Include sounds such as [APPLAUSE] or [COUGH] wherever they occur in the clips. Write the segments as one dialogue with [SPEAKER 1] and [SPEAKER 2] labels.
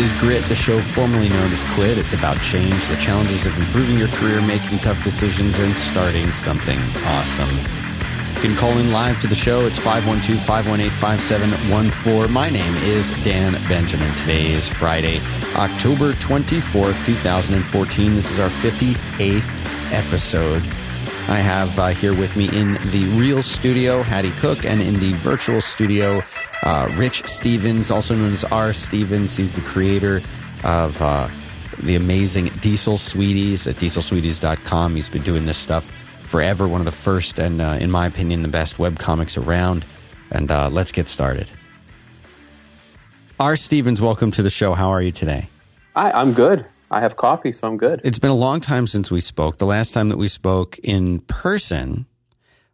[SPEAKER 1] is Grit, the show formerly known as Quit. It's about change, the challenges of improving your career, making tough decisions, and starting something awesome. You can call in live to the show. It's 512 518 5714. My name is Dan Benjamin. Today is Friday, October 24th, 2014. This is our 58th episode. I have uh, here with me in the real studio Hattie Cook and in the virtual studio uh, Rich Stevens, also known as R. Stevens. He's the creator of uh, the amazing Diesel Sweeties at dieselsweeties.com. He's been doing this stuff forever, one of the first and, uh, in my opinion, the best web comics around. And uh, let's get started. R. Stevens, welcome to the show. How are you today?
[SPEAKER 2] I, I'm good. I have coffee, so I'm good.
[SPEAKER 1] It's been a long time since we spoke. The last time that we spoke in person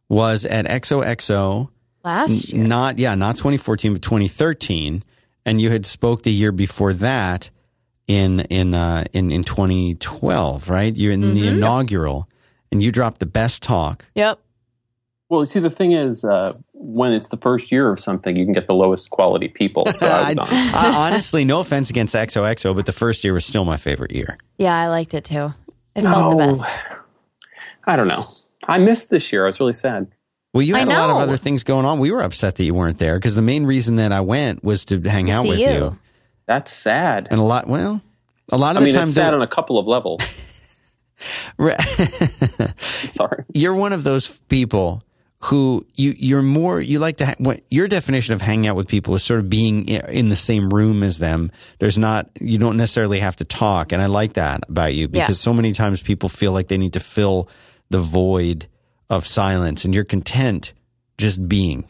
[SPEAKER 1] was at XOXO
[SPEAKER 3] last year.
[SPEAKER 1] Not yeah, not 2014, but 2013. And you had spoke the year before that in in uh, in in 2012, right? You're in mm-hmm. the inaugural, and you dropped the best talk.
[SPEAKER 3] Yep.
[SPEAKER 2] Well, you see, the thing is, uh, when it's the first year of something, you can get the lowest quality people. [LAUGHS] So I.
[SPEAKER 1] I, honestly, no offense against XOXO, but the first year was still my favorite year.
[SPEAKER 3] Yeah, I liked it too. It felt the best.
[SPEAKER 2] I don't know. I missed this year. I was really sad.
[SPEAKER 1] Well, you had a lot of other things going on. We were upset that you weren't there because the main reason that I went was to hang out
[SPEAKER 3] See
[SPEAKER 1] with
[SPEAKER 3] you.
[SPEAKER 1] you.
[SPEAKER 2] That's sad.
[SPEAKER 1] And a lot, well, a lot of
[SPEAKER 2] I
[SPEAKER 1] the
[SPEAKER 2] mean,
[SPEAKER 1] time,
[SPEAKER 2] it's sad on a couple of levels. [LAUGHS] [LAUGHS] Sorry.
[SPEAKER 1] you're one of those people who you you're more you like to ha- what your definition of hanging out with people is sort of being in the same room as them. There's not you don't necessarily have to talk, and I like that about you
[SPEAKER 3] Yeah.
[SPEAKER 1] because so many times people feel like they need to fill the void of silence, and you're content just being.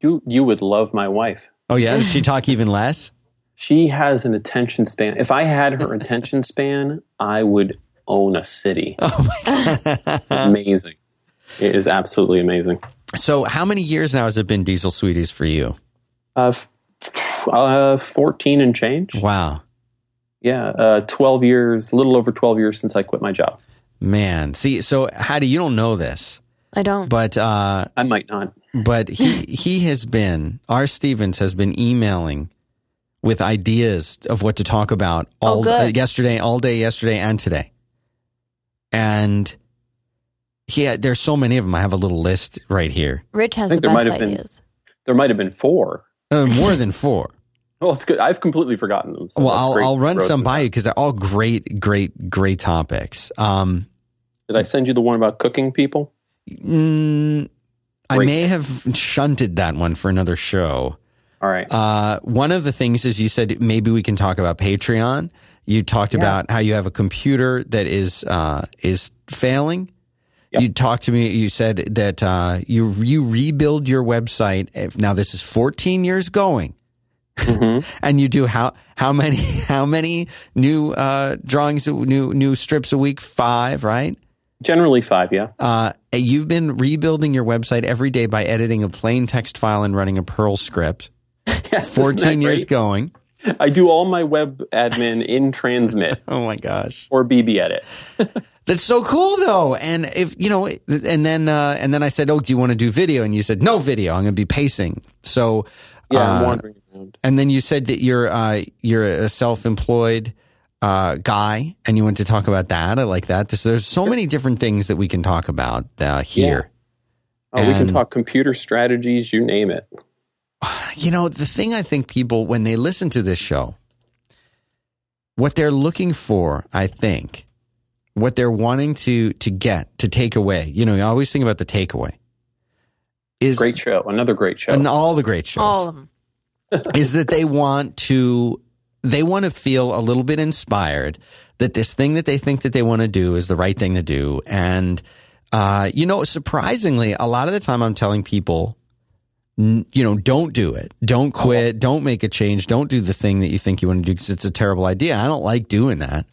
[SPEAKER 2] You you would love my wife.
[SPEAKER 1] Oh yeah, does she talk even less?
[SPEAKER 2] She has an attention span. If I had her attention span, I would own a city. [LAUGHS]
[SPEAKER 1] Oh
[SPEAKER 2] amazing. It is absolutely amazing.
[SPEAKER 1] so how many years now has it been Diesel Sweeties for you?
[SPEAKER 2] Uh, f- uh, 14 and change.
[SPEAKER 1] Wow,
[SPEAKER 2] Yeah, uh, 12 years, a little over 12 years since I quit my job.
[SPEAKER 1] Man. See, so Hattie, you don't know this,
[SPEAKER 3] I don't.
[SPEAKER 1] but uh,
[SPEAKER 2] I might not.
[SPEAKER 1] but he [LAUGHS] he has been R. Stevens has been emailing with ideas of what to talk about all
[SPEAKER 3] Oh,
[SPEAKER 1] uh, yesterday, all day yesterday, and today. And he had, there's so many of them. I have a little list right here,
[SPEAKER 3] Rich has
[SPEAKER 2] I think
[SPEAKER 3] the
[SPEAKER 2] there might
[SPEAKER 3] best
[SPEAKER 2] have been-
[SPEAKER 3] ideas.
[SPEAKER 2] There might have been four.
[SPEAKER 1] uh, more than four. [LAUGHS]
[SPEAKER 2] Oh, it's good. I've completely forgotten them. so
[SPEAKER 1] well, I'll I'll run some by you because they're all great, great, great topics. Um,
[SPEAKER 2] Did I send you the one about cooking people?
[SPEAKER 1] mm, I may have shunted that one for another show.
[SPEAKER 2] All right.
[SPEAKER 1] Uh, one of the things is you said maybe we can talk about Patreon. You talked
[SPEAKER 2] Yeah.
[SPEAKER 1] about how you have a computer that is uh, is failing.
[SPEAKER 2] Yep.
[SPEAKER 1] You talked to me. You said that uh, you you rebuild your website. Now this is 14 years going,
[SPEAKER 2] Mhm. [LAUGHS]
[SPEAKER 1] and you do how how many [LAUGHS] how many new uh, drawings, new new strips a week? Five, right?
[SPEAKER 2] Generally five, yeah.
[SPEAKER 1] Uh, you've been rebuilding your website every day by editing a plain text file and running a Perl script. [LAUGHS]
[SPEAKER 2] Yes, isn't
[SPEAKER 1] 14
[SPEAKER 2] that
[SPEAKER 1] years going.
[SPEAKER 2] I do all my web admin in Transmit [LAUGHS]
[SPEAKER 1] Oh my gosh.
[SPEAKER 2] or BBEdit. [LAUGHS]
[SPEAKER 1] That's so cool though. And if you know and then uh and then I said, "Oh, do you want to do video?" and you said, "No video. I'm going to be pacing." So
[SPEAKER 2] Yeah, I'm
[SPEAKER 1] uh,
[SPEAKER 2] wandering around.
[SPEAKER 1] and then you said that you're uh you're a self-employed uh guy and you want to talk about that. I like that. There's, there's so many different things that we can talk about uh, here.
[SPEAKER 2] Oh, we can talk computer strategies, you name it. [SIGHS]
[SPEAKER 1] You know, the thing I think people when they listen to this show what they're looking for, I think, what they're wanting to to get, to take away. You know, you always think about the takeaway. Is
[SPEAKER 2] Great show. Another great show.
[SPEAKER 1] and all the great shows.
[SPEAKER 3] All of them.
[SPEAKER 1] is that they want to they want to feel a little bit inspired that this thing that they think that they want to do is the right thing to do. And uh, you know surprisingly a lot of the time i'm telling people you know don't do it. Don't quit. Don't make a change. Don't do the thing that you think you want to do because it's a terrible idea. I don't like doing that.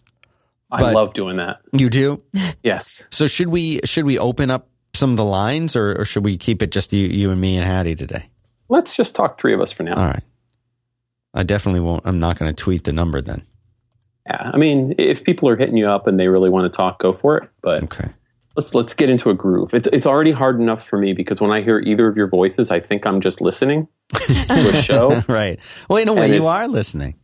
[SPEAKER 2] I love doing that.
[SPEAKER 1] you do? [LAUGHS]
[SPEAKER 2] Yes.
[SPEAKER 1] so should we should we open up some of the lines or, or should we keep it just you, you and me and hattie today?
[SPEAKER 2] Let's just talk three of us for now.
[SPEAKER 1] all right i definitely won't i'm not going to tweet the number then
[SPEAKER 2] Yeah. I mean, if people are hitting you up and they really want to talk, go for it. But
[SPEAKER 1] okay
[SPEAKER 2] let's let's get into a groove. It's it's already hard enough for me because when I hear either of your voices, I think I'm just listening to a show. [LAUGHS]
[SPEAKER 1] right. Well, in a way,
[SPEAKER 2] And
[SPEAKER 1] you are listening.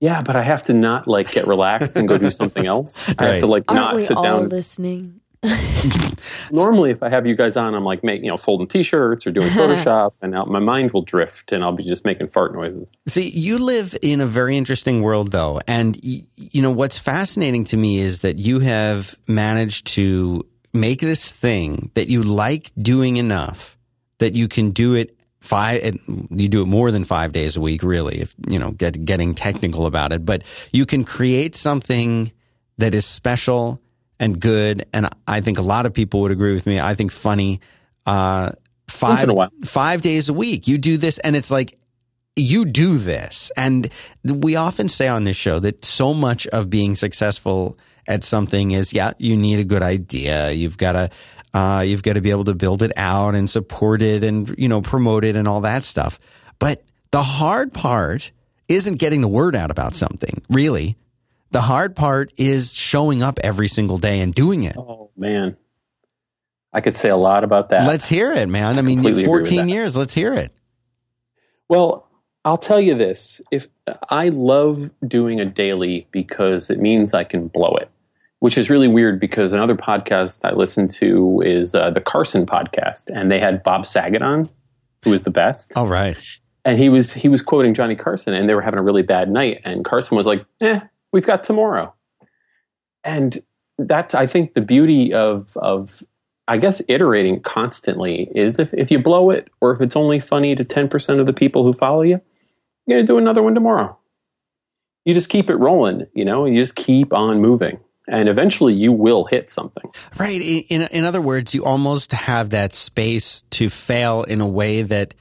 [SPEAKER 2] Yeah, but I have to not like get relaxed and go do something else. I
[SPEAKER 1] Right.
[SPEAKER 2] have to like
[SPEAKER 3] Aren't
[SPEAKER 2] not
[SPEAKER 3] we
[SPEAKER 2] sit
[SPEAKER 3] all
[SPEAKER 2] down.
[SPEAKER 3] listening? [LAUGHS]
[SPEAKER 2] Normally, if I have you guys on, I'm like, make you know, folding t-shirts or doing [LAUGHS] Photoshop, and now my mind will drift, and I'll be just making fart noises.
[SPEAKER 1] See, you live in a very interesting world, though. And, y- you know, what's fascinating to me is that you have managed to make this thing that you like doing enough that you can do it five, you do it more than five days a week, really, if, you know, get, getting technical about it. But you can create something that is special and good. And I think a lot of people would agree with me. I think funny, uh, five,
[SPEAKER 2] in a while.
[SPEAKER 1] five days a week. You do this and it's like, you do this. And we often say on this show that so much of being successful at something is, yeah, you need a good idea. You've got to, uh, you've got to be able to build it out and support it and, you know, promote it and all that stuff. But the hard part isn't getting the word out about something, really. The hard part is showing up every single day and doing it.
[SPEAKER 2] Oh man, I could say a lot about that.
[SPEAKER 1] Let's hear it, man. I mean,
[SPEAKER 2] agree with
[SPEAKER 1] 14 years. Let's hear it.
[SPEAKER 2] Well, I'll tell you this: if I love doing a daily because it means I can blow it, which is really weird because another podcast I listen to is uh, the Carson podcast, and they had Bob Saget on, who was the best,
[SPEAKER 1] All right.
[SPEAKER 2] and he was he was quoting Johnny Carson, and they were having a really bad night, and Carson was like, "Eh, we've got tomorrow," and that's I think the beauty of of I guess iterating constantly is if, if you blow it or if it's only funny to 10% of the people who follow you, you're going to do another one tomorrow. You just keep it rolling, you know, you just keep on moving. And eventually you will hit something.
[SPEAKER 1] Right. In, in in other words, you almost have that space to fail in a way that,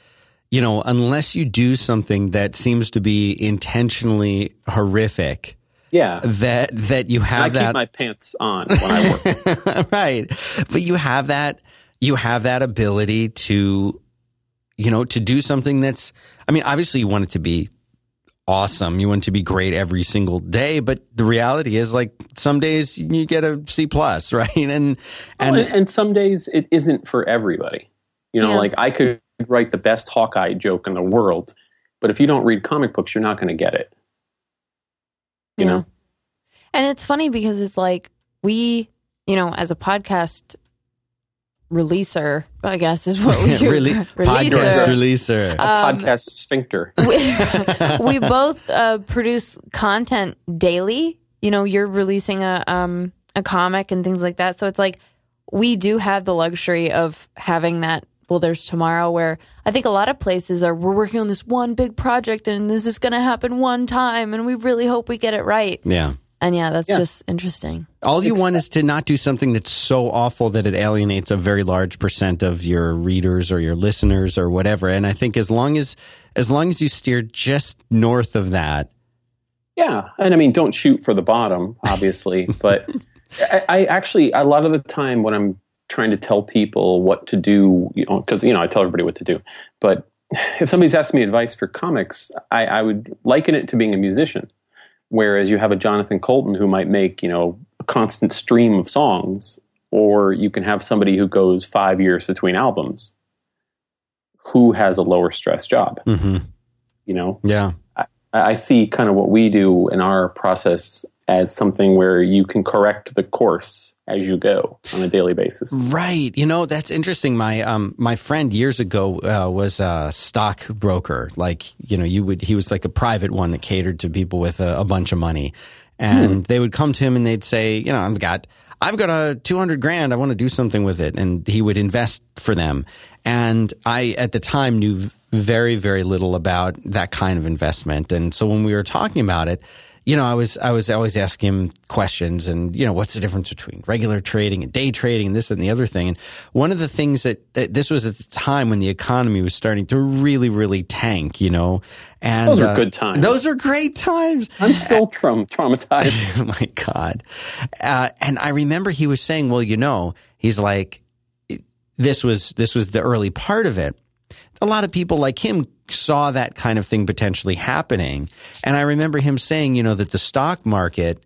[SPEAKER 1] you know, unless you do something that seems to be intentionally horrific,
[SPEAKER 2] Yeah.
[SPEAKER 1] that that you
[SPEAKER 2] I
[SPEAKER 1] have
[SPEAKER 2] keep
[SPEAKER 1] that
[SPEAKER 2] my pants on when I work. [LAUGHS]
[SPEAKER 1] right. But you have that you have that ability to you know, to do something that's I mean, obviously you want it to be awesome. You want it to be great every single day, but the reality is like some days you get a C plus, [LAUGHS] right? And
[SPEAKER 2] and,
[SPEAKER 1] and
[SPEAKER 2] and some days it isn't for everybody. You know,
[SPEAKER 3] Yeah.
[SPEAKER 2] like I could write the best Hawkeye joke in the world, but if you don't read comic books, you're not going to get it. You know?
[SPEAKER 3] And it's funny because it's like we, you know, as a podcast releaser, I guess is what we [LAUGHS]
[SPEAKER 1] really [LAUGHS] podcast releaser.
[SPEAKER 2] A
[SPEAKER 3] Um,
[SPEAKER 2] podcast sphincter. [LAUGHS]
[SPEAKER 3] we, we both uh, produce content daily. You know, you're releasing a um a comic and things like that. So it's like we do have the luxury of having that. Well, there's tomorrow where I think a lot of places are we're working on this one big project and this is going to happen one time and we really hope we get it right.
[SPEAKER 1] yeah.
[SPEAKER 3] And yeah, that's
[SPEAKER 2] Yeah.
[SPEAKER 3] just interesting.
[SPEAKER 1] All you want is to not do something that's so awful that it alienates a very large percent of your readers or your listeners or whatever. And I think as long as as long as you steer just north of that,
[SPEAKER 2] Yeah, and I mean, don't shoot for the bottom, obviously, [LAUGHS] but I, I actually a lot of the time when I'm trying to tell people what to do, you know, because you know I tell everybody what to do, but [SIGHS] if somebody's asking me advice for comics, I, I would liken it to being a musician. Whereas you have a Jonathan Coulton who might make you know a constant stream of songs, or you can have somebody who goes five years between albums, who has a lower stress job.
[SPEAKER 1] mm-hmm.
[SPEAKER 2] You know,
[SPEAKER 1] yeah,
[SPEAKER 2] I I see kind of what we do in our process as something where you can correct the course as you go on a daily basis.
[SPEAKER 1] right. You know that's interesting. My um my friend years ago uh, was a stock broker. Like you know, you would he was like a private one that catered to people with a, a bunch of money, and they would come to him and they'd say, you know, I've got I've got a 200 grand. I want to do something with it. And he would invest for them. And I, at the time, knew very, very little about that kind of investment. And so when we were talking about it, you know, I was, I was always asking him questions and, you know, what's the difference between regular trading and day trading and this and the other thing. And one of the things that, that this was at the time when the economy was starting to really, really tank, you know, and
[SPEAKER 2] Those are
[SPEAKER 1] uh,
[SPEAKER 2] good times.
[SPEAKER 1] Those are great times.
[SPEAKER 2] I'm still traum- traumatized. [LAUGHS]
[SPEAKER 1] oh my god uh, and i remember he was saying well you know he's like this was this was the early part of it a lot of people like him saw that kind of thing potentially happening and i remember him saying you know that the stock market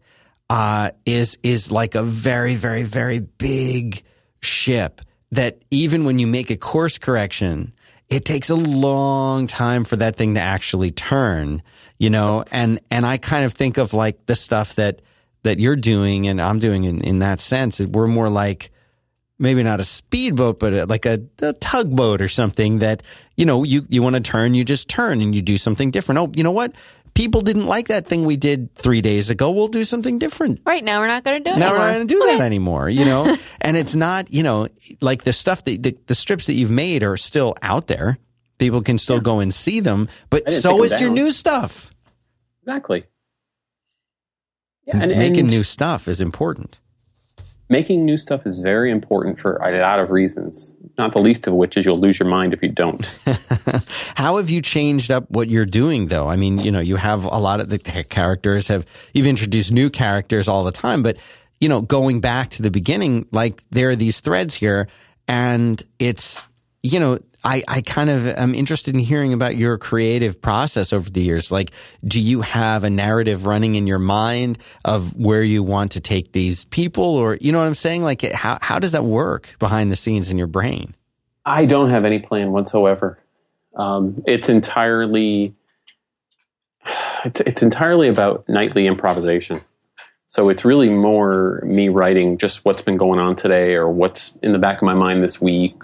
[SPEAKER 1] uh, is is like a very very very big ship that even when you make a course correction it takes a long time for that thing to actually turn, you know, and, and I kind of think of like the stuff that, that you're doing and I'm doing in, in that sense. We're more like, maybe not a speedboat, but like a, a, tugboat or something that, you know, you, you want to turn, you just turn and you do something different. Oh, you know what? People didn't like that thing we did three days ago. We'll do something different.
[SPEAKER 3] Right now, we're not going to do it.
[SPEAKER 1] Now
[SPEAKER 3] anymore.
[SPEAKER 1] we're not going to do
[SPEAKER 3] Okay.
[SPEAKER 1] that anymore, you know? [LAUGHS] and it's not, you know, like the stuff that the, the strips that you've made are still out there. People can still go and see them, but so
[SPEAKER 2] take
[SPEAKER 1] is
[SPEAKER 2] them
[SPEAKER 1] your new stuff.
[SPEAKER 2] Exactly. Yeah, and,
[SPEAKER 1] Making
[SPEAKER 2] and
[SPEAKER 1] new stuff is important.
[SPEAKER 2] Making new stuff is very important for a lot of reasons. Not the least of which is you'll lose your mind if you don't. [LAUGHS]
[SPEAKER 1] How have you changed up what you're doing though? I mean, you know, you have a lot of the characters have, you've introduced new characters all the time, but you know, going back to the beginning, like there are these threads here and it's, you know, I, I kind of am interested in hearing about your creative process over the years. Like, do you have a narrative running in your mind of where you want to take these people or, you know what I'm saying? Like, how, how does that work behind the scenes in your brain?
[SPEAKER 2] I don't have any plan whatsoever. Um, it's entirely it's, it's entirely about nightly improvisation. So it's really more me writing just what's been going on today or what's in the back of my mind this week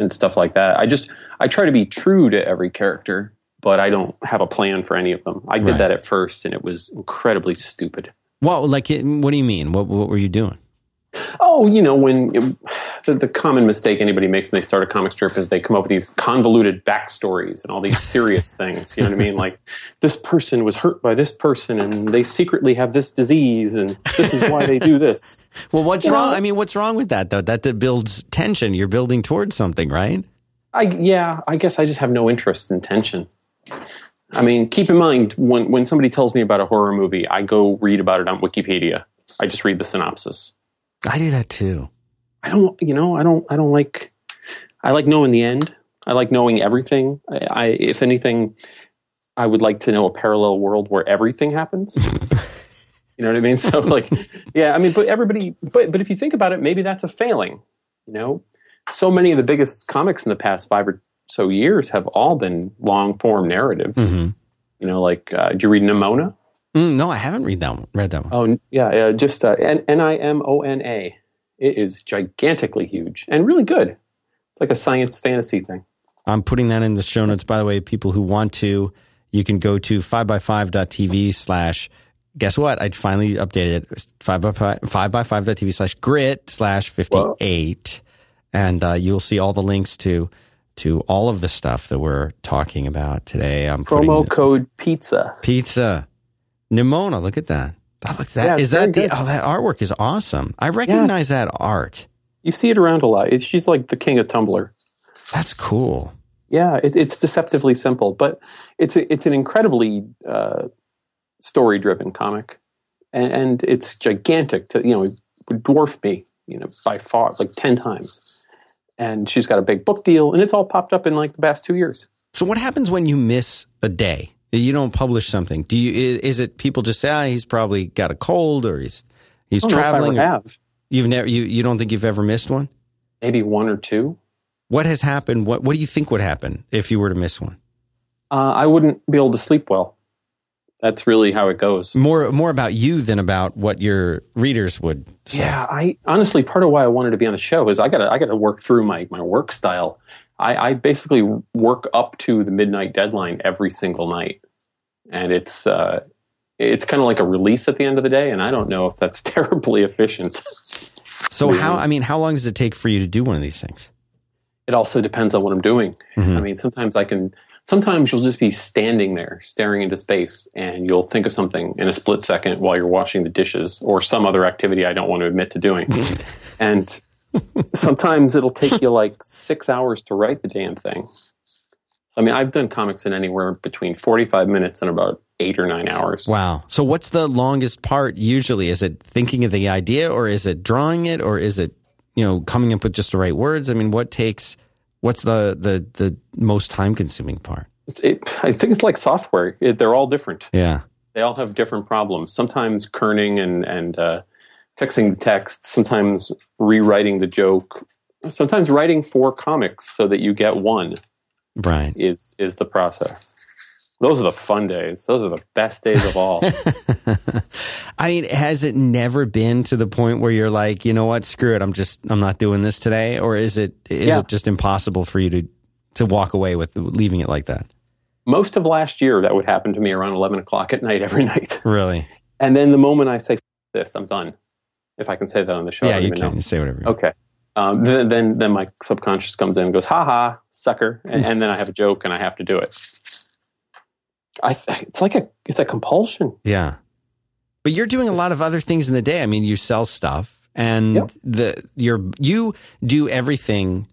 [SPEAKER 2] and stuff like that. I just I try to be true to every character, but I don't have a plan for any of them. I did
[SPEAKER 1] Right.
[SPEAKER 2] that at first and it was incredibly stupid.
[SPEAKER 1] Well, like, it, what do you mean? What, what were you doing?
[SPEAKER 2] Oh, you know, when the, the common mistake anybody makes when they start a comic strip is they come up with these convoluted backstories and all these serious [LAUGHS] things. You know what I mean? Like, this person was hurt by this person and they secretly have this disease and this is why they do this. [LAUGHS]
[SPEAKER 1] Well, what's
[SPEAKER 2] You know-
[SPEAKER 1] wrong? I mean, what's wrong with that though? That, that builds tension. You're building towards something, right?
[SPEAKER 2] I, yeah, I guess I just have no interest in tension. I mean, keep in mind when, when somebody tells me about a horror movie, I go read about it on Wikipedia. I just read the synopsis.
[SPEAKER 1] I do that too.
[SPEAKER 2] I don't, you know, I don't, I don't like, I like knowing the end. I like knowing everything. I, I if anything, I would like to know a parallel world where everything happens. [LAUGHS] you know what I mean? So like, yeah, I mean, but everybody, but, but if you think about it, maybe that's a failing, you know? So many of the biggest comics in the past five or so years have all been long form narratives.
[SPEAKER 1] Mhm.
[SPEAKER 2] You know, like, uh, did you read Nimona?
[SPEAKER 1] Mm, no, I haven't read that one. Read that one.
[SPEAKER 2] Oh, yeah, uh, just uh, N N I M O N A. It is gigantically huge and really good. It's like a science fantasy thing.
[SPEAKER 1] I'm putting that in the show notes. By the way, people who want to, you can go to 5by5.tv slash, guess what? I finally updated it. 5by5, 5by5.tv slash grit slash 58. And uh, you'll see all the links to to all of the stuff that we're talking about today. I'm
[SPEAKER 2] Promo
[SPEAKER 1] the-
[SPEAKER 2] code pizza.
[SPEAKER 1] pizza. Nimona, look at that. That look that
[SPEAKER 2] Yeah,
[SPEAKER 1] is that the oh that artwork is awesome. I recognize that art.
[SPEAKER 2] You see it around a lot. It's, she's like the king of Tumblr.
[SPEAKER 1] That's cool.
[SPEAKER 2] Yeah, it, it's deceptively simple, but it's a, it's an incredibly uh, story driven comic, and, and it's gigantic. To you know, it would dwarf me, you know, by far, like ten times. And she's got a big book deal, and it's all popped up in like the past two years.
[SPEAKER 1] So what happens when you miss a day? You don't publish something. Do you is, is it people just say ah, he's probably got a cold or he's he's
[SPEAKER 2] I don't know if I
[SPEAKER 1] traveling?
[SPEAKER 2] ever have
[SPEAKER 1] You've never you, you don't think you've ever missed one?
[SPEAKER 2] maybe one or two.
[SPEAKER 1] What has happened? What what do you think would happen if you were to miss one?
[SPEAKER 2] Uh, I wouldn't be able to sleep well. That's really how it goes.
[SPEAKER 1] More more about you than about what your readers would say.
[SPEAKER 2] Yeah, I honestly part of why I wanted to be on the show is I got to I got to work through my my work style. I, I basically work up to the midnight deadline every single night, and it's uh, it's kind of like a release at the end of the day. And I don't know if that's [LAUGHS] terribly efficient.
[SPEAKER 1] So how I mean, how long does it take for you to do one of these things?
[SPEAKER 2] It also depends on what I'm doing.
[SPEAKER 1] Mhm.
[SPEAKER 2] I mean, sometimes I can. Sometimes you'll just be standing there staring into space, and you'll think of something in a split second while you're washing the dishes or some other activity I don't want to admit to doing. [LAUGHS] and sometimes it'll take you like six hours to write the damn thing. So I mean, I've done comics in anywhere between forty-five minutes and about eight or nine hours.
[SPEAKER 1] Wow. So what's the longest part usually? Is it thinking of the idea or is it drawing it or is it, you know, coming up with just the right words? I mean, what takes what's the the the most time consuming part?
[SPEAKER 2] It, I think it's like software; it, they're all different.
[SPEAKER 1] Yeah.
[SPEAKER 2] they all have different problems. Sometimes kerning and and uh, fixing the text. Sometimes rewriting the joke. Sometimes writing four comics so that you get one.
[SPEAKER 1] Right.
[SPEAKER 2] is is the process. Those are the fun days. Those are the best days of all. [LAUGHS]
[SPEAKER 1] I mean, has it never been to the point where you're like, you know what, screw it, I'm just, I'm not doing this today, or is it, is
[SPEAKER 2] Yeah.
[SPEAKER 1] it just impossible for you to, to walk away with leaving it like that?
[SPEAKER 2] Most of last year, that would happen to me around eleven o'clock at night every [LAUGHS] night.
[SPEAKER 1] Really?
[SPEAKER 2] And then the moment I say this, I'm done. If I can say that on the show,
[SPEAKER 1] yeah, you can
[SPEAKER 2] know.
[SPEAKER 1] Say whatever. you
[SPEAKER 2] Okay. Um, then, then, then my subconscious comes in and goes, "Ha ha, sucker," and, and then I have a joke and I have to do it. I, th- it's like a, it's a compulsion.
[SPEAKER 1] Yeah. But you're doing a lot of other things in the day. I mean, you sell stuff and
[SPEAKER 2] Yep.
[SPEAKER 1] the you're you do everything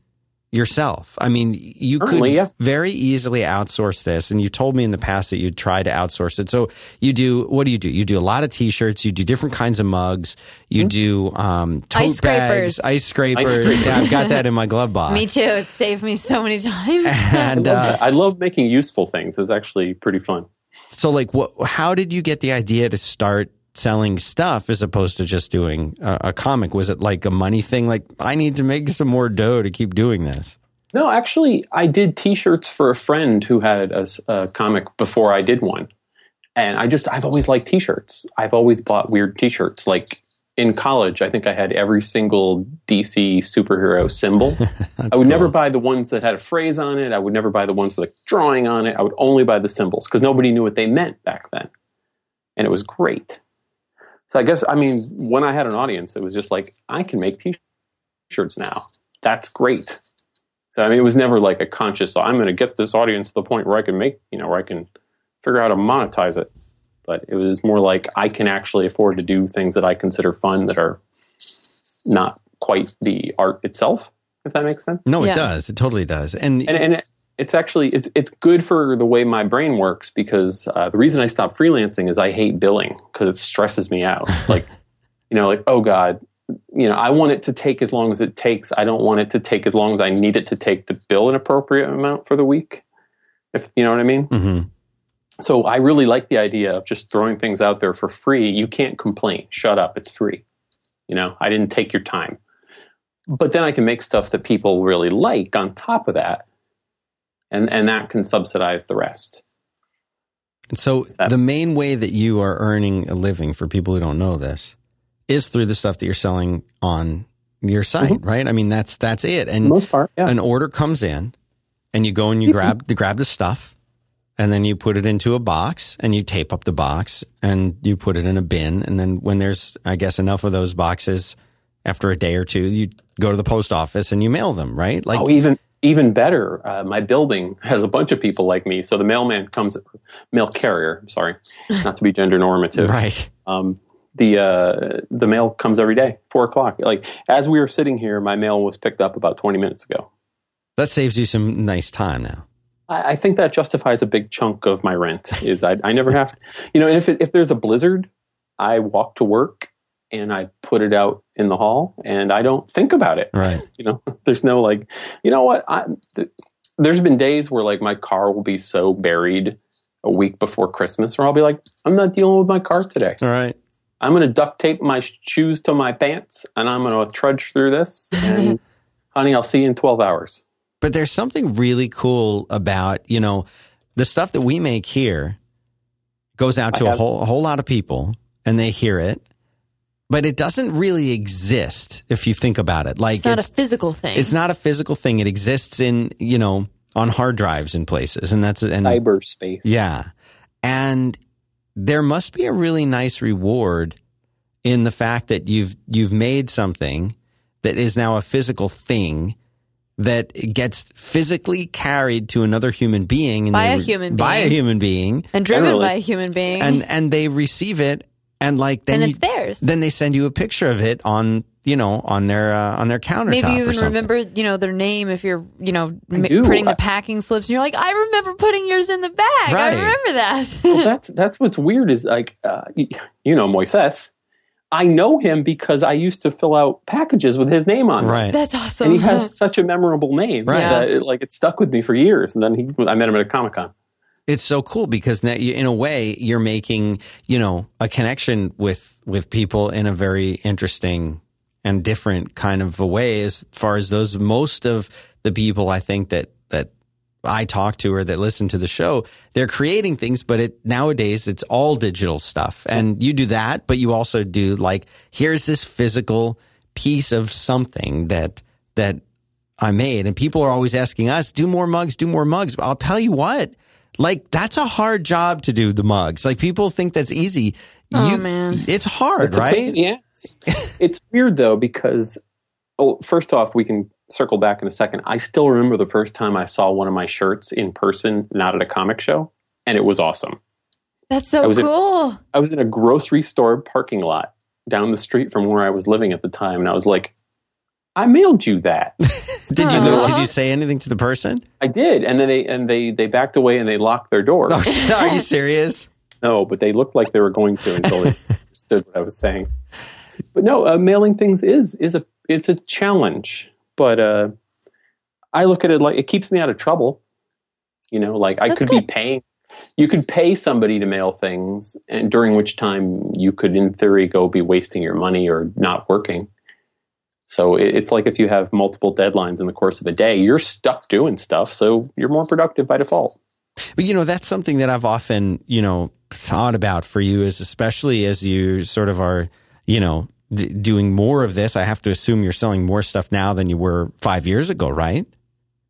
[SPEAKER 1] yourself. I mean, you could
[SPEAKER 2] yeah.
[SPEAKER 1] very easily outsource this and you told me in the past that you'd try to outsource it. So you do what do you do? You do a lot of t-shirts, you do different kinds of mugs, you
[SPEAKER 2] Mm-hmm.
[SPEAKER 1] do um tote
[SPEAKER 3] Ice
[SPEAKER 1] bags,
[SPEAKER 3] scrapers.
[SPEAKER 1] ice scrapers.
[SPEAKER 2] scrapers.
[SPEAKER 1] Yeah, I've got that in my glove box.
[SPEAKER 3] Me too. It's saved me so many times. [LAUGHS]
[SPEAKER 1] And
[SPEAKER 2] I love,
[SPEAKER 1] uh.
[SPEAKER 2] I love making useful things. It's actually pretty fun.
[SPEAKER 1] So, like, what? How did you get the idea to start selling stuff as opposed to just doing a, a comic? Was it like a money thing? Like, I need to make some more dough to keep doing this.
[SPEAKER 2] No, actually, I did T-shirts for a friend who had a comic before I did one, and I just I've always liked T-shirts. I've always bought weird T-shirts. Like in college, I think I had every single DC superhero symbol. [LAUGHS] I would never buy the ones that had a phrase on it. I would never buy the ones with a drawing on it. I would only buy the symbols because nobody knew what they meant back then, and it was great. So I guess I mean when I had an audience, it was just like I can make T-shirts now. That's great. So I mean, it was never like a conscious. I'm going to get this audience to the point where I can make, you know, where I can figure out how to monetize it. But it was more like I can actually afford to do things that I consider fun that are not quite the art itself. If that makes sense.
[SPEAKER 1] No, it does. It totally does. And,
[SPEAKER 2] And and it, it's actually it's it's good for the way my brain works because uh, the reason I stopped freelancing is I hate billing because it stresses me out. [LAUGHS] like, you know, like oh god, you know, I want it to take as long as it takes. I don't want it to take as long as I need it to take to bill an appropriate amount for the week. If you know what I mean.
[SPEAKER 1] Mhm.
[SPEAKER 2] So I really like the idea of just throwing things out there for free. You can't complain. Shut up. It's free. You know, I didn't take your time. But then I can make stuff that people really like on top of that. And and that can subsidize the rest.
[SPEAKER 1] And
[SPEAKER 2] so
[SPEAKER 1] the main way that you are earning a living for people who don't know this is through the stuff that you're selling on your site, mm-hmm. right? I mean, that's that's it. And
[SPEAKER 2] most part, yeah.
[SPEAKER 1] an order comes in and you go and you grab you grab the stuff and then you put it into a box and you tape up the box and you put it in a bin and then when there's i guess enough of those boxes after a day or two you go to the post office and you mail them right like
[SPEAKER 2] oh, even even better. Uh, my building has a bunch of people like me. So the mailman comes, mail carrier. Sorry, not to be gender normative. [LAUGHS]
[SPEAKER 1] right
[SPEAKER 2] um, the uh, the mail comes every day, four o'clock. Like as we were sitting here, my mail was picked up about twenty minutes ago.
[SPEAKER 1] that saves you some nice time now
[SPEAKER 2] I, I think that justifies a big chunk of my rent. Is I, I never have, to, you know, if it, if there's a blizzard, I walk to work and I put it out in the hall, and I don't think about it.
[SPEAKER 1] right [LAUGHS]
[SPEAKER 2] You know, [LAUGHS] there's no like, you know what? I, th- there's been days where like my car will be so buried a week before Christmas, where I'll be like, I'm not dealing with my car today.
[SPEAKER 1] all right
[SPEAKER 2] I'm going to duct tape my shoes to my pants and I'm going to trudge through this. And [LAUGHS] honey, I'll see you in 12 hours.
[SPEAKER 1] but there's something really cool about you know the stuff that we make here goes out to a whole a whole lot of people and they hear it but it doesn't really exist if you think about it like
[SPEAKER 3] it's not a physical thing.
[SPEAKER 1] It's not a physical thing. It exists in, you know, on hard drives in places. And that's, and
[SPEAKER 2] Cyberspace.
[SPEAKER 1] yeah. And there must be a really nice reward in the fact that you've, you've made something that is now a physical thing that gets physically carried to another human being and
[SPEAKER 3] By
[SPEAKER 1] they
[SPEAKER 3] a human
[SPEAKER 1] by a
[SPEAKER 3] being.
[SPEAKER 1] human being
[SPEAKER 3] and driven
[SPEAKER 2] Generally.
[SPEAKER 3] by a human being.
[SPEAKER 1] and, and they receive it and like then
[SPEAKER 3] and
[SPEAKER 1] you,
[SPEAKER 3] it's theirs.
[SPEAKER 1] then they send you a picture of it on, you know, on their, uh, on their countertop
[SPEAKER 3] Maybe you even
[SPEAKER 1] something.
[SPEAKER 3] remember, you know, their name if you're, you know, m-
[SPEAKER 2] do.
[SPEAKER 3] printing
[SPEAKER 2] I-
[SPEAKER 3] the packing slips. And you're like, I remember putting yours in the bag.
[SPEAKER 1] Right.
[SPEAKER 3] I remember that.
[SPEAKER 2] well, that's, that's what's weird is like, uh, you know, Moises. I know him because I used to fill out packages with his name on them.
[SPEAKER 1] Right.
[SPEAKER 3] That's awesome.
[SPEAKER 2] And he has such a memorable name
[SPEAKER 1] Right.
[SPEAKER 2] that it, like it stuck with me for years. And then he, I met him at a Comic Con.
[SPEAKER 1] It's so cool because now you, in a way you're making you know a connection with with people in a very interesting and different kind of a way as far as those most of the people I think that that I talk to or that listen to the show, they're creating things, but it nowadays it's all digital stuff. And you do that, but you also do like here's this physical piece of something that that I made. And people are always asking us, do more mugs, do more mugs. But I'll tell you what, like that's a hard job to do the mugs. Like people think that's easy.
[SPEAKER 3] Oh,
[SPEAKER 1] you,
[SPEAKER 3] man.
[SPEAKER 1] It's hard,
[SPEAKER 2] It's
[SPEAKER 1] right?
[SPEAKER 2] pain- Yes. it's weird though because oh, first off, we can circle back in a second. I still remember the first time I saw one of my shirts in person, not at a comic show, and it was awesome.
[SPEAKER 3] That's
[SPEAKER 2] I
[SPEAKER 3] so
[SPEAKER 2] was in-
[SPEAKER 3] cool.
[SPEAKER 2] I was in a grocery store parking lot down the street from where I was living at the time, and I was like, I mailed you that. [LAUGHS]
[SPEAKER 1] Did you did you say anything to the person?
[SPEAKER 2] I did, and then they and they they backed away and they locked their door.
[SPEAKER 1] Oh, [LAUGHS] are you serious?
[SPEAKER 2] No, but they looked like they were going to until they [LAUGHS] understood what I was saying. But no, uh, mailing things is is a it's a challenge. But uh, I look at it like it keeps me out of trouble. You know, like I
[SPEAKER 3] That's
[SPEAKER 2] could
[SPEAKER 3] good.
[SPEAKER 2] be paying. You could pay somebody to mail things, and during which time you could, in theory, go be wasting your money or not working. So it's like if you have multiple deadlines in the course of a day, you're stuck doing stuff. So you're more productive by default.
[SPEAKER 1] But you know, that's something that I've often, you know, thought about for you is especially as you sort of are, you know, d- doing more of this. I have to assume you're selling more stuff now than you were five years ago, right?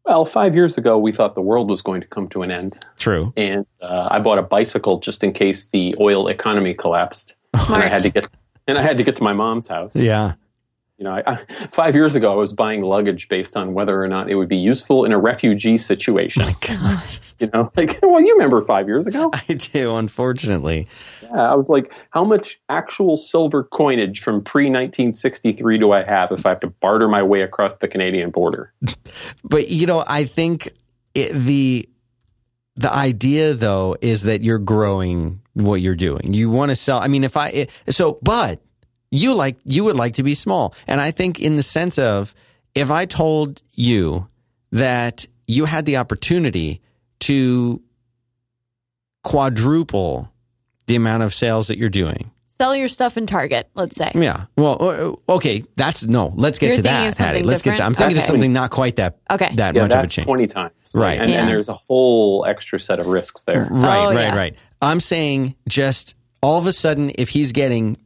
[SPEAKER 2] Well, five years ago, we thought the world was going to come to an end.
[SPEAKER 1] True.
[SPEAKER 2] and uh, I bought a bicycle just in case the oil economy collapsed, and I had to get and I had to get to my mom's house.
[SPEAKER 1] Yeah.
[SPEAKER 2] You know, I, I, five years ago, I was buying luggage based on whether or not it would be useful in a refugee situation.
[SPEAKER 1] Oh gosh, [LAUGHS]
[SPEAKER 2] you know, like well, you remember five years ago?
[SPEAKER 1] I do. Unfortunately,
[SPEAKER 2] Yeah, I was like, how much actual silver coinage from pre 1963 do I have if I have to barter my way across the Canadian border? [LAUGHS]
[SPEAKER 1] but you know, I think it, the the idea though is that you're growing what you're doing. You want to sell. I mean, if I it- so, but you like you would like to be small, and I think in the sense of if I told you that you had the opportunity to quadruple the amount of sales that you're doing.
[SPEAKER 3] Sell your stuff in Target, let's say.
[SPEAKER 1] Yeah. Well, okay. That's no. Let's get
[SPEAKER 3] You're
[SPEAKER 1] to that, Hattie. Let's get. That. I'm thinking of something not quite that
[SPEAKER 3] Okay.
[SPEAKER 1] that
[SPEAKER 2] Yeah,
[SPEAKER 1] much of a change.
[SPEAKER 2] 20 times.
[SPEAKER 1] Right.
[SPEAKER 2] And,
[SPEAKER 3] Yeah.
[SPEAKER 2] and there's a whole extra set of risks there.
[SPEAKER 1] Right,
[SPEAKER 3] Oh,
[SPEAKER 1] right,
[SPEAKER 3] yeah.
[SPEAKER 1] right. I'm saying just all of a sudden, if he's getting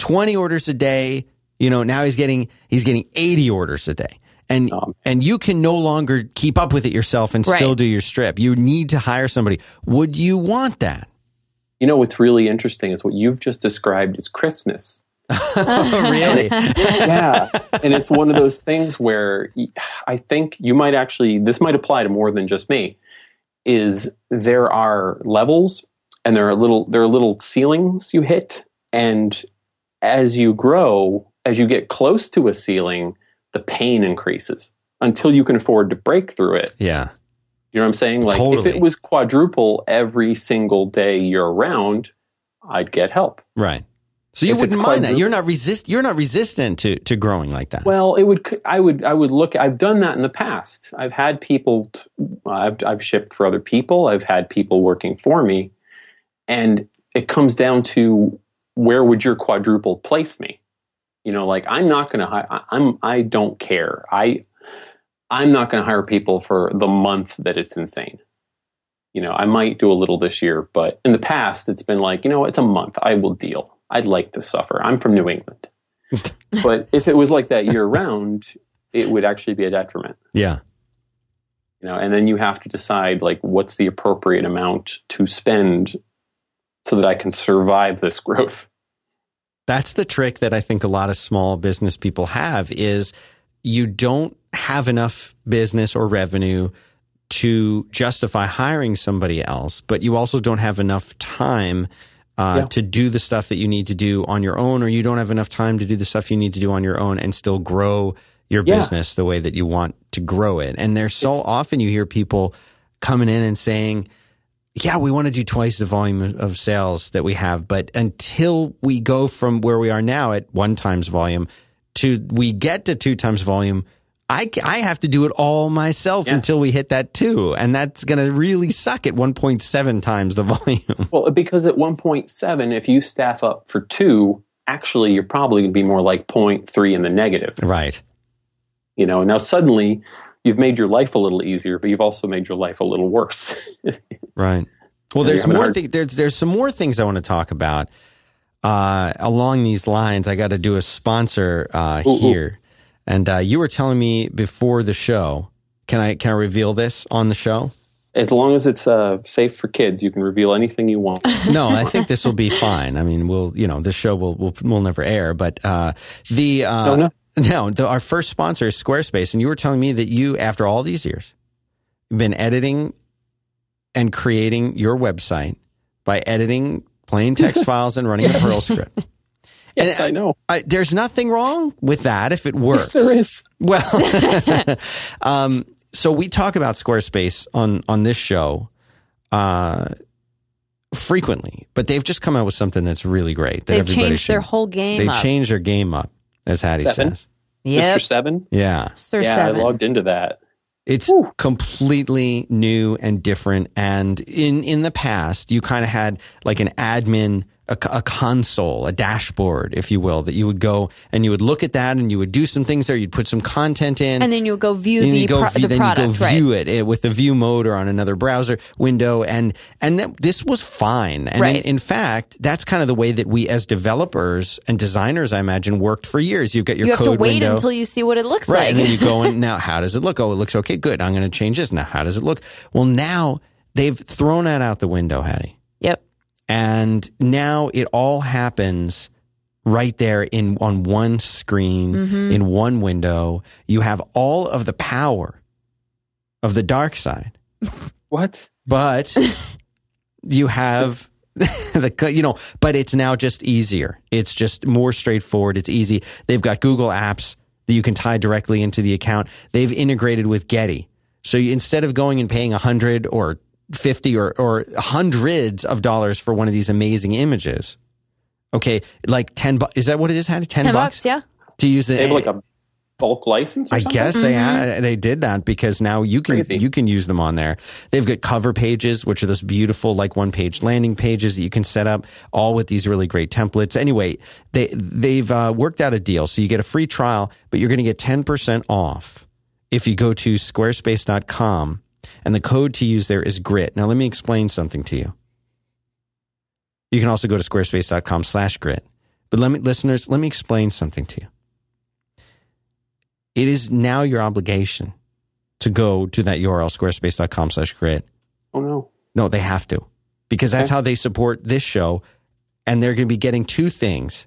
[SPEAKER 1] 20 orders a day, you know, now he's getting he's getting 80 orders a day, and
[SPEAKER 2] Um,
[SPEAKER 1] and you can no longer keep up with it yourself and
[SPEAKER 3] Right.
[SPEAKER 1] still do your strip. You need to hire somebody. Would you want that?
[SPEAKER 2] You know what's really interesting is what you've just described is Christmas.
[SPEAKER 1] oh, [LAUGHS] really? [LAUGHS]
[SPEAKER 2] yeah and it's one of those things where I think you might actually this might apply to more than just me is there are levels and there are little there are little ceilings you hit and as you grow as you get close to a ceiling the pain increases until you can afford to break through it
[SPEAKER 1] yeah.
[SPEAKER 2] you know what i'm saying like if it was quadruple every single day year round i'd get help
[SPEAKER 1] Right. So you
[SPEAKER 2] If
[SPEAKER 1] wouldn't mind that. You're not resist. You're not resistant to to growing like that.
[SPEAKER 2] Well, it would. I would. I would look. I've done that in the past. I've had people. t- I've I've shipped for other people. I've had people working for me, and it comes down to where would your quadruple place me? You know, like I'm not going to hire. I'm. I don't care. I. I'm not going to hire people for the month that it's insane. You know, I might do a little this year, but in the past, it's been like, you know, it's a month. I will deal. I'd like to suffer. I'm from New England. [LAUGHS] but if it was like that year round, it would actually be a detriment.
[SPEAKER 1] yeah.
[SPEAKER 2] You know, and then you have to decide like what's the appropriate amount to spend so that I can survive this [LAUGHS] growth.
[SPEAKER 1] That's the trick that I think a lot of small business people have is you don't have enough business or revenue to justify hiring somebody else, but you also don't have enough time uh,
[SPEAKER 2] Yeah.
[SPEAKER 1] to do the stuff that you need to do on your own, or you don't have enough time to do the stuff you need to do on your own and still grow your
[SPEAKER 2] Yeah.
[SPEAKER 1] business the way that you want to grow it. And there's so
[SPEAKER 2] It's-
[SPEAKER 1] often you hear people coming in and saying, yeah, we want to do twice the volume of sales that we have, but until we go from where we are now at one times volume to we get to two times volume, I, I have to do it all myself
[SPEAKER 2] Yes.
[SPEAKER 1] until we hit that two. And that's going to really suck at 1.7 times the [LAUGHS] volume.
[SPEAKER 2] Well, because at 1.7, if you staff up for two, actually you're probably going to be more like 0.3 in the negative.
[SPEAKER 1] right.
[SPEAKER 2] You know, now suddenly you've made your life a little easier, but you've also made your life a little worse. [LAUGHS]
[SPEAKER 1] right. Well, there's
[SPEAKER 2] you're having a
[SPEAKER 1] more.
[SPEAKER 2] hard-
[SPEAKER 1] there's there's some more things I want to talk about uh, along these lines. I got to do a sponsor uh,
[SPEAKER 2] Ooh, ooh.
[SPEAKER 1] here, and uh, you were telling me before the show. Can I can I reveal this on the show?
[SPEAKER 2] as long as it's uh, safe for kids, you can reveal anything you want. [LAUGHS]
[SPEAKER 1] No, I think this will be fine. I mean, we'll you know this show will will will never air, but uh, the uh,
[SPEAKER 2] No, no.
[SPEAKER 1] No, the, our first sponsor is Squarespace, and you were telling me that you, after all these years, you've been editing and creating your website by editing plain text [LAUGHS] files and running a Perl script. [LAUGHS]
[SPEAKER 2] Yes,
[SPEAKER 1] And,
[SPEAKER 2] I know.
[SPEAKER 1] I, there's nothing wrong with that if it works.
[SPEAKER 2] Yes, there is. [LAUGHS]
[SPEAKER 1] Well, um, so we talk about Squarespace on on this show uh, frequently, but they've just come out with something that's really great. That
[SPEAKER 3] They've
[SPEAKER 1] everybody
[SPEAKER 3] changed
[SPEAKER 1] should,
[SPEAKER 3] their whole game
[SPEAKER 1] They
[SPEAKER 3] up.
[SPEAKER 1] changed their game up, as Hattie
[SPEAKER 2] Seven?
[SPEAKER 1] says.
[SPEAKER 3] Yep.
[SPEAKER 2] Mr. Seven.
[SPEAKER 1] Yeah,
[SPEAKER 3] Sir
[SPEAKER 2] yeah,
[SPEAKER 3] Seven.
[SPEAKER 2] I logged into that.
[SPEAKER 1] it's completely new and different. And in in the past, you kind of had like an admin. A, a console, a dashboard, if you will, that you would go and you would look at that and you would do some things there. You'd put some content in,
[SPEAKER 3] and then you would go view the,
[SPEAKER 1] go,
[SPEAKER 3] pro-
[SPEAKER 1] view-
[SPEAKER 3] the
[SPEAKER 1] then
[SPEAKER 3] product,
[SPEAKER 1] you go
[SPEAKER 3] right?
[SPEAKER 1] view it eh, with the view mode or on another browser window, and and that, this was fine. And
[SPEAKER 3] Right.
[SPEAKER 1] in, in fact, that's kind of the way that we as developers and designers, I imagine, worked for years. You've got your
[SPEAKER 3] You have to wait
[SPEAKER 1] window.
[SPEAKER 3] until you see what it looks
[SPEAKER 1] Right.
[SPEAKER 3] like.
[SPEAKER 1] And then you go [LAUGHS] and now how does it look? Oh, it looks okay. Good. I'm going to change this. Now, how does it look? Well, now they've thrown that out the window, Hattie. And now it all happens right there in on one screen
[SPEAKER 3] Mm-hmm.
[SPEAKER 1] in one window. You have all of the power of the dark side, [LAUGHS]
[SPEAKER 2] What?
[SPEAKER 1] but [LAUGHS] you have [LAUGHS] the you know, but it's now just easier. It's just more straightforward. It's easy. They've got Google Apps that you can tie directly into the account. They've integrated with Getty. So you, instead of going and paying a hundred or fifty or or hundreds of dollars for one of these amazing images, okay, like ten bucks. Is that what it is? Hattie? Ten,
[SPEAKER 3] Ten
[SPEAKER 1] bucks,
[SPEAKER 3] bucks, yeah.
[SPEAKER 1] to use it.
[SPEAKER 2] They like a bulk license? Or
[SPEAKER 1] I
[SPEAKER 2] something?
[SPEAKER 1] guess they ha- they did that because now you can
[SPEAKER 2] Crazy.
[SPEAKER 1] you can use them on there. They've got cover pages, which are those beautiful like one page landing pages that you can set up, all with these really great templates. Anyway, they they've uh, worked out a deal, so you get a free trial, but you're going to get ten percent off if you go to squarespace.com, and the code to use there is grit. Now let me explain something to you. You can also go to squarespace.com/grit. But let me listeners, let me explain something to you it is now your obligation to go to that URL, squarespace.com slash grit.
[SPEAKER 2] Oh, no.
[SPEAKER 1] No, they have to because that's
[SPEAKER 2] Okay.
[SPEAKER 1] how they support this show. And they're going to be getting two things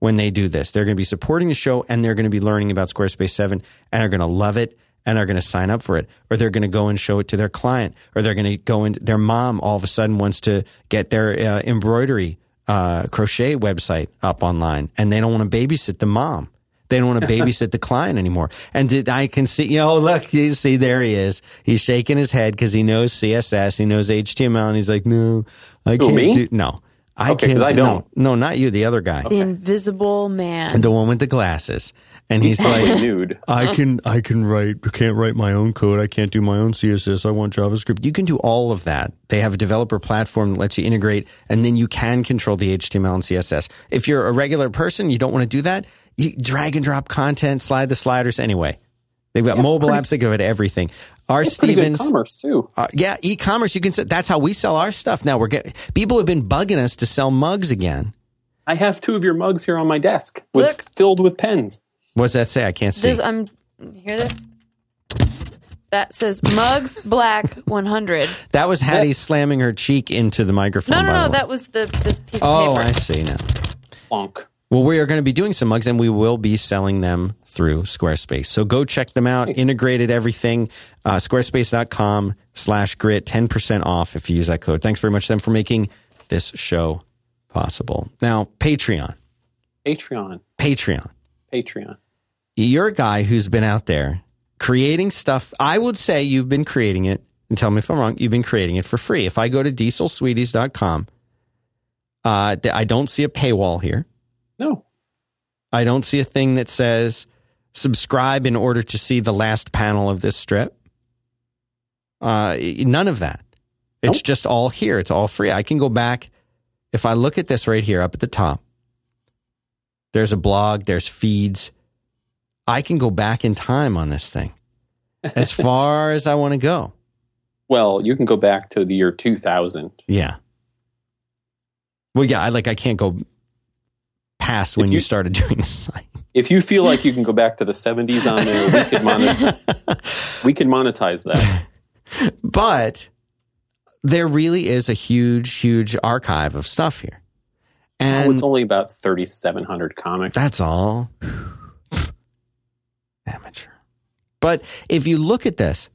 [SPEAKER 1] when they do this. They're going to be supporting the show and they're going to be learning about Squarespace 7 and are going to love it and are going to sign up for it. Or they're going to go and show it to their client or they're going to go and their mom all of a sudden wants to get their uh, embroidery uh, crochet website up online and they don't want to babysit the mom. They don't want to [LAUGHS] babysit the client anymore. And did, I can see, you know, look, you see, there he is. He's shaking his head because he knows CSS, he knows HTML, and he's like, no, I can't
[SPEAKER 2] me?
[SPEAKER 1] do, no, I
[SPEAKER 2] Okay, 'cause
[SPEAKER 1] can't.
[SPEAKER 2] I
[SPEAKER 1] do-
[SPEAKER 2] don't.
[SPEAKER 1] No, no, not you, the other guy,
[SPEAKER 3] The invisible man.
[SPEAKER 1] the one with the glasses. And he's
[SPEAKER 2] Totally
[SPEAKER 1] like,
[SPEAKER 2] nude.
[SPEAKER 1] I can I can write can't write my own code. I can't do my own CSS. I want JavaScript. You can do all of that. They have a developer platform that lets you integrate and then you can control the HTML and CSS. If you're a regular person, you don't want to do that, you drag and drop content, slide the sliders anyway. They've got mobile apps that give it everything. Our
[SPEAKER 2] Pretty
[SPEAKER 1] Stevens
[SPEAKER 2] commerce, too.
[SPEAKER 1] uh, yeah, e-commerce. You can. That's how we sell our stuff now. We're getting people have been bugging us to sell mugs again.
[SPEAKER 2] I have two of your mugs here on my desk with
[SPEAKER 3] Look.
[SPEAKER 2] filled with pens.
[SPEAKER 1] What's that say? I can't see.
[SPEAKER 3] This, I'm hear this. That says Mugs Black 100.
[SPEAKER 1] that was Hattie slamming her cheek into the microphone.
[SPEAKER 3] No, no,
[SPEAKER 1] by the
[SPEAKER 3] no.
[SPEAKER 1] way.
[SPEAKER 3] That was the this piece
[SPEAKER 1] Oh,
[SPEAKER 3] of paper.
[SPEAKER 1] I see now.
[SPEAKER 2] Plonk.
[SPEAKER 1] Well, we are going to be doing some mugs and we will be selling them through Squarespace. So go check them out.
[SPEAKER 2] Nice.
[SPEAKER 1] Integrated everything. Uh, squarespace.com slash grit. 10% off if you use that code. Thanks very much to them for making this show possible. Now, Patreon.
[SPEAKER 2] Patreon.
[SPEAKER 1] Patreon.
[SPEAKER 2] Patreon.
[SPEAKER 1] You're a guy who's been out there creating stuff. I would say you've been creating it, and tell me if I'm wrong, you've been creating it for free. If I go to dieselsweeties.com, uh, I don't see a paywall here.
[SPEAKER 2] No.
[SPEAKER 1] I don't see a thing that says subscribe in order to see the last panel of this strip. Uh, none of that. It's
[SPEAKER 2] Nope.
[SPEAKER 1] just all here. It's all free. I can go back. If I look at this right here up at the top, there's a blog, there's feeds. I can go back in time on this thing as [LAUGHS] far as I want to go.
[SPEAKER 2] Well, you can go back to the year 2000.
[SPEAKER 1] Yeah. Well, yeah, I like I can't go past when you,
[SPEAKER 2] you-
[SPEAKER 1] started doing the site. [LAUGHS]
[SPEAKER 2] If you feel like you can go back to the 70s on there, we could monetize, [LAUGHS] we could monetize that.
[SPEAKER 1] But there really is a huge, huge archive of stuff here. And
[SPEAKER 2] oh, it's only about 3,700 comics.
[SPEAKER 1] That's all. Amateur. But if you look at this,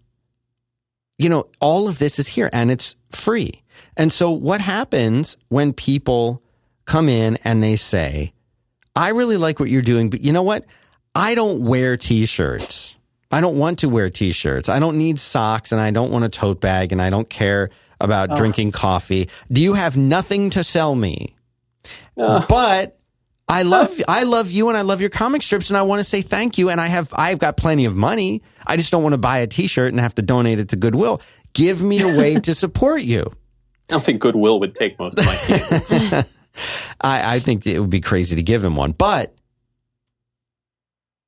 [SPEAKER 1] you know, all of this is here and it's free. And so what happens when people come in and they say, I really like what you're doing, but you know what? I don't wear t-shirts. I don't want to wear t-shirts. I don't need socks and I don't want a tote bag and I don't care about drinking coffee. Do you have nothing to sell me?
[SPEAKER 2] Uh,
[SPEAKER 1] but I love I love you and I love your comic strips and I want to say thank you and I have I've got plenty of money. I just don't want to buy a t-shirt and have to donate it to Goodwill. Give me a way to support you.
[SPEAKER 2] I don't think Goodwill would take most of my. [LAUGHS]
[SPEAKER 1] I, I think it would be crazy to give him one, but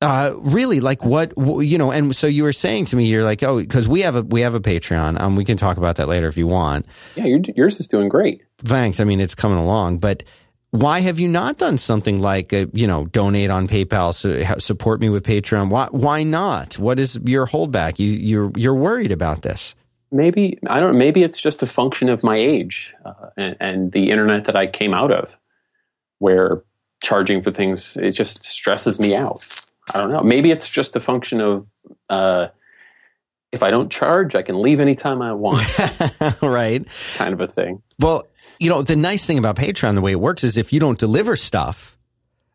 [SPEAKER 1] uh, really, like what you know, and so you were saying to me, you're like, oh, because we have a we have a Patreon. Um, we can talk about that later if you want.
[SPEAKER 2] yeah, yours is doing great.
[SPEAKER 1] Thanks. I mean, it's coming along, but why have you not done something like, uh, you know, donate on PayPal, so, support me with Patreon? Why, why not? What is your holdback? You, you're, you're worried about this.
[SPEAKER 2] Maybe I don't. Maybe it's just a function of my age uh, and, and the internet that I came out of, where charging for things it just stresses me out. I don't know. Maybe it's just a function of uh, if I don't charge, I can leave anytime I want, [LAUGHS]
[SPEAKER 1] right.
[SPEAKER 2] kind of a thing.
[SPEAKER 1] Well, you know, the nice thing about Patreon, the way it works is if you don't deliver stuff,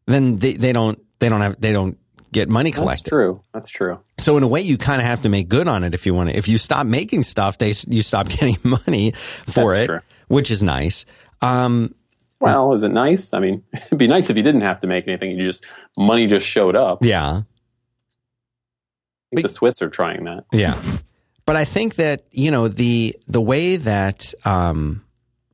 [SPEAKER 1] then they, they don't, they don't have, they don't get money collected.
[SPEAKER 2] That's true. That's true.
[SPEAKER 1] So in a way, you kind of have to make good on it if you want to. If you stop making stuff, they you stop [LAUGHS] getting money for
[SPEAKER 2] That's
[SPEAKER 1] it,
[SPEAKER 2] true.
[SPEAKER 1] which is nice. Um,
[SPEAKER 2] Well, is it nice? I mean, [LAUGHS] it'd be nice if you didn't have to make anything. You just money just showed up.
[SPEAKER 1] yeah,
[SPEAKER 2] I think the Swiss are trying that.
[SPEAKER 1] yeah. But I think that you know the the way that um,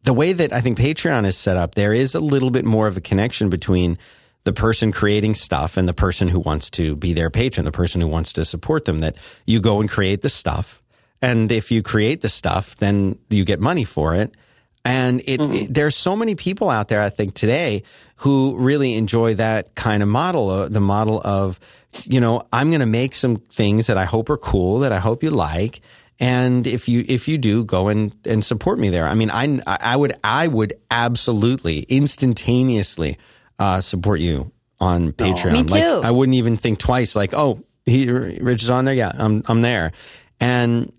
[SPEAKER 1] the way that I think Patreon is set up, there is a little bit more of a connection between the person creating stuff and the person who wants to be their patron, the person who wants to support them. That you go and create the stuff, and if you create the stuff, then you get money for it. And it, it- there's so many people out there, I think, today who really enjoy that kind of model, uh, the model of, you know, I'm going to make some things that I hope are cool, that I hope you like. And if you if you do, go and, and support me there. I mean, I I would I would absolutely instantaneously uh, support you on Patreon.
[SPEAKER 3] Me
[SPEAKER 1] Like
[SPEAKER 3] too.
[SPEAKER 1] I wouldn't even think twice. Like, oh, he Rich is on there. Yeah, I'm I'm there. And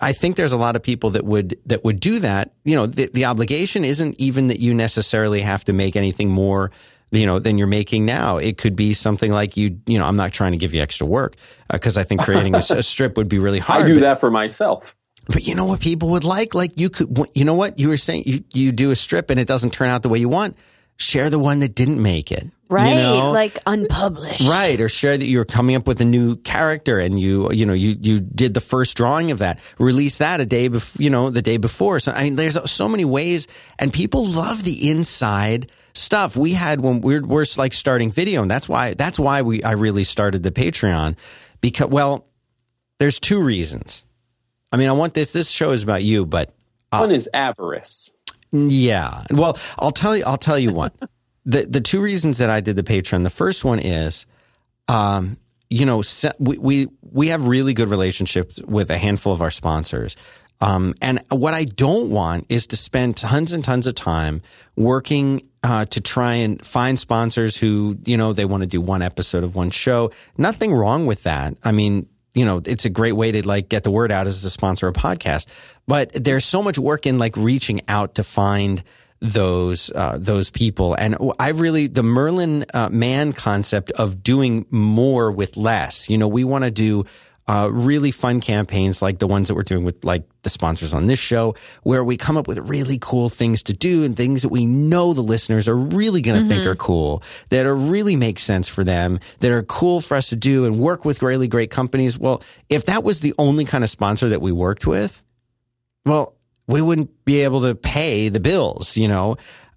[SPEAKER 1] I think there's a lot of people that would that would do that. You know, the, the obligation isn't even that you necessarily have to make anything more, you know, than you're making now. It could be something like you, you know, I'm not trying to give you extra work uh, because I think creating a strip would be really hard.
[SPEAKER 2] I do
[SPEAKER 1] but,
[SPEAKER 2] that for myself.
[SPEAKER 1] but you know what people would like? Like you could, you know what you were saying? You you do a strip and it doesn't turn out the way you want. Share the one that didn't make it. you
[SPEAKER 3] Right.
[SPEAKER 1] know?
[SPEAKER 3] Like unpublished.
[SPEAKER 1] Right, or share that you're coming up with a new character and you you know you you did the first drawing of that. Release that a day before, you know, the day before. So I mean there's so many ways and people love the inside stuff. We had when we're we're like starting video and that's why that's why we I really started the Patreon because well there's two reasons. I mean, I want this this show is about you, but uh,
[SPEAKER 2] One is avarice.
[SPEAKER 1] Yeah. Well, I'll tell you. I'll tell you one. [LAUGHS] the The two reasons that I did the Patreon. The first one is, um, you know, we we we have really good relationships with a handful of our sponsors. Um, and what I don't want is to spend tons and tons of time working uh, to try and find sponsors who, you know, they want to do one episode of one show. Nothing wrong with that. I mean, you know, it's a great way to like get the word out as to sponsor a podcast. But there's so much work in like reaching out to find those uh, those people, and I really the Merlin uh, Mann concept of doing more with less. You know, we want to do. Uh, really fun campaigns like the ones that we're doing with like the sponsors on this show, where we come up with really cool things to do and things that we know the listeners are really going to think are cool, that are really make sense for them, that are cool for us to do and work with really great companies. Well, if that was the only kind of sponsor that we worked with, well, we wouldn't be able to pay the bills, you know.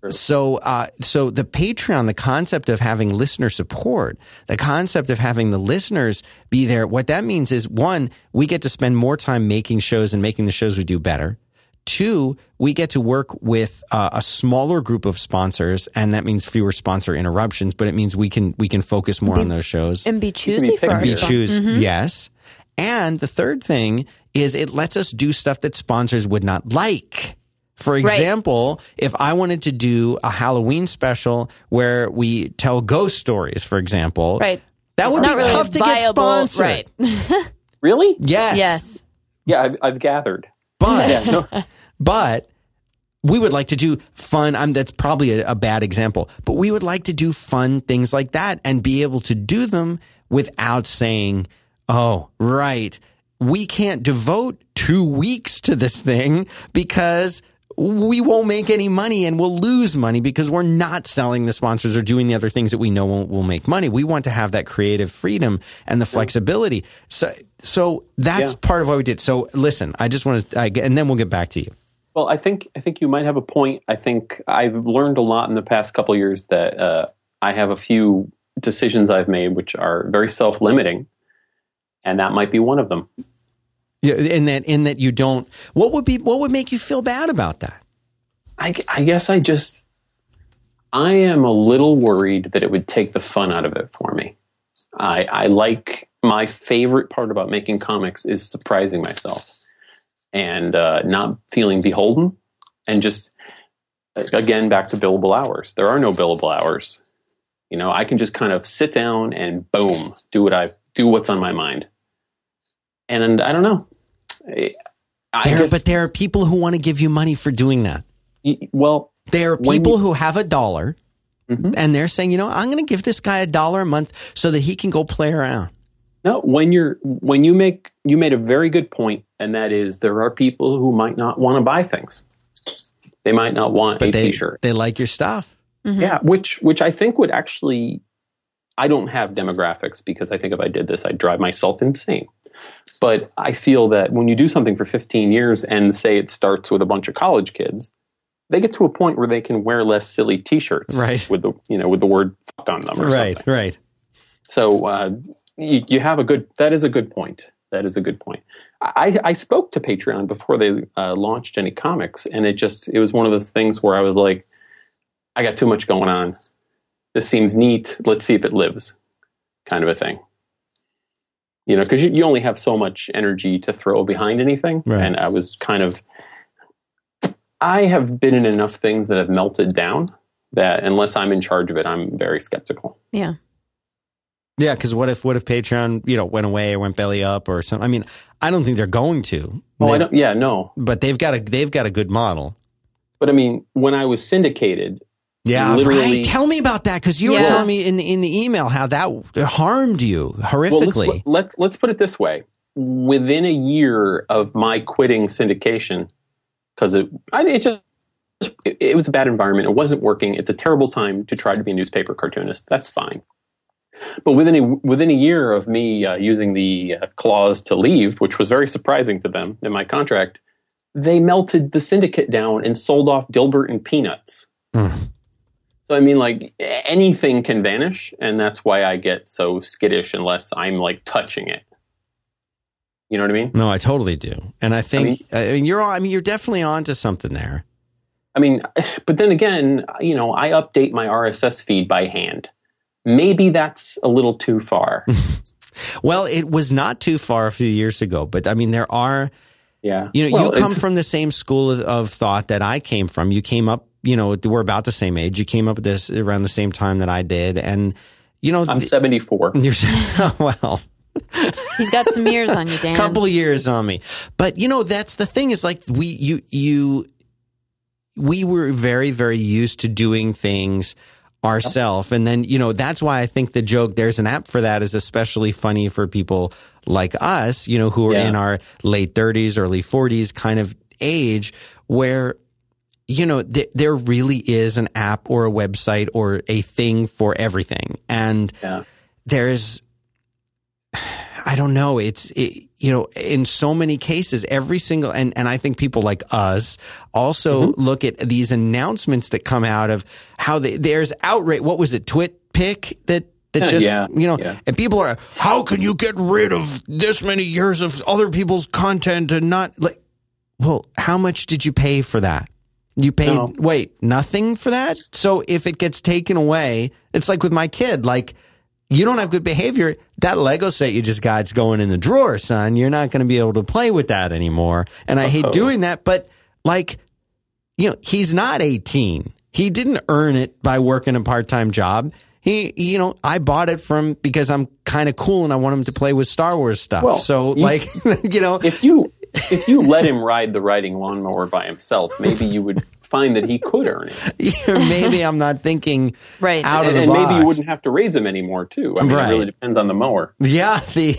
[SPEAKER 1] So, uh, so the Patreon, the concept of having listener support, the concept of having the listeners be there, what that means is one, we get to spend more time making shows and making the shows we do better. Two, we get to work with uh, a smaller group of sponsors, and that means fewer sponsor interruptions. But it means we can we can focus more on those shows
[SPEAKER 3] and be choosy for our
[SPEAKER 1] be
[SPEAKER 3] sponsors.
[SPEAKER 1] choose. Yes, and the third thing is it lets us do stuff that sponsors would not like. For example, if I wanted to do a Halloween special where we tell ghost stories, for example,
[SPEAKER 3] Right.
[SPEAKER 1] that would
[SPEAKER 3] Not
[SPEAKER 1] be
[SPEAKER 3] really
[SPEAKER 1] tough to get
[SPEAKER 3] viable,
[SPEAKER 1] sponsored.
[SPEAKER 3] Right. [LAUGHS]
[SPEAKER 2] Really?
[SPEAKER 1] Yes.
[SPEAKER 3] yes.
[SPEAKER 2] Yeah, I've, I've gathered.
[SPEAKER 1] But
[SPEAKER 2] Yeah, no, [LAUGHS]
[SPEAKER 1] but we would like to do fun. I'm, that's probably a, a bad example, but we would like to do fun things like that and be able to do them without saying, "Oh, right, we can't devote two weeks to this thing because." We won't make any money and we'll lose money because we're not selling the sponsors or doing the other things that we know will, will make money. We want to have that creative freedom and the flexibility. So, so that's
[SPEAKER 2] Yeah.
[SPEAKER 1] part of what we did. So listen, I just want to, I, and then we'll get back to you.
[SPEAKER 2] Well, I think I think you might have a point. I think I've learned a lot in the past couple of years that uh, I have a few decisions I've made which are very self-limiting, and that might be one of them.
[SPEAKER 1] Yeah, in that in that you don't. What would be what would make you feel bad about that?
[SPEAKER 2] I, I guess I just I am a little worried that it would take the fun out of it for me. I, I like my favorite part about making comics is surprising myself and uh, not feeling beholden and just again back to billable hours. There are no billable hours. You know, I can just kind of sit down and boom, do what I do what's on my mind. And, I don't know. I, I
[SPEAKER 1] There,
[SPEAKER 2] guess,
[SPEAKER 1] but there are people who want to give you money for doing that.
[SPEAKER 2] well,
[SPEAKER 1] There are people
[SPEAKER 2] you-
[SPEAKER 1] who have a dollar,
[SPEAKER 2] Mhm.
[SPEAKER 1] and they're saying, you know, I'm going to give this guy a dollar a month so that he can go play around.
[SPEAKER 2] No, when you're when you make you made a very good point, and that is there are people who might not want to buy things. They might not want
[SPEAKER 1] But
[SPEAKER 2] a
[SPEAKER 1] they
[SPEAKER 2] shirt
[SPEAKER 1] they like your stuff.
[SPEAKER 2] Yeah, which which I think would actually I don't have demographics because I think if I did this I'd drive myself insane. But I feel that when you do something for 15 years and say it starts with a bunch of college kids, they get to a point where they can wear less silly t-shirts
[SPEAKER 1] Right.
[SPEAKER 2] with the you know with the word fuck on them or something.
[SPEAKER 1] right.
[SPEAKER 2] So uh, you, you have a good. That is a good point. That is a good point. I, I spoke to Patreon before they uh, launched any comics, and it just it was one of those things where I was like, I got too much going on. This seems neat. Let's see if it lives, kind of a thing. You know, because you, you only have so much energy to throw behind anything,
[SPEAKER 1] Right.
[SPEAKER 2] and I was kind of. I have been in enough things that have melted down that unless I'm in charge of it, I'm very skeptical.
[SPEAKER 3] Yeah.
[SPEAKER 1] Yeah, because what if what if Patreon you know went away or went belly up or something? I mean, I don't think they're going to.
[SPEAKER 2] Oh, I
[SPEAKER 1] They've-
[SPEAKER 2] don't. Yeah, no.
[SPEAKER 1] But they've got a they've got a good model.
[SPEAKER 2] But I mean, when I was syndicated,
[SPEAKER 1] Yeah,
[SPEAKER 2] Literally-
[SPEAKER 1] right. Tell me about that because you were telling me in the, in the email how that harmed you
[SPEAKER 2] well,
[SPEAKER 1] horrifically.
[SPEAKER 2] let's, let's let's put it this way: within a year of my quitting syndication, because it, I it just it, it was a bad environment. It wasn't working. It's a terrible time to try to be a newspaper cartoonist. That's fine. But within a within a year of me uh, using the uh, clause to leave, which was very surprising to them in my contract, they melted the syndicate down and sold off Dilbert and Peanuts.
[SPEAKER 1] Mm.
[SPEAKER 2] So I mean, like anything can vanish, and that's why I get so skittish unless I'm like touching it. You know what I mean?
[SPEAKER 1] no, I totally do, and I think I mean, you're on. I mean, you're definitely on to something there.
[SPEAKER 2] I mean, [SIGHS] but then again, you know, I update my RSS feed by hand. Maybe that's a little too far. [LAUGHS]
[SPEAKER 1] Well, it was not too far a few years ago, but I mean, there are.
[SPEAKER 2] Yeah,
[SPEAKER 1] You know,
[SPEAKER 2] Well,
[SPEAKER 1] you come from the same school of, of thought that I came from. You came up. You know, we're about the same age. You came up with this around the same time that I did, and you know,
[SPEAKER 2] I'm 74. [LAUGHS]
[SPEAKER 1] you're [LAUGHS] oh, well.
[SPEAKER 3] He's got some years on you, Dan.
[SPEAKER 1] couple years on me. But you know, that's the thing is like we you you we were very very used to doing things ourselves and then you know that's why i think the joke there's an app for that is especially funny for people like us you know who are
[SPEAKER 2] Yeah.
[SPEAKER 1] in our late 30s early 40s kind of age where you know th- there really is an app or a website or a thing for everything and
[SPEAKER 2] Yeah.
[SPEAKER 1] there's I, don't know. It's it, you know, in so many cases, every single and and I think people like us also
[SPEAKER 2] Mm-hmm.
[SPEAKER 1] look at these announcements that come out of how they, there's outrage. What was it? TwitPic that. That
[SPEAKER 2] Uh,
[SPEAKER 1] just
[SPEAKER 2] yeah,
[SPEAKER 1] you know,
[SPEAKER 2] yeah.
[SPEAKER 1] and people are, how can you get rid of this many years of other people's content and not like, well, how much did you pay for that? You paid
[SPEAKER 2] No.
[SPEAKER 1] wait, nothing for that? So if it gets taken away, it's like with my kid, like you don't have good behavior, that Lego set you just got's going in the drawer, son. You're not going to be able to play with that anymore. And I hate
[SPEAKER 2] Uh-oh.
[SPEAKER 1] doing that, but like you know, he's not 18. He didn't earn it by working a part-time job. He, you know, I bought it from because I'm kind of cool and I want him to play with Star Wars stuff.
[SPEAKER 2] Well,
[SPEAKER 1] so,
[SPEAKER 2] you-
[SPEAKER 1] like, [LAUGHS] you know,
[SPEAKER 2] If you if you let him ride the riding lawnmower by himself, maybe you would find that he could earn it, [LAUGHS]
[SPEAKER 1] maybe I'm not thinking
[SPEAKER 3] Right.
[SPEAKER 1] out of
[SPEAKER 2] and,
[SPEAKER 1] the
[SPEAKER 2] and
[SPEAKER 1] box.
[SPEAKER 2] maybe you wouldn't have to raise him anymore too. I mean,
[SPEAKER 1] Right.
[SPEAKER 2] it really depends on the mower.
[SPEAKER 1] Yeah, the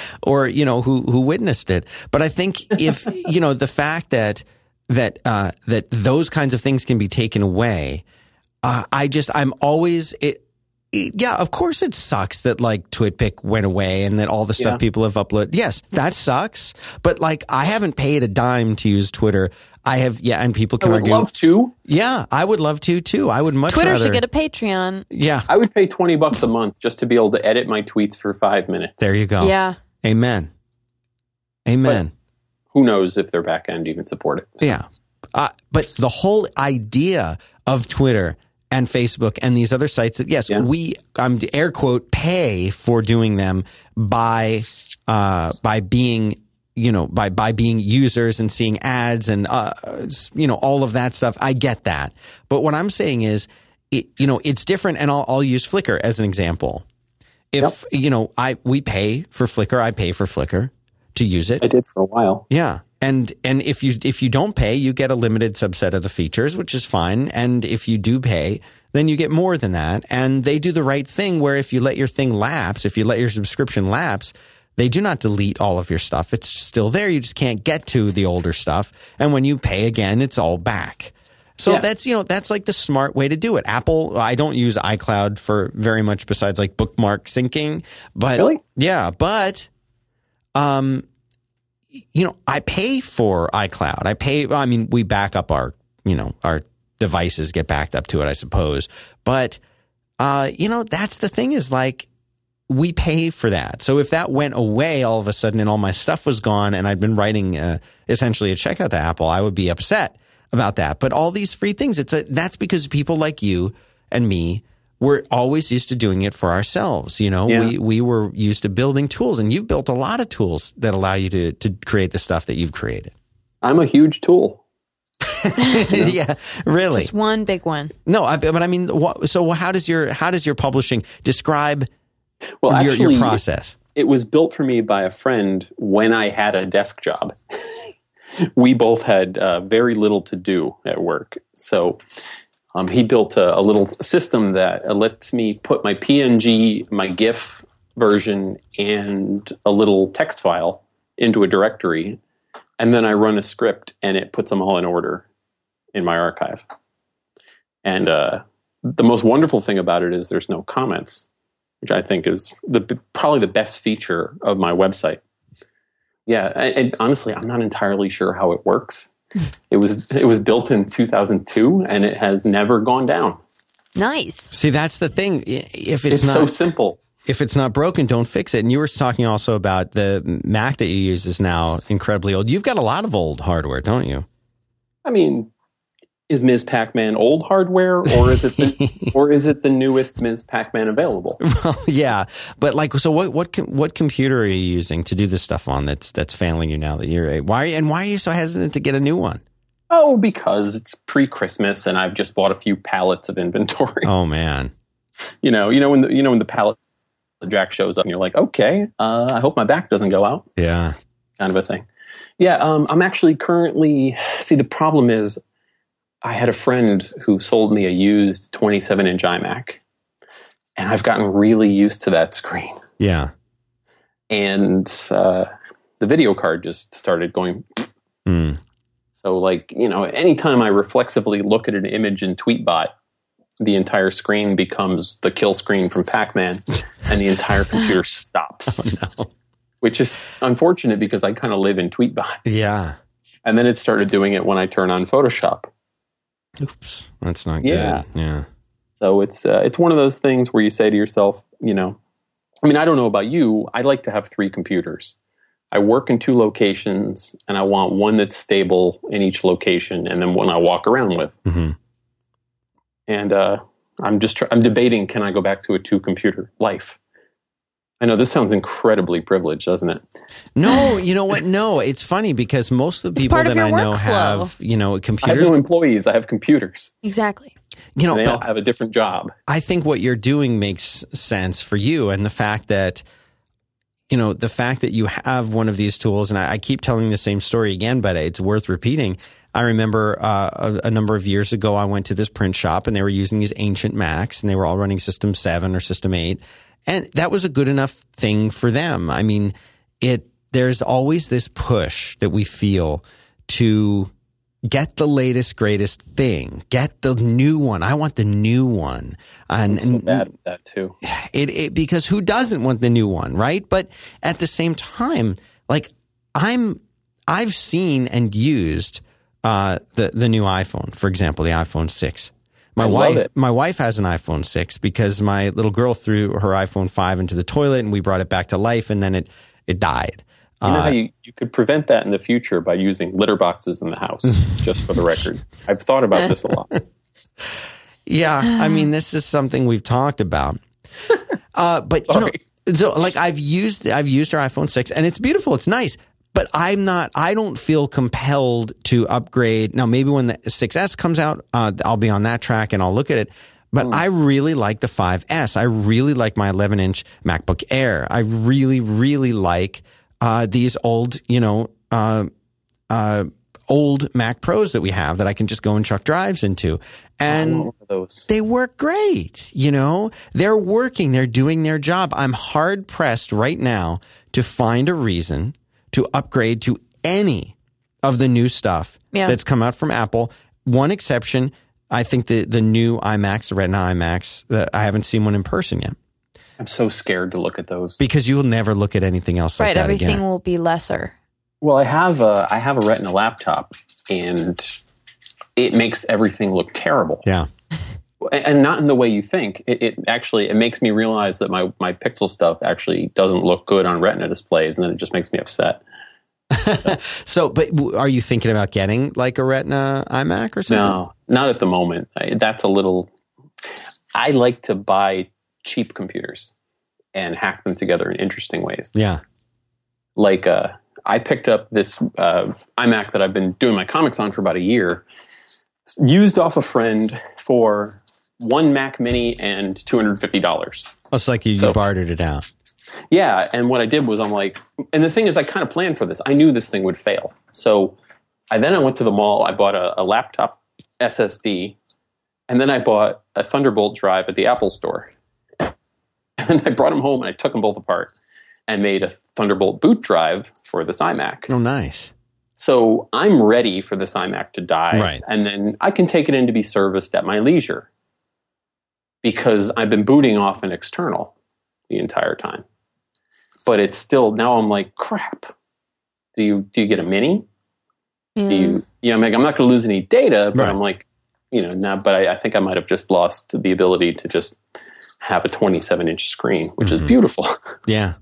[SPEAKER 1] [LAUGHS] or you know who who witnessed it. But I think if [LAUGHS] you know the fact that that uh, that those kinds of things can be taken away, uh, I just I'm always it. It- Yeah, of course it sucks that like TwitPic went away and that all the stuff
[SPEAKER 2] Yeah.
[SPEAKER 1] people have uploaded. Yes, that sucks. But like I haven't paid a dime to use Twitter. I have yeah, and people
[SPEAKER 2] I
[SPEAKER 1] can
[SPEAKER 2] would
[SPEAKER 1] argue.
[SPEAKER 2] love to.
[SPEAKER 1] yeah, I would love to too. I would much
[SPEAKER 3] Twitter
[SPEAKER 1] rather.
[SPEAKER 3] should get a Patreon.
[SPEAKER 1] yeah,
[SPEAKER 2] I would pay twenty bucks a month just to be able to edit my tweets for five minutes.
[SPEAKER 1] there you go.
[SPEAKER 3] Yeah.
[SPEAKER 1] Amen. Amen.
[SPEAKER 2] Who knows if their back end even support it?
[SPEAKER 1] Yeah. Uh, but the whole idea of Twitter and Facebook and these other sites that, yes,
[SPEAKER 2] Yeah.
[SPEAKER 1] we, I'm um, air quote, pay for doing them by, uh, by being, you know, by, by being users and seeing ads and, uh, you know, all of that stuff. I get that. But what I'm saying is, it, you know, it's different. And I'll, I'll use Flickr as an example. If, you know, I, we pay for Flickr, I pay for Flickr to use it.
[SPEAKER 2] I did for a while.
[SPEAKER 1] Yeah. And and if you if you don't pay, you get a limited subset of the features, which is fine. And if you do pay, then you get more than that. And they do the right thing where if you let your thing lapse, if you let your subscription lapse, they do not delete all of your stuff. It's still there. You just can't get to the older stuff. And when you pay again, it's all back. So
[SPEAKER 2] Yeah.
[SPEAKER 1] that's you know that's like the smart way to do it. Apple, I don't use iCloud for very much besides like bookmark syncing, but
[SPEAKER 2] Really?
[SPEAKER 1] yeah, but um you know, I pay for iCloud. I pay I mean, we back up our, you know, our devices get backed up to it, I suppose. But uh, you know, that's the thing is like we pay for that. So if that went away all of a sudden and all my stuff was gone and I'd been writing uh, essentially a check out to Apple, I would be upset about that. But all these free things, it's a, that's because people like you and me we're always used to doing it for ourselves. You know,
[SPEAKER 2] Yeah.
[SPEAKER 1] we, we were used to building tools and you've built a lot of tools that allow you to, to create the stuff that you've created.
[SPEAKER 2] I'm a huge tool. [LAUGHS]
[SPEAKER 1] yeah, really.
[SPEAKER 3] Just one big one.
[SPEAKER 1] No, I, but I mean, what, so how does your, how does your publishing describe
[SPEAKER 2] Well,
[SPEAKER 1] your,
[SPEAKER 2] actually,
[SPEAKER 1] your process?
[SPEAKER 2] it was built for me by a friend when I had a desk job. [LAUGHS] we both had uh, very little to do at work. So um, he built a, a little system that uh, lets me put my PNG, my GIF version, and a little text file into a directory. And then I run a script and it puts them all in order in my archive. And uh, the most wonderful thing about it is there's no comments which I think is the probably the best feature of my website. Yeah, and, and honestly, I'm not entirely sure how it works. It was it was built in 2002, and it has never gone down.
[SPEAKER 3] Nice.
[SPEAKER 1] See, that's the thing. If it's,
[SPEAKER 2] It's,
[SPEAKER 1] not,
[SPEAKER 2] so simple.
[SPEAKER 1] if it's not broken, don't fix it. And you were talking also about the Mac that you use is now incredibly old. You've got a lot of old hardware, don't you?
[SPEAKER 2] I mean, is Ms. Pac-Man old hardware, or is it the, [LAUGHS] or is it the newest Ms. Pac-Man available? [LAUGHS]
[SPEAKER 1] Well, yeah, but like, so what? What? What computer are you using to do this stuff on? That's that's failing you now that you're why? And why are you so hesitant to get a new one?
[SPEAKER 2] Oh, because it's pre-Christmas, and I've just bought a few pallets of inventory.
[SPEAKER 1] Oh man, [LAUGHS]
[SPEAKER 2] you know, you know when the, you know when the pallet jack shows up, and you're like, okay, uh, I hope my back doesn't go out.
[SPEAKER 1] yeah,
[SPEAKER 2] kind of a thing. Yeah, um, I'm actually currently. See, the problem is, I had a friend who sold me a used 27 inch iMac, and I've gotten really used to that screen.
[SPEAKER 1] yeah.
[SPEAKER 2] And uh, the video card just started going.
[SPEAKER 1] Mm.
[SPEAKER 2] So, like, you know, anytime I reflexively look at an image in Tweetbot, the entire screen becomes the kill screen from Pac Man, and the entire [LAUGHS] computer stops.
[SPEAKER 1] No.
[SPEAKER 2] which is unfortunate because I kind of live in Tweetbot.
[SPEAKER 1] Yeah.
[SPEAKER 2] And then it started doing it when I turn on Photoshop.
[SPEAKER 1] Oops. That's not
[SPEAKER 2] Yeah.
[SPEAKER 1] good. Yeah.
[SPEAKER 2] So it's uh, it's one of those things where you say to yourself, you know, I mean, I don't know about you. I like to have three computers. I work in two locations, and I want one that's stable in each location, and then one I walk around with.
[SPEAKER 1] hmm
[SPEAKER 2] And uh, I'm just try- I'm debating: can I go back to a two computer life? I know this sounds incredibly privileged, doesn't it?
[SPEAKER 1] No, you know what? No, it's funny because most of the people that I know
[SPEAKER 3] workflow.
[SPEAKER 1] have, you know,
[SPEAKER 2] I have
[SPEAKER 1] computers.
[SPEAKER 2] no employees. I have computers.
[SPEAKER 3] Exactly.
[SPEAKER 1] You know,
[SPEAKER 2] And they all have a different job.
[SPEAKER 1] I think what you're doing makes sense for you, and the fact that you know the fact that you have one of these tools, and I, I keep telling the same story again, but it's worth repeating. I remember uh, a, a number of years ago, I went to this print shop, and they were using these ancient Macs, and they were all running System Seven or System Eight, and that was a good enough thing for them. I mean, it. There's always this push that we feel to get the latest greatest thing get the new one i want the new one and,
[SPEAKER 2] I'm so
[SPEAKER 1] and
[SPEAKER 2] bad at that too. [SIGHS]
[SPEAKER 1] it, it because who doesn't want the new one right but at the same time like i'm i've seen and used uh the the new iphone for example the iphone 6 my wife
[SPEAKER 2] it.
[SPEAKER 1] my wife has an iphone 6 because my little girl threw her iphone 5 into the toilet and we brought it back to life and then it it died
[SPEAKER 2] You know
[SPEAKER 1] Uh,
[SPEAKER 2] how you, you could prevent that in the future by using litter boxes in the house, [LAUGHS] just for the record. I've thought about this a lot. [LAUGHS]
[SPEAKER 1] Yeah, I mean, this is something we've talked about. [LAUGHS] Uh, but you know, so like I've used I've used our iPhone six, and it's beautiful, it's nice. But I'm not. I don't feel compelled to upgrade now. Maybe when the 6S comes out, uh, I'll be on that track and I'll look at it. But I really like the 5S. I really like my 11 inch MacBook Air. I really, really like uh, these old, you know, uh, uh, old Mac Pros that we have that I can just go and chuck drives into. And
[SPEAKER 2] want one of those.
[SPEAKER 1] they work great. You know, they're working, they're doing their job. I'm hard pressed right now to find a reason to upgrade to any of the new stuff
[SPEAKER 3] Yeah.
[SPEAKER 1] that's come out from Apple. One exception, I think the the new iMacs, the Retina iMacs, that I haven't seen one in person yet
[SPEAKER 2] I'm so scared to look at those.
[SPEAKER 1] because you'll never look at anything else like
[SPEAKER 3] right.
[SPEAKER 1] that
[SPEAKER 3] Everything
[SPEAKER 1] again.
[SPEAKER 3] will be lesser.
[SPEAKER 2] Well, I have a I have a Retina laptop, and it makes everything look terrible,
[SPEAKER 1] Yeah.
[SPEAKER 2] And not in the way you think. It, it actually it makes me realize that my my Pixel stuff actually doesn't look good on Retina displays, and then it just makes me upset. [LAUGHS]
[SPEAKER 1] So, but are you thinking about getting like a Retina iMac or something?
[SPEAKER 2] No, not at the moment. I, that's a little. I like to buy cheap computers and hack them together in interesting ways.
[SPEAKER 1] Yeah.
[SPEAKER 2] like uh, I picked up this uh, iMac that I've been doing my comics on for about a year, used off a friend for one Mac Mini and two hundred fifty dollars.
[SPEAKER 1] It's like you, you bartered it out.
[SPEAKER 2] Yeah, and what I did was I'm like, and the thing is, I kind of planned for this. I knew this thing would fail, so I then I went to the mall. I bought a, a laptop SSD, and then I bought a Thunderbolt drive at the Apple Store, [LAUGHS] and I brought them home and I took them both apart and made a Thunderbolt boot drive for this iMac.
[SPEAKER 1] Oh, nice.
[SPEAKER 2] So I'm ready for this iMac to die,
[SPEAKER 1] Right.
[SPEAKER 2] and then I can take it in to be serviced at my leisure because I've been booting off an external the entire time. But it's still now I'm like crap. Do you do you get a mini?
[SPEAKER 3] Yeah.
[SPEAKER 2] Do you you know I'm like I'm not going to lose any data, but
[SPEAKER 1] Right.
[SPEAKER 2] I'm like you know now. But I, I think I might have just lost the ability to just have a 27 inch screen, which
[SPEAKER 1] Mhm.
[SPEAKER 2] is beautiful. [LAUGHS]
[SPEAKER 1] Yeah.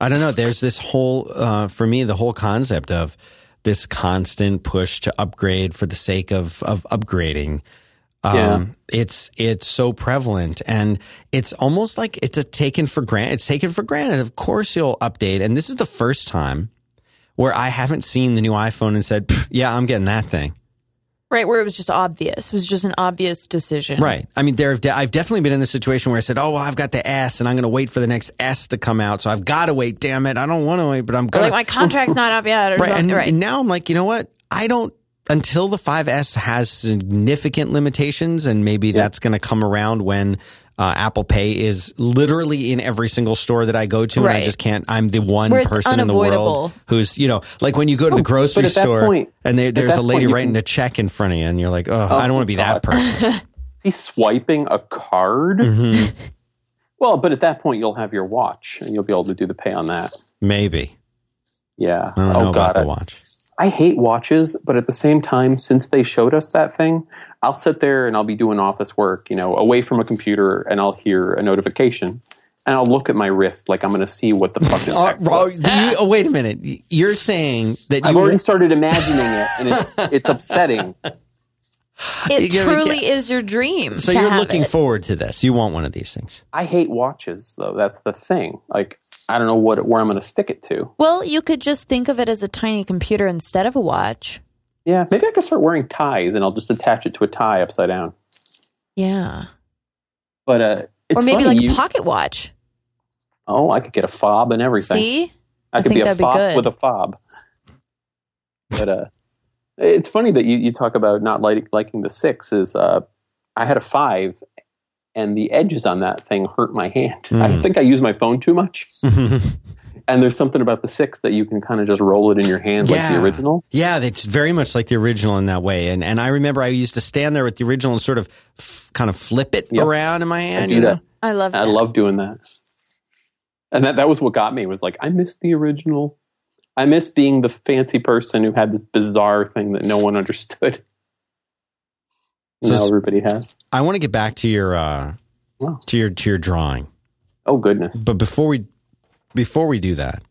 [SPEAKER 1] I don't know. There's this whole, uh, for me, the whole concept of this constant push to upgrade for the sake of of upgrading. Um,
[SPEAKER 2] Yeah.
[SPEAKER 1] It's it's so prevalent, and it's almost like it's a taken for granted. It's taken for granted. Of course, you'll update, and this is the first time where I haven't seen the new iPhone and said, "Yeah, I'm getting that thing."
[SPEAKER 3] right where it was just obvious. It was just an obvious decision.
[SPEAKER 1] Right. I mean, there. have de- I've definitely been in the situation where I said, "Oh, well, I've got the S, and I'm going to wait for the next S to come out, so I've got to wait. Damn it, I don't want to wait, but I'm going
[SPEAKER 3] like my contract's [LAUGHS] not up yet. Or
[SPEAKER 1] right.
[SPEAKER 3] something.
[SPEAKER 1] And,
[SPEAKER 3] right.
[SPEAKER 1] and now I'm like, you know what? I don't until the 5S has significant limitations, and maybe that's going to come around when. Uh, Apple Pay is literally in every single store that I go to, and I just can't. I'm the one
[SPEAKER 3] Where
[SPEAKER 1] person in the world who's, you know, like when you go to the grocery
[SPEAKER 2] at that
[SPEAKER 1] store
[SPEAKER 2] point-
[SPEAKER 1] and they, there's a lady
[SPEAKER 2] point
[SPEAKER 1] writing
[SPEAKER 2] can-
[SPEAKER 1] a check in front of you, and you're like, oh, I don't want to be that
[SPEAKER 2] God.
[SPEAKER 1] person. [LAUGHS]
[SPEAKER 2] He's swiping a card.
[SPEAKER 1] Mhm.
[SPEAKER 2] Well, but at that point, you'll have your watch, and you'll be able to do the pay on that.
[SPEAKER 1] Maybe.
[SPEAKER 2] Yeah.
[SPEAKER 1] I don't
[SPEAKER 2] oh
[SPEAKER 1] know about
[SPEAKER 2] God,
[SPEAKER 1] the
[SPEAKER 2] I-
[SPEAKER 1] watch.
[SPEAKER 2] I hate watches, but at the same time, since they showed us that thing, I'll sit there and I'll be doing office work, you know, away from a computer, and I'll hear a notification, and I'll look at my wrist like I'm going to see what the fuck is
[SPEAKER 1] Oh, [LAUGHS]
[SPEAKER 2] next.
[SPEAKER 1] oh,
[SPEAKER 2] was.
[SPEAKER 1] you- oh, wait a minute. You're saying that
[SPEAKER 2] I've
[SPEAKER 1] you
[SPEAKER 2] already started imagining it, and it's, [LAUGHS] it's upsetting.
[SPEAKER 3] It
[SPEAKER 1] You
[SPEAKER 3] truly
[SPEAKER 1] get-
[SPEAKER 3] is your dream.
[SPEAKER 1] so
[SPEAKER 3] to
[SPEAKER 1] you're
[SPEAKER 3] have
[SPEAKER 1] looking
[SPEAKER 3] it.
[SPEAKER 1] forward to this. You want one of these things.
[SPEAKER 2] I hate watches, though. That's the thing. Like, I don't know what where I'm going to stick it to.
[SPEAKER 3] Well, you could just think of it as a tiny computer instead of a watch.
[SPEAKER 2] Yeah, maybe I could start wearing ties, and I'll just attach it to a tie upside down.
[SPEAKER 3] Yeah.
[SPEAKER 2] But uh, it's
[SPEAKER 3] or maybe
[SPEAKER 2] funny,
[SPEAKER 3] like
[SPEAKER 2] you-
[SPEAKER 3] a pocket watch.
[SPEAKER 2] Oh, I could get a fob and everything.
[SPEAKER 3] See?
[SPEAKER 2] I
[SPEAKER 3] I
[SPEAKER 2] could be a
[SPEAKER 3] that'd be
[SPEAKER 2] with a fob. But uh, it's funny that you, you talk about not liking, liking the six. Is uh, I had a five, and the edges on that thing hurt my hand. I
[SPEAKER 1] Mm.
[SPEAKER 2] think I use my phone too much. [LAUGHS] And there's something about the six that you can kind of just roll it in your hand like the original.
[SPEAKER 1] Yeah, it's very much like the original in that way. And and I remember I used to stand there with the original and sort of f- kind of flip it
[SPEAKER 2] Yep.
[SPEAKER 1] around in my hand.
[SPEAKER 2] do
[SPEAKER 1] you know?
[SPEAKER 3] I love
[SPEAKER 2] I love doing that. And that, that was what got me was like, I miss the original. I miss being the fancy person who had this bizarre thing that no one understood.
[SPEAKER 1] So
[SPEAKER 2] now everybody has.
[SPEAKER 1] I want to get back to your uh,
[SPEAKER 2] Wow.
[SPEAKER 1] to your to your drawing,
[SPEAKER 2] Oh goodness.
[SPEAKER 1] but before we before we do that,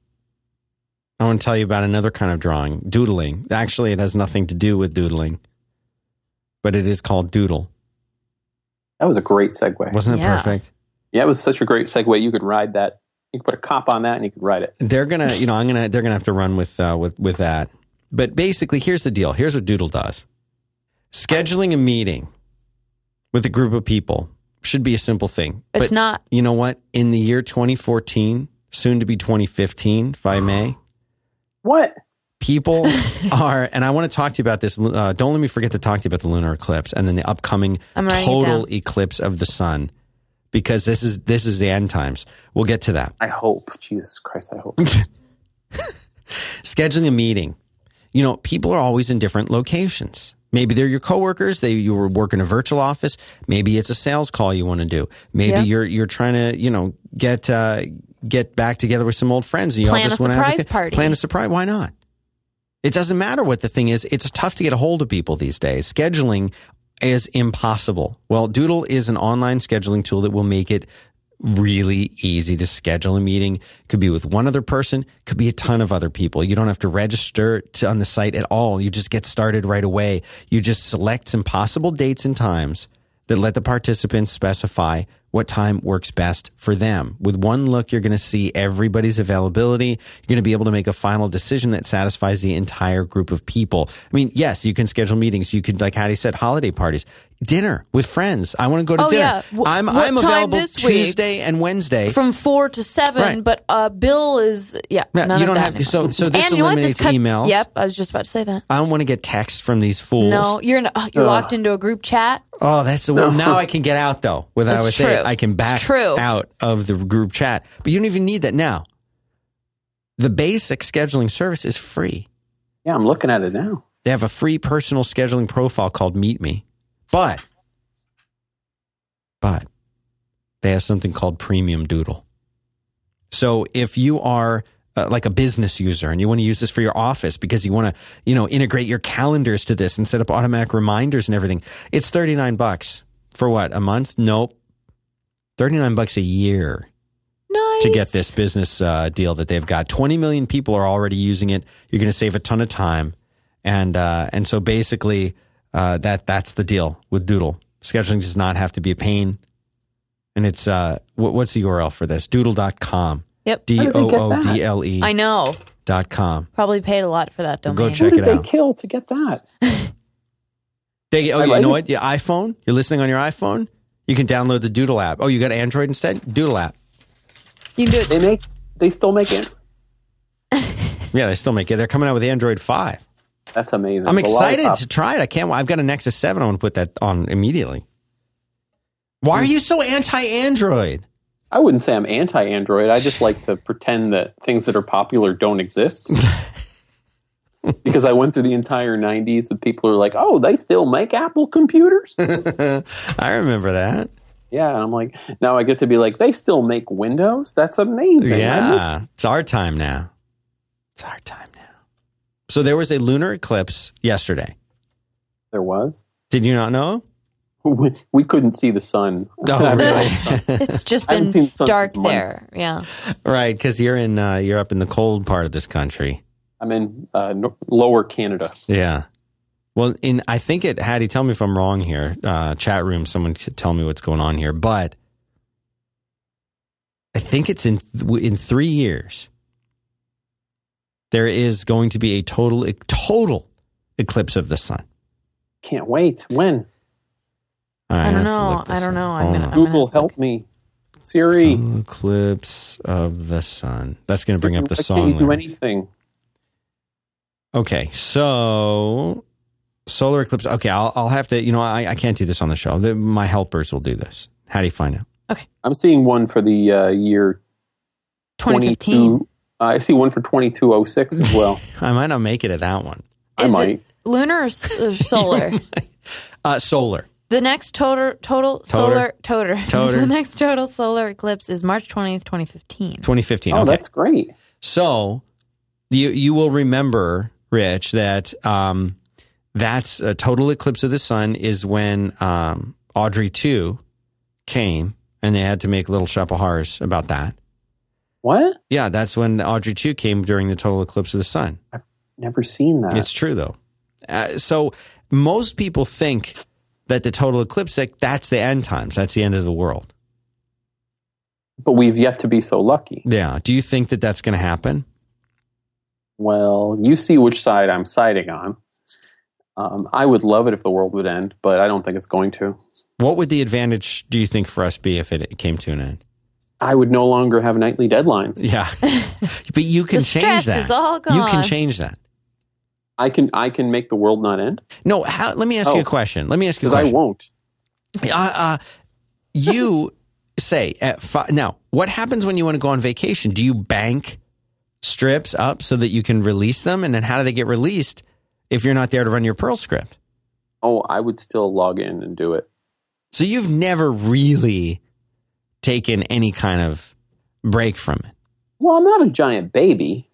[SPEAKER 1] I want to tell you about another kind of drawing, doodling. Actually, it has nothing to do with doodling, but it is called doodle.
[SPEAKER 2] That was a great segue.
[SPEAKER 1] Wasn't it
[SPEAKER 3] Yeah.
[SPEAKER 1] perfect?
[SPEAKER 2] Yeah, it was such a great segue. You could ride that. You could put a cop on that and you could ride it.
[SPEAKER 1] They're gonna, you know, I'm gonna, they're gonna have to run with uh, with with that. But basically, here's the deal. Here's what Doodle does: scheduling a meeting with a group of people should be a simple thing.
[SPEAKER 3] It's
[SPEAKER 1] but
[SPEAKER 3] not.
[SPEAKER 1] you know what? In the year 2014, soon to be 2015, if I may,
[SPEAKER 2] What?
[SPEAKER 1] people [LAUGHS] are, and I want to talk to you about this. Uh, don't let me forget to talk to you about the lunar eclipse and then the upcoming
[SPEAKER 3] I'm writing it
[SPEAKER 1] total eclipse of the sun, because this is this is the end times. We'll get to that.
[SPEAKER 2] I hope. Jesus Christ, I hope. [LAUGHS] [LAUGHS]
[SPEAKER 1] scheduling a meeting. You know, people are always in different locations. Maybe they're your coworkers. They you were working a virtual office. Maybe it's a sales call you want to do. Maybe
[SPEAKER 3] Yeah.
[SPEAKER 1] you're you're trying to you know get uh, get back together with some old friends. And you
[SPEAKER 3] Plan
[SPEAKER 1] all just
[SPEAKER 3] a
[SPEAKER 1] want to have
[SPEAKER 3] surprise party.
[SPEAKER 1] Plan a surprise. Why not? It doesn't matter what the thing is. It's tough to get a hold of people these days. Scheduling is impossible. Well, Doodle is an online scheduling tool that will make it really easy to schedule a meeting. Could be with one other person, could be a ton of other people. You don't have to register to, on the site at all. You just get started right away. You just select some possible dates and times that let the participants specify what time works best for them. With one look, you're going to see everybody's availability. You're going to be able to make a final decision that satisfies the entire group of people. I mean, yes, you can schedule meetings. You could, like Hattie said, holiday parties, dinner with friends. I want to go to
[SPEAKER 3] Oh,
[SPEAKER 1] dinner.
[SPEAKER 3] yeah. Wh-
[SPEAKER 1] I'm,
[SPEAKER 3] what
[SPEAKER 1] I'm
[SPEAKER 3] time
[SPEAKER 1] available
[SPEAKER 3] this week?
[SPEAKER 1] Tuesday and Wednesday.
[SPEAKER 3] From four to seven,
[SPEAKER 1] Right.
[SPEAKER 3] but uh, Bill is yeah.
[SPEAKER 1] Yeah,
[SPEAKER 3] none
[SPEAKER 1] you don't
[SPEAKER 3] that
[SPEAKER 1] have to.
[SPEAKER 3] anymore.
[SPEAKER 1] So, so this
[SPEAKER 3] and you
[SPEAKER 1] eliminates
[SPEAKER 3] This cut-
[SPEAKER 1] emails.
[SPEAKER 3] Yep, I was just about to say that.
[SPEAKER 1] I don't want to get texts from these fools.
[SPEAKER 3] No, you're in, uh, you're
[SPEAKER 2] Ugh.
[SPEAKER 3] locked into a group chat.
[SPEAKER 1] Oh, that's the one. Now I can get out though. Without
[SPEAKER 3] That's
[SPEAKER 1] I would say
[SPEAKER 3] true.
[SPEAKER 1] I can back out of the group chat. But you don't even need that now. The basic scheduling service is free.
[SPEAKER 2] Yeah, I'm looking at it now.
[SPEAKER 1] They have a free personal scheduling profile called Meet Me. But but they have something called Premium Doodle. So if you are uh, like a business user and you want to use this for your office because you want to, you know, integrate your calendars to this and set up automatic reminders and everything, it's 39 bucks for what? A month? Nope. 39 bucks a year
[SPEAKER 3] Nice
[SPEAKER 1] to get this business uh, deal that they've got. 20 million people are already using it. You're going to save a ton of time, and uh, and so basically uh, that that's the deal with Doodle. Scheduling does not have to be a pain, and it's uh, what, what's the URL for this? Doodle.com.
[SPEAKER 3] Yep.
[SPEAKER 1] D
[SPEAKER 2] How did they
[SPEAKER 1] O
[SPEAKER 2] get
[SPEAKER 1] O
[SPEAKER 2] that?
[SPEAKER 1] D L E
[SPEAKER 3] I know.
[SPEAKER 1] dot com.
[SPEAKER 3] Probably paid a lot for that domain.
[SPEAKER 1] Go
[SPEAKER 2] Who
[SPEAKER 1] check
[SPEAKER 2] did
[SPEAKER 1] it
[SPEAKER 2] they
[SPEAKER 1] out.
[SPEAKER 2] kill to get that? [LAUGHS]
[SPEAKER 1] They, oh,
[SPEAKER 2] I
[SPEAKER 1] you
[SPEAKER 2] like
[SPEAKER 1] know
[SPEAKER 2] it.
[SPEAKER 1] what? Your iPhone. You're listening on your iPhone. You can download the Doodle app. Oh, you got Android instead? Doodle app.
[SPEAKER 3] You can do it.
[SPEAKER 2] They make. They still make it. [LAUGHS]
[SPEAKER 1] Yeah, they still make it. They're coming out with Android five.
[SPEAKER 2] That's amazing.
[SPEAKER 1] I'm excited to try it. I can't. I've got a Nexus Seven. I want to put that on immediately. Why are hmm. you so anti-Android?
[SPEAKER 2] I wouldn't say I'm anti-Android. I just like to pretend that things that are popular don't exist. [LAUGHS] because I went through the entire '90s with people who are like, "Oh, they still make Apple computers." [LAUGHS]
[SPEAKER 1] I remember that.
[SPEAKER 2] Yeah, and I'm like, now I get to be like, they still make windows. That's amazing.
[SPEAKER 1] Yeah, it's our time now. It's our time now. So there was a lunar eclipse yesterday.
[SPEAKER 2] there was.
[SPEAKER 1] Did you not know? [LAUGHS]
[SPEAKER 2] We, we couldn't see the sun. [LAUGHS]
[SPEAKER 1] Oh, [LAUGHS] really?
[SPEAKER 3] It's just been dark
[SPEAKER 2] since Monday.
[SPEAKER 3] there. Yeah.
[SPEAKER 1] right, because you're in uh, you're up in the cold part of this country.
[SPEAKER 2] I'm in uh, no, lower Canada.
[SPEAKER 1] Yeah. Well, in I think it Hattie, tell me if I'm wrong here. Uh, chat room, someone tell me what's going on here, but I think it's in in three years. There is going to be a total total eclipse of the sun.
[SPEAKER 2] Can't wait. When?
[SPEAKER 3] I
[SPEAKER 1] have
[SPEAKER 3] don't know. I don't
[SPEAKER 1] up.
[SPEAKER 3] know. I'm gonna-
[SPEAKER 1] on.
[SPEAKER 3] I'm
[SPEAKER 2] Google,
[SPEAKER 3] have to
[SPEAKER 2] help me. Siri.
[SPEAKER 1] Total eclipse of the sun. That's going to bring up the
[SPEAKER 2] Why
[SPEAKER 1] song.
[SPEAKER 2] Can't you do anything?
[SPEAKER 1] Okay, so solar eclipse. Okay, I'll, I'll have to. You know, I, I can't do this on the show. The, my helpers will do this. How do you find out?
[SPEAKER 2] Okay, I'm seeing one for the uh, year
[SPEAKER 3] 2015.
[SPEAKER 2] 22. Uh, I see one for 2206 as well. [LAUGHS]
[SPEAKER 1] I might not make it at that one.
[SPEAKER 2] I
[SPEAKER 3] Is
[SPEAKER 2] might.
[SPEAKER 3] it lunar or, s- or solar? [LAUGHS]
[SPEAKER 1] Uh, solar.
[SPEAKER 3] the next total total solar total [LAUGHS]
[SPEAKER 1] Toter.
[SPEAKER 3] the next total solar eclipse is March 20th, 2015.
[SPEAKER 1] 2015.
[SPEAKER 2] Oh,
[SPEAKER 1] okay.
[SPEAKER 2] that's great.
[SPEAKER 1] So you you will remember, Rich, that um, that's a total eclipse of the sun is when um, Audrey two came and they had to make little shapahars about that.
[SPEAKER 2] What?
[SPEAKER 1] Yeah, that's when Audrey two came during the total eclipse of the sun.
[SPEAKER 2] I've never seen that.
[SPEAKER 1] It's true though. Uh, so most people think that the total eclipse like that's the end times. That's the end of the world.
[SPEAKER 2] but we've yet to be so lucky.
[SPEAKER 1] Yeah. Do you think that that's going to happen?
[SPEAKER 2] Well, you see which side I'm siding on. Um, I would love it if the world would end, but I don't think it's going to.
[SPEAKER 1] What would the advantage do you think for us be if it came to an end?
[SPEAKER 2] I would no longer have nightly deadlines.
[SPEAKER 1] Yeah. [LAUGHS] but you can
[SPEAKER 3] the
[SPEAKER 1] change
[SPEAKER 3] stress
[SPEAKER 1] that.
[SPEAKER 3] is all gone.
[SPEAKER 1] You can change that.
[SPEAKER 2] I can I can make the world not end
[SPEAKER 1] No, how, let me ask you
[SPEAKER 2] Oh.
[SPEAKER 1] a question. Let me ask you a
[SPEAKER 2] because I won't.
[SPEAKER 1] Uh, uh, you [LAUGHS] say at fi- now, what happens when you want to go on vacation? Do you bank strips up so that you can release them, and then how do they get released if you're not there to run your Perl script?
[SPEAKER 2] Oh, I would still log in and do it.
[SPEAKER 1] So you've never really taken any kind of break from it.
[SPEAKER 2] Well, I'm not a giant baby.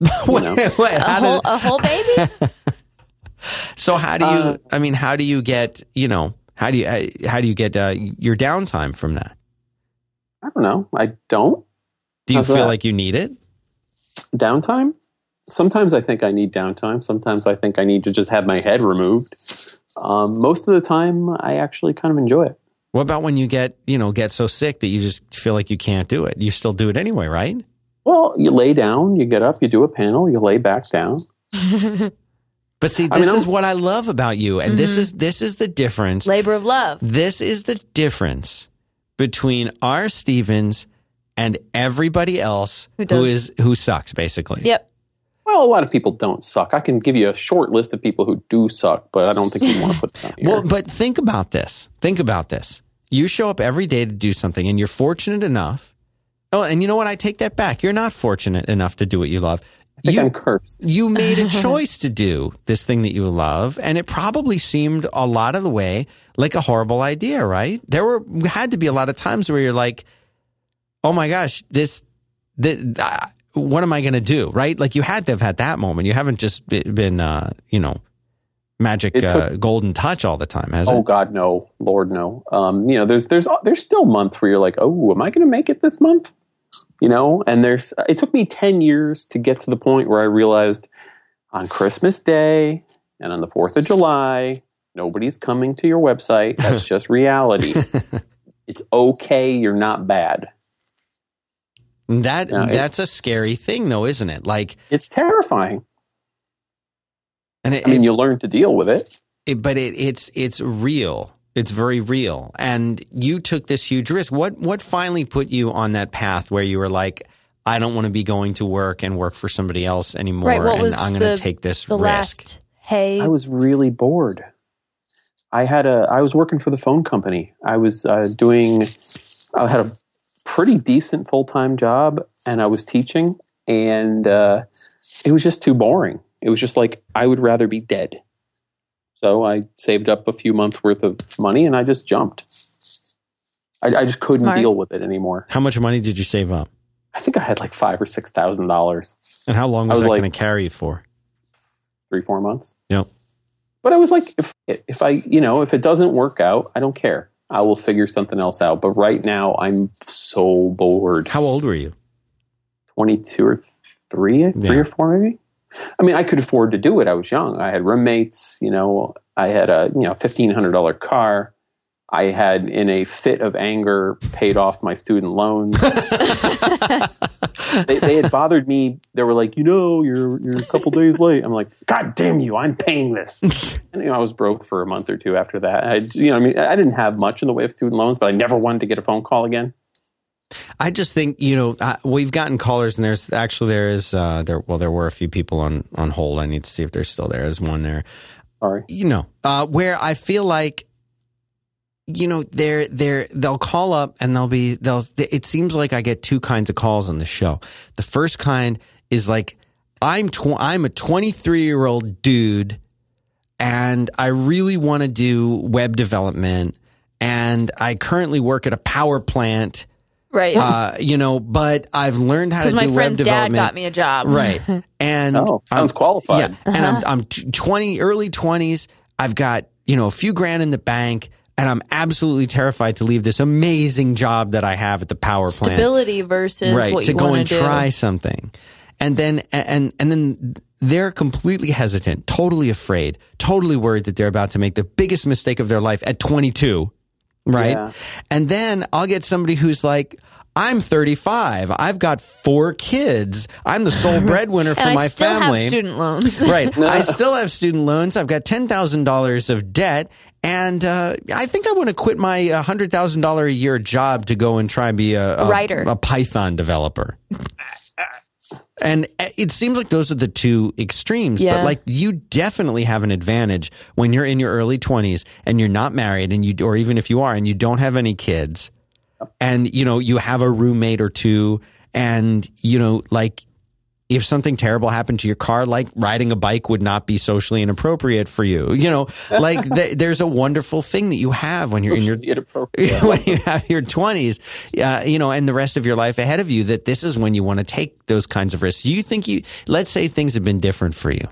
[SPEAKER 2] [LAUGHS] You know.
[SPEAKER 1] Wait, wait,
[SPEAKER 3] a whole,
[SPEAKER 1] does-
[SPEAKER 3] a whole baby? [LAUGHS]
[SPEAKER 1] so how do you?
[SPEAKER 2] Uh,
[SPEAKER 1] I mean, how do you get? You know, how do you? uh, How do you get uh, your downtime from that?
[SPEAKER 2] I don't know. I don't
[SPEAKER 1] Do you
[SPEAKER 2] How's
[SPEAKER 1] feel
[SPEAKER 2] that?
[SPEAKER 1] like you need it?
[SPEAKER 2] downtime. Sometimes I think I need downtime. Sometimes I think I need to just have my head removed. Um, most of the time, I actually kind of enjoy it.
[SPEAKER 1] What about when you get, you know, get so sick that you just feel like you can't do it? You still do it anyway, right?
[SPEAKER 2] Well, you lay down, you get up, you do a panel, you lay back down. [LAUGHS]
[SPEAKER 1] But see,
[SPEAKER 2] I
[SPEAKER 1] this
[SPEAKER 2] mean,
[SPEAKER 1] is
[SPEAKER 2] I'm-
[SPEAKER 1] what I love about you, and this mm-hmm. is this is the difference.
[SPEAKER 3] Labor of love.
[SPEAKER 1] This is the difference between our Stevens and everybody else
[SPEAKER 3] Who
[SPEAKER 1] who
[SPEAKER 3] does-
[SPEAKER 1] is who sucks, basically.
[SPEAKER 3] Yep.
[SPEAKER 2] Well, a lot of people don't suck. I can give you a short list of people who do suck, but I don't think you want to put them [LAUGHS] here.
[SPEAKER 1] Well, but think about this. Think about this. You show up every day to do something, and you're fortunate enough. Oh, and you know what? I take that back. You're not fortunate enough to do what you love. You,
[SPEAKER 2] I'm cursed.
[SPEAKER 1] you made a [LAUGHS] choice to do this thing that you love, and it probably seemed a lot of the way like a horrible idea, right? There were had to be a lot of times where you're like, "Oh my gosh, this, this uh, what am I going to do?" Right? Like you had to have had that moment. You haven't just been, uh, you know, magic
[SPEAKER 2] took-
[SPEAKER 1] uh, golden touch all the time, has
[SPEAKER 2] Oh
[SPEAKER 1] it?
[SPEAKER 2] Oh God, no, Lord, no. Um, you know, there's there's there's still months where you're like, oh, am I going to make it this month? You know, and there's it took me ten years to get to the point where I realized on Christmas Day and on the Fourth of July, nobody's coming to your website. That's [LAUGHS] just reality. it's okay. You're not bad.
[SPEAKER 1] That
[SPEAKER 2] No, it-
[SPEAKER 1] that's a scary thing, though, isn't it? Like,
[SPEAKER 2] It's terrifying.
[SPEAKER 1] And it,
[SPEAKER 2] I mean,
[SPEAKER 1] it-
[SPEAKER 2] you learn to deal with it.
[SPEAKER 1] it- but it, it's it's real. It's very real, and you took this huge risk. What what finally put you on that path where you were like, I don't want to be going to work and work for somebody else anymore,
[SPEAKER 3] Right, what
[SPEAKER 1] and
[SPEAKER 3] was
[SPEAKER 1] I'm going
[SPEAKER 3] the-
[SPEAKER 1] to take this
[SPEAKER 3] The
[SPEAKER 1] risk.
[SPEAKER 3] last hey
[SPEAKER 2] I was really bored. I had a. I was working for the phone company. I was uh, doing. I had a pretty decent full time job, and I was teaching, and uh, it was just too boring. It was just like I would rather be dead. So I saved up a few months worth of money, and I just jumped. I, I just couldn't
[SPEAKER 3] Mark?
[SPEAKER 2] deal with it anymore.
[SPEAKER 1] How much money did you save up?
[SPEAKER 2] I think I had like five or six thousand dollars,
[SPEAKER 1] And how long was,
[SPEAKER 2] was
[SPEAKER 1] that
[SPEAKER 2] like-
[SPEAKER 1] going to carry you for?
[SPEAKER 2] three four months.
[SPEAKER 1] Yep.
[SPEAKER 2] But I was like, if if I you know if it doesn't work out, I don't care. I will figure something else out. But right now, I'm so bored.
[SPEAKER 1] How old were you?
[SPEAKER 2] Twenty two or three, three
[SPEAKER 1] Yeah.
[SPEAKER 2] or four, maybe. I mean, I could afford to do it. I was young. I had roommates. You know, I had a you know fifteen hundred dollar car. I had, in a fit of anger, paid off my student loans. [LAUGHS] they, they had bothered me. They were like, you know, you're you're a couple days late. I'm like, God damn you! I'm paying this. and you know, I was broke for a month or two after that. I, you know, I mean, I didn't have much in the way of student loans, but I never wanted to get a phone call again.
[SPEAKER 1] I just think you know uh, we've gotten callers, and there's actually there is uh, there well there were a few people on on hold. I need to see if they're still there. There's one there.
[SPEAKER 2] Sorry.
[SPEAKER 1] you know, uh, where I feel like, you know, they're they're they'll call up and they'll be they'll. It seems like I get two kinds of calls on the show. The first kind is like, I'm tw- I'm a 23 year old dude, and I really want to do web development, and I currently work at a power plant.
[SPEAKER 3] Right.
[SPEAKER 1] Uh, you know, but I've learned how to do
[SPEAKER 3] Because
[SPEAKER 1] do
[SPEAKER 3] my
[SPEAKER 1] web
[SPEAKER 3] friend's dad got me a job.
[SPEAKER 1] Right. And [LAUGHS]
[SPEAKER 2] Oh, sounds
[SPEAKER 1] I'm-
[SPEAKER 2] qualified.
[SPEAKER 1] Yeah. And I'm I'm 20 early 20s. I've got, you know, a few grand in the bank and I'm absolutely terrified to leave this amazing job that I have at the power plant.
[SPEAKER 3] Stability versus
[SPEAKER 1] right,
[SPEAKER 3] what
[SPEAKER 1] to
[SPEAKER 3] you
[SPEAKER 1] go and
[SPEAKER 3] do.
[SPEAKER 1] try something. And then and and then they're completely hesitant, totally afraid, totally worried that they're about to make the biggest mistake of their life at 22, right?
[SPEAKER 2] Yeah.
[SPEAKER 1] And then I'll get somebody who's like I'm 35. I've got four kids. I'm the sole [LAUGHS] breadwinner for
[SPEAKER 3] and
[SPEAKER 1] my
[SPEAKER 3] I still
[SPEAKER 1] family.
[SPEAKER 3] have student loans. [LAUGHS]
[SPEAKER 1] right. I [LAUGHS] still have student loans. I've got ten thousand dollars of debt, and uh, I think I want to quit my uh, hundred thousand dollar a year job to go and try and be a, a
[SPEAKER 3] Writer.
[SPEAKER 1] a Python developer. And it seems like those are the two extremes, but like you definitely have an advantage when you're in your early 20s and you're not married and you or even if you are and you don't have any kids and you know you have a roommate or two and you know like if something terrible happened to your car like riding a bike would not be socially inappropriate for you you know? Like [LAUGHS] th- there's a wonderful thing that you have when you're in your
[SPEAKER 2] Inappropriate. [LAUGHS]
[SPEAKER 1] when you have your 20s uh, you know and the rest of your life ahead of you that this is when you want to take those kinds of risks. Do you think you let's say things have been different for you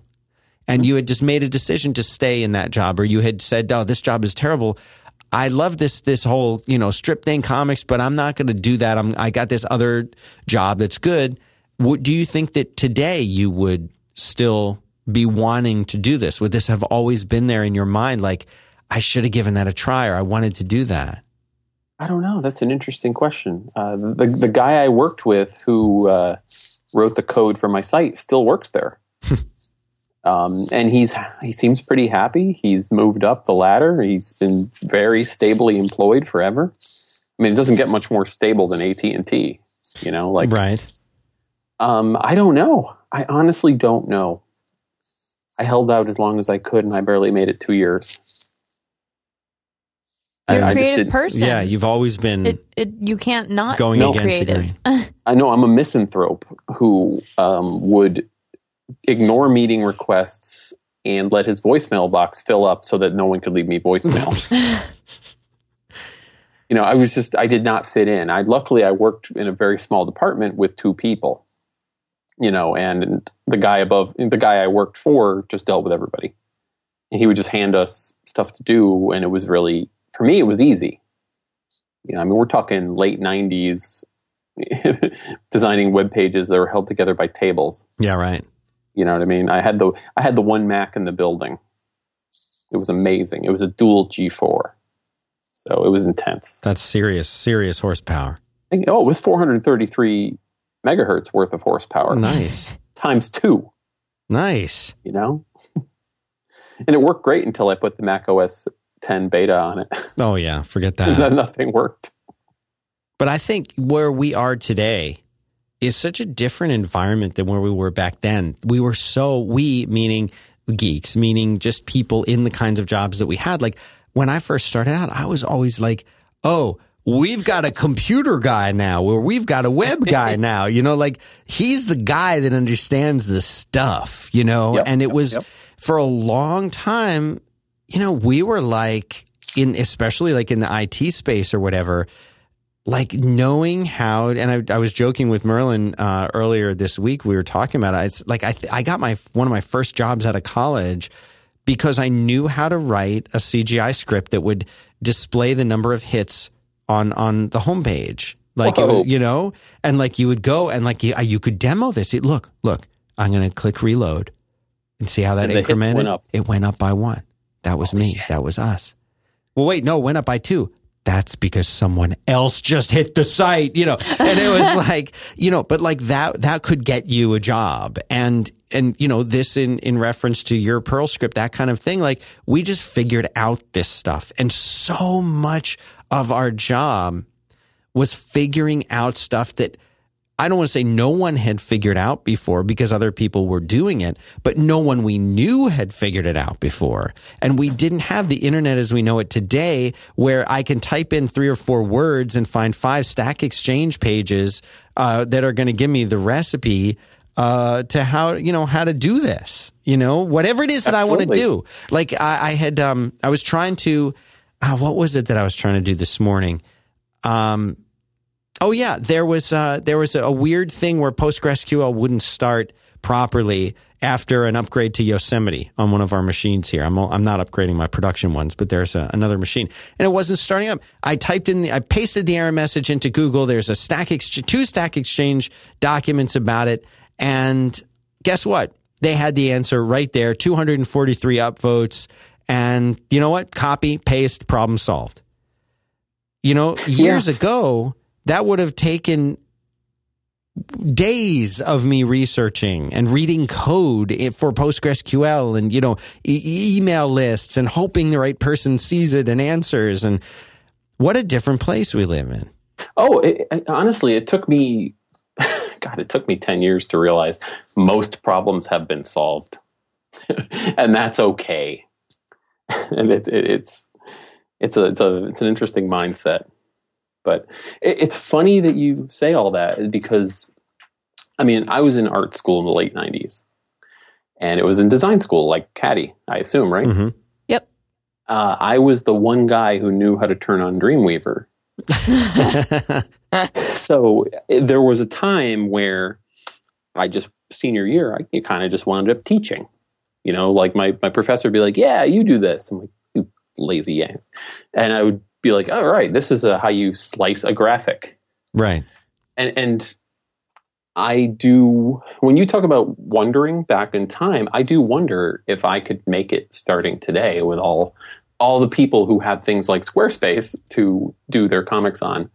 [SPEAKER 1] and you had just made a decision to stay in that job or you had said oh this job is terrible I love this this whole you know strip thing comics, but I'm not going to do that. I'm I got this other job that's good. Would, do you think that today you would still be wanting to do this? Would this have always been there in your mind? Like I should have given that a try, or I wanted to do that.
[SPEAKER 2] I don't know. That's an interesting question. Uh, the the guy I worked with who uh, wrote the code for my site still works there, [LAUGHS] um, and he's he seems pretty happy. He's moved up the ladder. He's been very stably employed forever. I mean, it doesn't get much more stable than AT and T. You know, like
[SPEAKER 1] right.
[SPEAKER 2] um, I don't know. I honestly don't know. I held out as long as I could, and I barely made it two years.
[SPEAKER 3] You're
[SPEAKER 2] I
[SPEAKER 3] a
[SPEAKER 2] just
[SPEAKER 3] creative person.
[SPEAKER 1] Yeah, you've always been
[SPEAKER 3] it, it, you can't not
[SPEAKER 1] going
[SPEAKER 3] be
[SPEAKER 1] against the
[SPEAKER 3] creative.
[SPEAKER 1] grain. [LAUGHS]
[SPEAKER 2] I know I'm a misanthrope who um, would ignore meeting requests and let his voicemail box fill up so that no one could leave me voicemail. [LAUGHS] you know, I was just I did not fit in. I luckily I worked in a very small department with two people. You know, and the guy above the guy I worked for just dealt with everybody. And he would just hand us stuff to do and it was really for me it was easy. You know, I mean we're talking late 90s [LAUGHS] designing web pages that were held together by tables.
[SPEAKER 1] Yeah, right.
[SPEAKER 2] You know what I mean? I had the I had the one Mac in the building. It was amazing. It was a dual G4, so it was intense.
[SPEAKER 1] That's serious, serious horsepower.
[SPEAKER 2] Think- oh, it was 433 megahertz worth of horsepower
[SPEAKER 1] Nice, [LAUGHS]
[SPEAKER 2] times two.
[SPEAKER 1] nice.
[SPEAKER 2] You know, [LAUGHS] and it worked great until I put the Mac OS 10 beta on it. [LAUGHS]
[SPEAKER 1] Oh yeah, forget
[SPEAKER 2] and
[SPEAKER 1] that.
[SPEAKER 2] nothing worked.
[SPEAKER 1] But I think where we are today is such a different environment than where we were back then. We were so, we meaning geeks, meaning just people in the kinds of jobs that we had. Like when I first started out, I was always like, oh, we've got a computer guy now, or we've got a web [LAUGHS] guy now. You know, like he's the guy that understands the stuff, you know?
[SPEAKER 2] Yep,
[SPEAKER 1] and it
[SPEAKER 2] yep,
[SPEAKER 1] was
[SPEAKER 2] yep.
[SPEAKER 1] for a long time, you know, we were like, in especially like in the IT space or whatever, like knowing how, and I, I was joking with Merlin uh, earlier this week. We were talking about it. It's like I, I got my one of my first jobs out of college because I knew how to write a CGI script that would display the number of hits on on the homepage. Like you know, and like you would go and like you, you could demo this. It, look, look, I'm going to click reload and see how that incremented.
[SPEAKER 2] went up.
[SPEAKER 1] It went up by one. That was me. That was us. Well, wait, no, it went up by two. That's because someone else just hit the site, you know. And it was [LAUGHS] like, you know, but like that that could get you a job. And and you know, this in in reference to your Perl script, that kind of thing. Like we just figured out this stuff. And so much of our job was figuring out stuff that I don't want to say no one had figured out before because other people were doing it, but no one we knew had figured it out before. And we didn't have the internet as we know it today, where I can type in three or four words and find five Stack Exchange pages uh, that are going to give me the recipe uh, to how you know how to do this. You know, whatever it is that I want to do. Like I, I had, um, I was trying to. Uh, what was it that I was trying to do this morning? Um, Oh yeah, there was uh, there was a weird thing where PostgreSQL wouldn't start properly after an upgrade to Yosemite on one of our machines here. I'm I'm not upgrading my production ones, but there's a, another machine and it wasn't starting up. I typed in the, I pasted the error message into Google. There's a Stack Exchange, two Stack Exchange documents about it, and guess what? They had the answer right there. 243 upvotes, and you know what? Copy, paste, problem solved. You know, years ago, that would have taken days of me researching and reading code for PostgreSQL and, you know, e- email lists and hoping the right person sees it and answers. And what a different place we live in.
[SPEAKER 2] Oh, it, it- honestly, it took me, [LAUGHS] God, it took me 10 years to realize most problems have been solved. [LAUGHS] and that's okay. [LAUGHS] and it, it, it's, it's, a, it's, a, it's an interesting mindset. But it, it's funny that you say all that because, I mean, I was in art school in the late 90s. And it was in design school, like Caddy, I assume, right?
[SPEAKER 1] Mhm.
[SPEAKER 3] Yep.
[SPEAKER 2] Uh, I was the one guy who knew how to turn on Dreamweaver [LAUGHS] so there was a time where I just senior year I kind of just wound up teaching. You know, like my my professor would be like, "Yeah, you do this." I'm like, "You lazy ass," and I would be like, "All right, this is a, how you slice a graphic."
[SPEAKER 1] right.
[SPEAKER 2] And and I do when you talk about wondering back in time, I do wonder if I could make it starting today with all all the people who had things like Squarespace to do their comics on,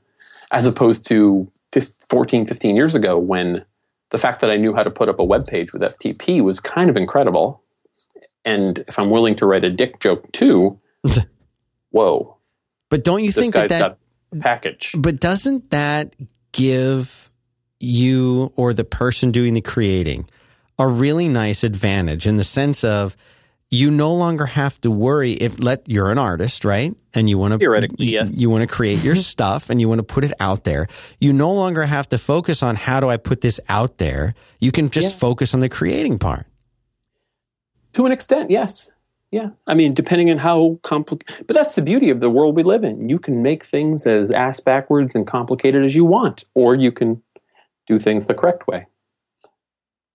[SPEAKER 2] as opposed to 15, 14, 15 years ago when the fact that I knew how to put up a web page with FTP was kind of incredible. And if I'm willing to write a dick joke too, [LAUGHS] whoa,
[SPEAKER 1] But don't you
[SPEAKER 2] this
[SPEAKER 1] think that, that
[SPEAKER 2] package.
[SPEAKER 1] But doesn't that give you or the person doing the creating a really nice advantage in the sense of you no longer have to worry if let you're an artist, right? And you want to
[SPEAKER 2] Theoretically, yes.
[SPEAKER 1] You want to create your mm-hmm. stuff and you want to put it out there. You no longer have to focus on how do I put this out there. You can just
[SPEAKER 2] Yeah.
[SPEAKER 1] focus on the creating part.
[SPEAKER 2] To an extent, yes. Yeah. I mean, depending on how complicated, but that's the beauty of the world we live in. You can make things as ass backwards and complicated as you want, or you can do things the correct way,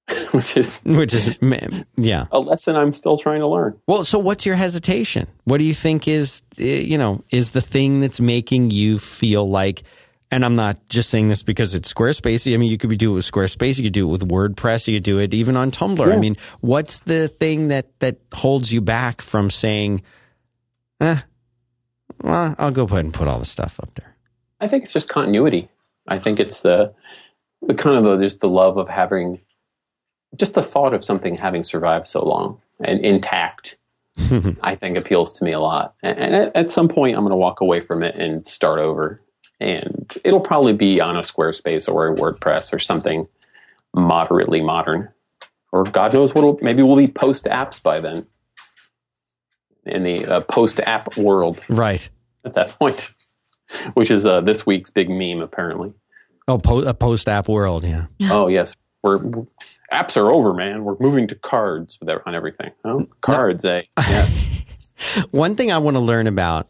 [SPEAKER 2] [LAUGHS] which is
[SPEAKER 1] Which is yeah.
[SPEAKER 2] a lesson I'm still trying to learn.
[SPEAKER 1] Well, so what's your hesitation? What do you think is, eh, you know, is the thing that's making you feel like, and I'm not just saying this because it's Squarespace. I mean, you could be do it with Squarespace. You could do it with WordPress. You could do it even on Tumblr. I mean, what's the thing that, that holds you back from saying, eh, well, I'll go ahead and put all the stuff up there.
[SPEAKER 2] I think it's just continuity. I think it's the, the kind of the, just the love of having, just the thought of something having survived so long and intact. [LAUGHS] I think appeals to me a lot. And, and at, at some point, I'm going to walk away from it and start over. And it'll probably be on a Squarespace or a WordPress or something moderately modern. Or God knows what, maybe we'll be post apps by then in the uh, post app world
[SPEAKER 1] right.
[SPEAKER 2] at that point, [LAUGHS] which is uh, this week's big meme, apparently.
[SPEAKER 1] Oh, po- a post app world. Yeah. [LAUGHS]
[SPEAKER 2] oh, yes. We're, we're- apps are over, man. We're moving to cards with on everything. Oh, cards, eh? [LAUGHS] Yes.
[SPEAKER 1] One thing I want to learn about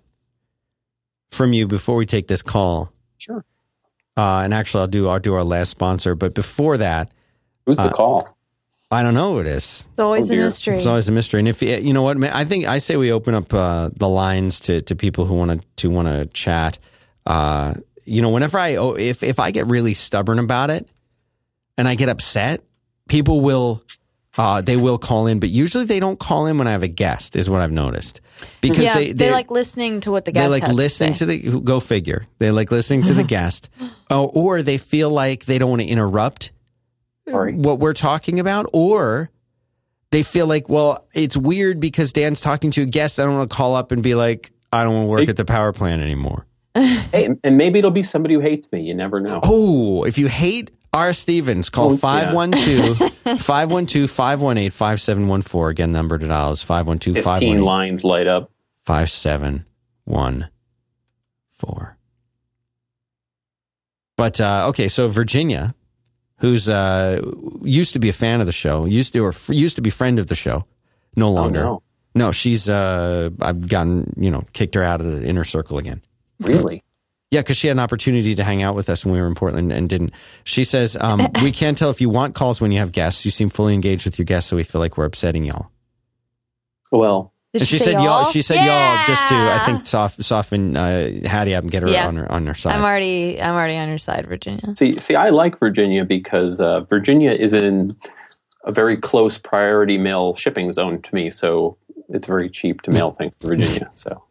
[SPEAKER 1] from you before we take this call
[SPEAKER 2] sure.
[SPEAKER 1] Uh, and actually, I'll do I'll do our last sponsor. But before that,
[SPEAKER 2] Who's the
[SPEAKER 1] Uh,
[SPEAKER 2] call?
[SPEAKER 1] I don't know who it is.
[SPEAKER 3] It's always
[SPEAKER 2] Oh,
[SPEAKER 3] a mystery.
[SPEAKER 1] It's always a mystery. And if you know what, man, I think I say we open up uh, the lines to, to people who want to to want to chat. Uh, you know, whenever I oh, if if I get really stubborn about it and I get upset, people will uh, they will call in, but usually they don't call in when I have a guest. Is what I've noticed because
[SPEAKER 3] yeah,
[SPEAKER 1] they
[SPEAKER 3] they,
[SPEAKER 1] they're-
[SPEAKER 3] like listening to what the
[SPEAKER 1] they
[SPEAKER 3] guest
[SPEAKER 1] like
[SPEAKER 3] has
[SPEAKER 1] listening
[SPEAKER 3] to,
[SPEAKER 1] to, the go figure. They like listening to the [LAUGHS] guest, oh, or they feel like they don't want to interrupt
[SPEAKER 2] Sorry.
[SPEAKER 1] what we're talking about, or they feel like, well, it's weird because Dan's talking to a guest. I don't want to call up and be like, I don't want to work
[SPEAKER 2] Hey.
[SPEAKER 1] at the power plant anymore.
[SPEAKER 2] Hey, and maybe it'll be somebody who hates me. You never know.
[SPEAKER 1] Oh, if you hate R. Stevens, call
[SPEAKER 2] Oh,
[SPEAKER 1] 512 512 [LAUGHS] 518 5714. Again, number to dial is 512
[SPEAKER 2] Fifteen
[SPEAKER 1] 518
[SPEAKER 2] lines light up.
[SPEAKER 1] 5714. But uh, okay, so Virginia, who's uh, used to be a fan of the show, used to or f- used to be friend of the show, no
[SPEAKER 2] Oh,
[SPEAKER 1] longer.
[SPEAKER 2] no.
[SPEAKER 1] No, she's uh, I've gotten you know kicked her out of the inner circle again.
[SPEAKER 2] Really?
[SPEAKER 1] Yeah, because she had an opportunity to hang out with us when we were in Portland and didn't. She says, um, "We can't tell if you want calls when you have guests. You seem fully engaged with your guests, so we feel like we're upsetting y'all."
[SPEAKER 2] Well,
[SPEAKER 1] and she,
[SPEAKER 3] say
[SPEAKER 1] said y'all.
[SPEAKER 3] y'all?
[SPEAKER 1] She said y'all just to I think soft, soften uh, Hattie up and get her
[SPEAKER 3] Yeah.
[SPEAKER 1] on her on her side.
[SPEAKER 3] I'm already I'm already on your side, Virginia.
[SPEAKER 2] see, see, I like Virginia because uh, Virginia is in a very close priority mail shipping zone to me, so it's very cheap to mail things to Virginia. So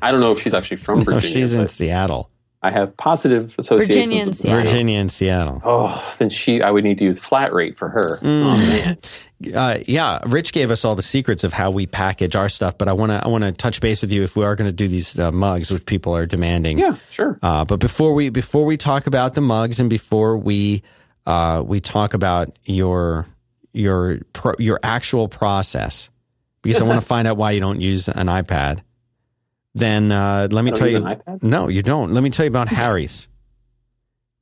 [SPEAKER 2] I don't know if she's actually from [LAUGHS]
[SPEAKER 1] no,
[SPEAKER 2] Virginia.
[SPEAKER 1] she's in Seattle.
[SPEAKER 2] I have positive associations.
[SPEAKER 3] Virginia and
[SPEAKER 2] with
[SPEAKER 3] Seattle.
[SPEAKER 1] Virginia and Seattle.
[SPEAKER 2] Oh, then she, I would need to use flat rate for her. Oh [LAUGHS]
[SPEAKER 1] Uh, yeah, Rich gave us all the secrets of how we package our stuff, but I want to I want to touch base with you if we are going to do these uh, mugs, which people are demanding.
[SPEAKER 2] yeah, sure.
[SPEAKER 1] Uh, but before we before we talk about the mugs and before we uh, we talk about your your pro, your actual process, because I want to [LAUGHS] find out why you don't use an iPad. Then uh, let me
[SPEAKER 2] I don't
[SPEAKER 1] tell you.
[SPEAKER 2] an iPad?
[SPEAKER 1] No, you don't. Let me tell you about [LAUGHS] Harry's.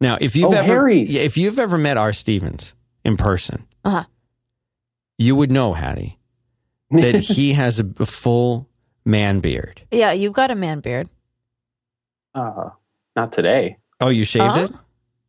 [SPEAKER 1] Now, if you've
[SPEAKER 2] Oh,
[SPEAKER 1] ever
[SPEAKER 2] Harry's.
[SPEAKER 1] if you've ever met R. Stevens in person,
[SPEAKER 3] Uh-huh.
[SPEAKER 1] you would know Hattie that [LAUGHS] he has a, a full man beard.
[SPEAKER 3] Yeah, you've got a man beard.
[SPEAKER 2] Uh, not today.
[SPEAKER 1] Oh, you shaved
[SPEAKER 3] Huh?
[SPEAKER 1] it?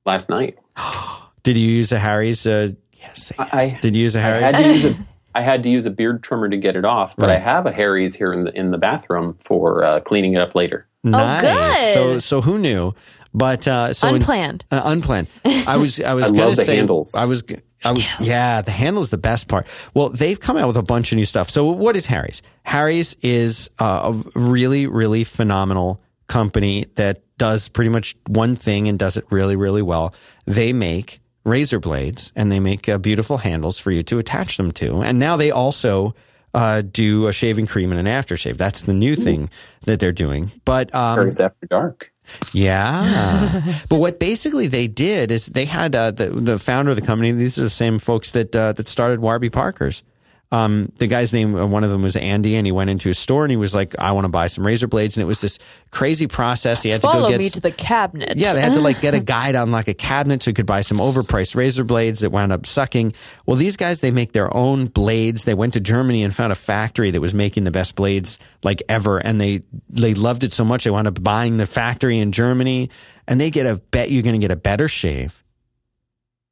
[SPEAKER 2] Last night, [GASPS]
[SPEAKER 1] Did you use a Harry's? Uh, yes, yes.
[SPEAKER 2] I-
[SPEAKER 1] Did you use a Harry's? [LAUGHS]
[SPEAKER 2] had to use a. I had to use a beard trimmer to get it off, but I have a Harry's here in the in the bathroom for uh, cleaning it up later.
[SPEAKER 1] Nice.
[SPEAKER 3] good.
[SPEAKER 1] So so who knew? But uh, so in-
[SPEAKER 3] Unplanned.
[SPEAKER 1] uh, unplanned. [LAUGHS] I was I was
[SPEAKER 2] I
[SPEAKER 1] gonna
[SPEAKER 2] love the
[SPEAKER 1] say
[SPEAKER 2] handles.
[SPEAKER 1] I was g- I was yeah the handle is the best part. Well, they've come out with a bunch of new stuff. So what is Harry's? Harry's is uh, a really really phenomenal company that does pretty much one thing and does it really really well. They make razor blades and they make uh, beautiful handles for you to attach them to. And now they also uh, do a shaving cream and an aftershave. That's the new thing that they're doing. But um,
[SPEAKER 2] after dark.
[SPEAKER 1] yeah, [LAUGHS] but what basically they did is they had uh, the the founder of the company. These are the same folks that uh, that started Warby Parker's. Um, the guy's name, uh, one of them was Andy, and he went into a store and he was like, "I want to buy some razor blades," and it was this crazy process. He had to go get
[SPEAKER 3] me to the cabinet.
[SPEAKER 1] yeah, they had to like get a [LAUGHS] guide on like a cabinet so you could buy some overpriced razor blades that wound up sucking. Well, these guys they make their own blades. They went to Germany and found a factory that was making the best blades like ever, and they they loved it so much they wound up buying the factory in Germany, and they get a bet you're going to get a better shave,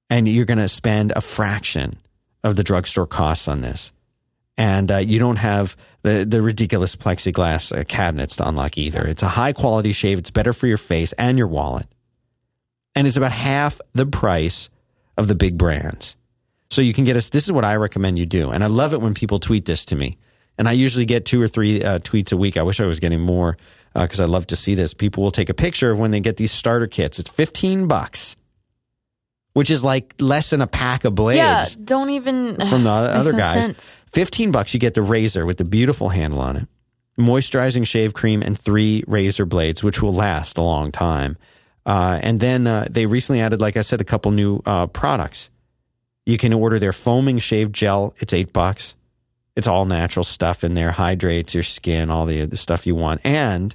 [SPEAKER 1] and you're going to spend a fraction of the drugstore costs on this. And uh, you don't have the, the ridiculous plexiglass uh, cabinets to unlock either. It's a high quality shave. It's better for your face and your wallet. And it's about half the price of the big brands. So you can get us. This is what I recommend you do. And I love it when people tweet this to me. And I usually get two or three uh, tweets a week. I wish I was getting more because I love to see this. People will take a picture of when they get these starter kits. It's 15 bucks, which is like less than a pack of blades
[SPEAKER 3] Yeah, don't even [SIGHS]
[SPEAKER 1] from the
[SPEAKER 3] Makes
[SPEAKER 1] other
[SPEAKER 3] no
[SPEAKER 1] guys.
[SPEAKER 3] sense.
[SPEAKER 1] 15 bucks you get the razor with the beautiful handle on it. Moisturizing shave cream and three razor blades which will last a long time. Uh, and then uh, they recently added like I said a couple new uh, products. You can order their foaming shave gel. It's 8 bucks. It's all natural stuff in there, hydrates your skin, all the, the stuff you want. And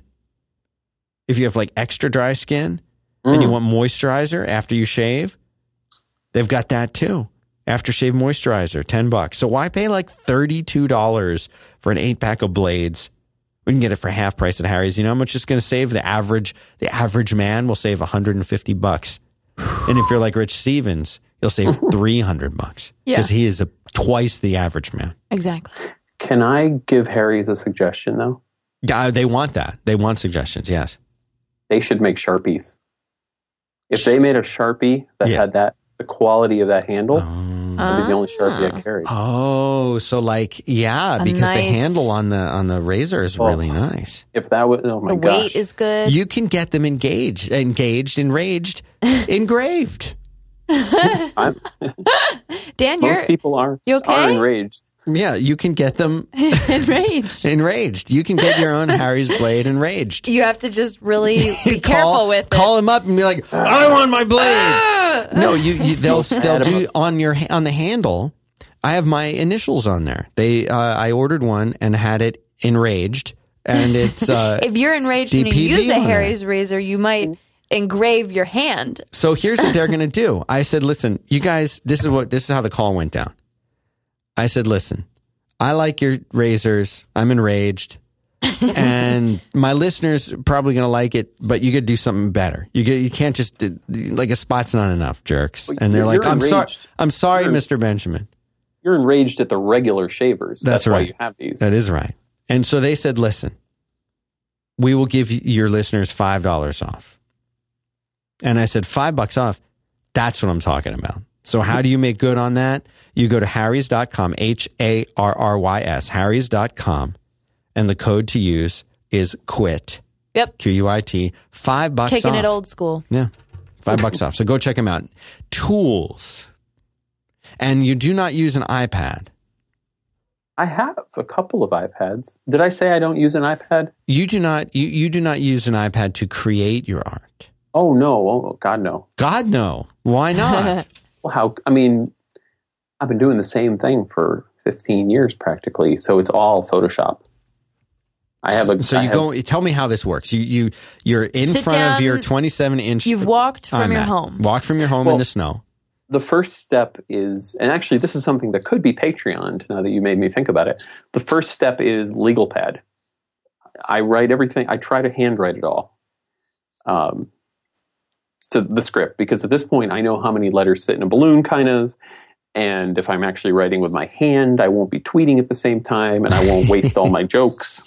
[SPEAKER 1] if you have like extra dry skin and you
[SPEAKER 2] Mm.
[SPEAKER 1] want moisturizer after you shave, they've got that too. Aftershave moisturizer, 10 bucks. So why pay like $32 for an eight pack of blades We can get it for half price at Harry's. You know how much it's going to save? The average, the average man will save 150 bucks. And if you're like Rich Stevens, you'll save [LAUGHS] 300 bucks.
[SPEAKER 3] Yeah.
[SPEAKER 1] Because he is a, twice the average man.
[SPEAKER 3] Exactly.
[SPEAKER 2] Can I give Harry's a suggestion though?
[SPEAKER 1] Yeah, uh, they want that. They want suggestions. Yes.
[SPEAKER 2] They should make Sharpies. If they made a Sharpie that
[SPEAKER 1] Yeah.
[SPEAKER 2] had that the quality of that handle, that'd be the only Sharpie
[SPEAKER 3] Ah.
[SPEAKER 2] I carry.
[SPEAKER 1] oh, so like, yeah,
[SPEAKER 3] A
[SPEAKER 1] because the
[SPEAKER 3] nice-
[SPEAKER 1] handle on the on the razor is
[SPEAKER 2] Oh.
[SPEAKER 1] really nice.
[SPEAKER 2] If that was oh my
[SPEAKER 3] the
[SPEAKER 2] gosh.
[SPEAKER 3] weight is good.
[SPEAKER 1] You can get them engaged, engaged, enraged, [LAUGHS] engraved.
[SPEAKER 2] I'm- [LAUGHS]
[SPEAKER 3] Dan,
[SPEAKER 2] most
[SPEAKER 3] you're
[SPEAKER 2] people are
[SPEAKER 3] you okay?
[SPEAKER 2] are enraged.
[SPEAKER 1] Yeah, you can get them [LAUGHS]
[SPEAKER 3] enraged.
[SPEAKER 1] enraged. You can get your own Harry's blade enraged.
[SPEAKER 3] You have to just really be careful
[SPEAKER 1] call,
[SPEAKER 3] with
[SPEAKER 1] Call him up and be like, "I want my blade." [GASPS] no, you, you they'll [LAUGHS] they'll do on your on the handle. I have my initials on there. They uh, I ordered one and had it enraged, and it's uh, [LAUGHS]
[SPEAKER 3] if you're enraged and you use a. Harry's razor, you might engrave your hand.
[SPEAKER 1] So here's what they're going [LAUGHS] to do. I said, listen, you guys, this is what this is how the call went down. I said, listen, I like your razors. I'm enraged. And my listeners probably going to like it, but you could do something better. You get, you can't just like a spot's not enough, jerks. And they're
[SPEAKER 2] you're-
[SPEAKER 1] like,
[SPEAKER 2] you're
[SPEAKER 1] "I'm sorry. I'm sorry,
[SPEAKER 2] You're-
[SPEAKER 1] Mr. Benjamin."
[SPEAKER 2] You're enraged at the regular shavers.
[SPEAKER 1] That's
[SPEAKER 2] That's, why
[SPEAKER 1] right.
[SPEAKER 2] you have these.
[SPEAKER 1] That is right. And so they said, "Listen, we will give your listeners five dollars off." And I said, five bucks off. That's what I'm talking about. So how do you make good on that? You go to harrys.com, H A R R Y S, harrys.com, and the code to use is quit,
[SPEAKER 3] Yep.
[SPEAKER 1] Q U I T, five bucks
[SPEAKER 3] Kicking
[SPEAKER 1] off.
[SPEAKER 3] it old school.
[SPEAKER 1] Yeah, five bucks off. So go check them out. Tools. And you do not use an iPad.
[SPEAKER 2] I have a couple of iPads. Did I say I don't use an iPad?
[SPEAKER 1] You do not you, you do not use an iPad to create your art.
[SPEAKER 2] Oh no! Oh God, no.
[SPEAKER 1] God no. Why not? [LAUGHS]
[SPEAKER 2] Well, how? I mean, I've been doing the same thing for 15 years practically, so it's all Photoshop. I have a.
[SPEAKER 1] so
[SPEAKER 2] I
[SPEAKER 1] you
[SPEAKER 2] have-
[SPEAKER 1] go tell me how this works. You you you're in
[SPEAKER 3] Sit
[SPEAKER 1] front of your 27 inch
[SPEAKER 3] You've walked from your home.
[SPEAKER 1] Walked from your home in the snow.
[SPEAKER 2] the first step is, and actually, this is something that could be Patreon. Now that you made me think about it, the first step is legal pad. I write everything. I try to handwrite it all. Um, to the script because at this point I know how many letters fit in a balloon, kind of. And if I'm actually writing with my hand, I won't be tweeting at the same time, and I won't waste all my [LAUGHS] jokes.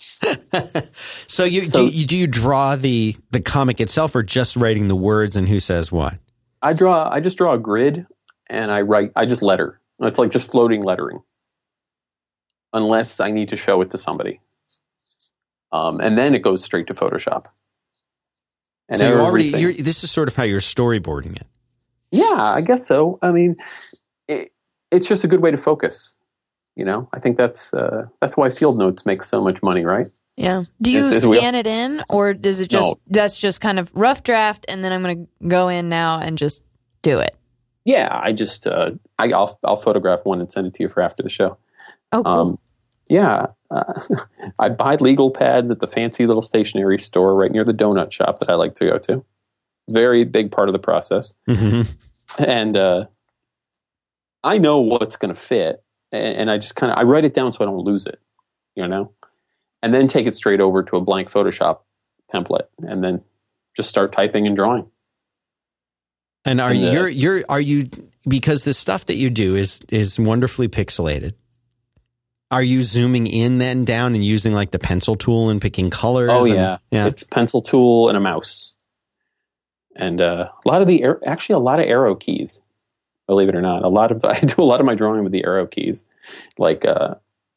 [SPEAKER 1] So you,
[SPEAKER 2] So-
[SPEAKER 1] do you do you draw the the comic itself or just writing the words and who says what?
[SPEAKER 2] I draw. I just draw a grid, and I write. I just letter. It's like just floating lettering, unless I need to show it to somebody. Um, and then it goes straight to Photoshop. And
[SPEAKER 1] so you already you're, this is sort of how you're storyboarding it.
[SPEAKER 2] Yeah, I guess so. I mean, it's just a good way to focus. You know, I think that's uh, that's why Field Notes make so much money, right?
[SPEAKER 3] Yeah. Do you
[SPEAKER 2] Is- is we-
[SPEAKER 3] scan it in, or does it just
[SPEAKER 2] No.
[SPEAKER 3] that's just kind of rough draft, and then I'm going to go in now and just do it?
[SPEAKER 2] Yeah, I just uh, I, I'll I'll photograph one and send it to you for after the show.
[SPEAKER 3] Oh, cool.
[SPEAKER 2] Um, yeah, uh, [LAUGHS] I buy legal pads at the fancy little stationery store right near the donut shop that I like to go to. Very big part of the process,
[SPEAKER 1] Mm-hmm.
[SPEAKER 2] and uh, I know what's going to fit, and, and I just kind of I write it down so I don't lose it, you know, and then take it straight over to a blank Photoshop template, and then just start typing and drawing.
[SPEAKER 1] And are you you're you're are you because the stuff that you do is is wonderfully pixelated. Are you zooming in then down and using like the pencil tool and picking colors?
[SPEAKER 2] Oh
[SPEAKER 1] and-
[SPEAKER 2] yeah,
[SPEAKER 1] yeah.
[SPEAKER 2] It's pencil tool and a mouse, and uh, a lot of the actually a lot of arrow keys. Believe it or not, a lot of [LAUGHS] I do a lot of my drawing with the arrow keys, like uh,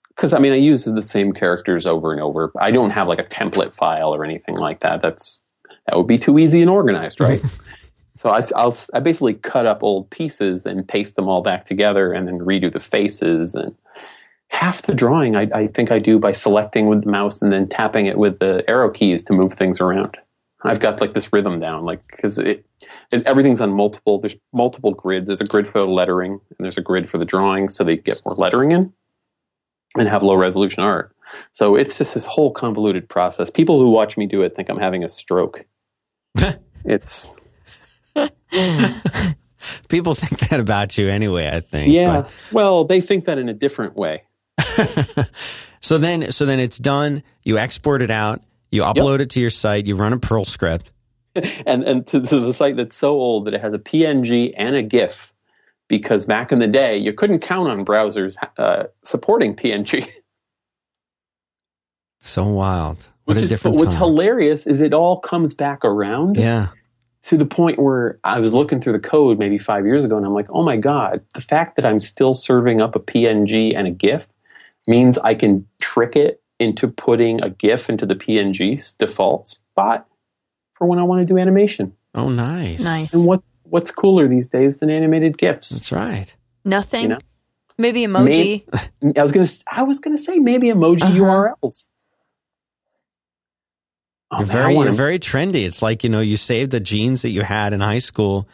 [SPEAKER 2] because I mean I use the same characters over and over. I don't have like a template file or anything like that. That's that would be too easy and organized, right? [LAUGHS] so I, I'll I basically cut up old pieces and paste them all back together, and then redo the faces and half the drawing I, I think I do by selecting with the mouse and then tapping it with the arrow keys to move things around. I've got like this rhythm down, like because it, it everything's on multiple. There's multiple grids. There's a grid for the lettering, and there's a grid for the drawing, so they get more lettering in and have low resolution art. So it's just this whole convoluted process. People who watch me do it think I'm having a stroke. [LAUGHS] it's [LAUGHS]
[SPEAKER 1] People think that about you anyway, I think.
[SPEAKER 2] yeah. Well, they think that in a different way. [LAUGHS]
[SPEAKER 1] So then, so then it's done. You export it out. You upload it to your site. You run a Perl script. [LAUGHS]
[SPEAKER 2] and and to, to the site that's so old that it has a PNG and a GIF, because back in the day you couldn't count on browsers uh, supporting PNG. [LAUGHS]
[SPEAKER 1] So wild. What
[SPEAKER 2] Which is what's
[SPEAKER 1] time.
[SPEAKER 2] hilarious is it all comes back around
[SPEAKER 1] yeah.
[SPEAKER 2] to the point where I was looking through the code maybe five years ago and I'm like, oh my god, the fact that I'm still serving up a PNG and a GIF means I can trick it into putting a GIF into the PNG's default spot for when I want to do animation.
[SPEAKER 1] Oh, nice.
[SPEAKER 3] Nice.
[SPEAKER 2] And what what's cooler these days than animated GIFs?
[SPEAKER 1] That's right.
[SPEAKER 3] Nothing.
[SPEAKER 2] You know?
[SPEAKER 3] Maybe emoji.
[SPEAKER 2] I was gonna I was gonna say maybe emoji
[SPEAKER 3] Uh-huh.
[SPEAKER 2] URLs. Oh,
[SPEAKER 1] You're
[SPEAKER 2] man,
[SPEAKER 1] very,
[SPEAKER 2] wanna-
[SPEAKER 1] you're very trendy. It's like you know, you saved the jeans that you had in high school,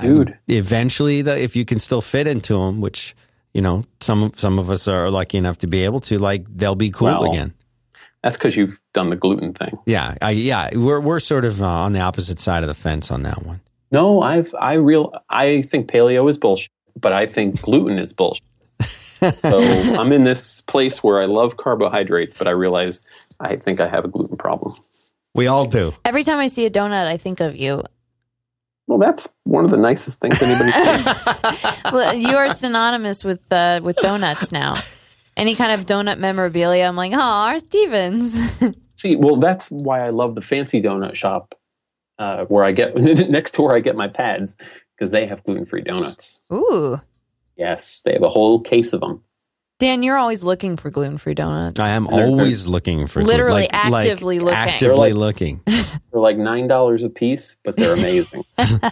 [SPEAKER 2] Dude.
[SPEAKER 1] Eventually, the, if you can still fit into them, which you know, some some of us are lucky enough to be able to, like they'll be cool
[SPEAKER 2] Well,
[SPEAKER 1] again.
[SPEAKER 2] That's because you've done the gluten thing.
[SPEAKER 1] Yeah, I, yeah, we're we're sort of uh, on the opposite side of the fence on that one.
[SPEAKER 2] No, I've I real I think paleo is bullshit, but I think gluten is bullshit. so [LAUGHS] I'm in this place where I love carbohydrates, but I realize I think I have a gluten problem.
[SPEAKER 1] We all do.
[SPEAKER 3] Every time I see a donut, I think of you.
[SPEAKER 2] Well, that's one of the nicest things anybody. [LAUGHS]
[SPEAKER 3] Well, you are synonymous with uh, with donuts now. Any kind of donut memorabilia, I'm like, oh, R. Stevens. [LAUGHS]
[SPEAKER 2] See, well, that's why I love the fancy donut shop uh, where I get [LAUGHS] next to where I get my pads because they have gluten free donuts.
[SPEAKER 3] Ooh,
[SPEAKER 2] Yes, they have a whole case of them.
[SPEAKER 3] Dan, you're always looking for gluten free donuts.
[SPEAKER 1] I am always looking for
[SPEAKER 3] Literally
[SPEAKER 1] like- like
[SPEAKER 3] actively looking.
[SPEAKER 1] actively
[SPEAKER 2] They're like-
[SPEAKER 1] looking. [LAUGHS]
[SPEAKER 2] They're like nine dollars a piece, but they're [LAUGHS] amazing. [LAUGHS]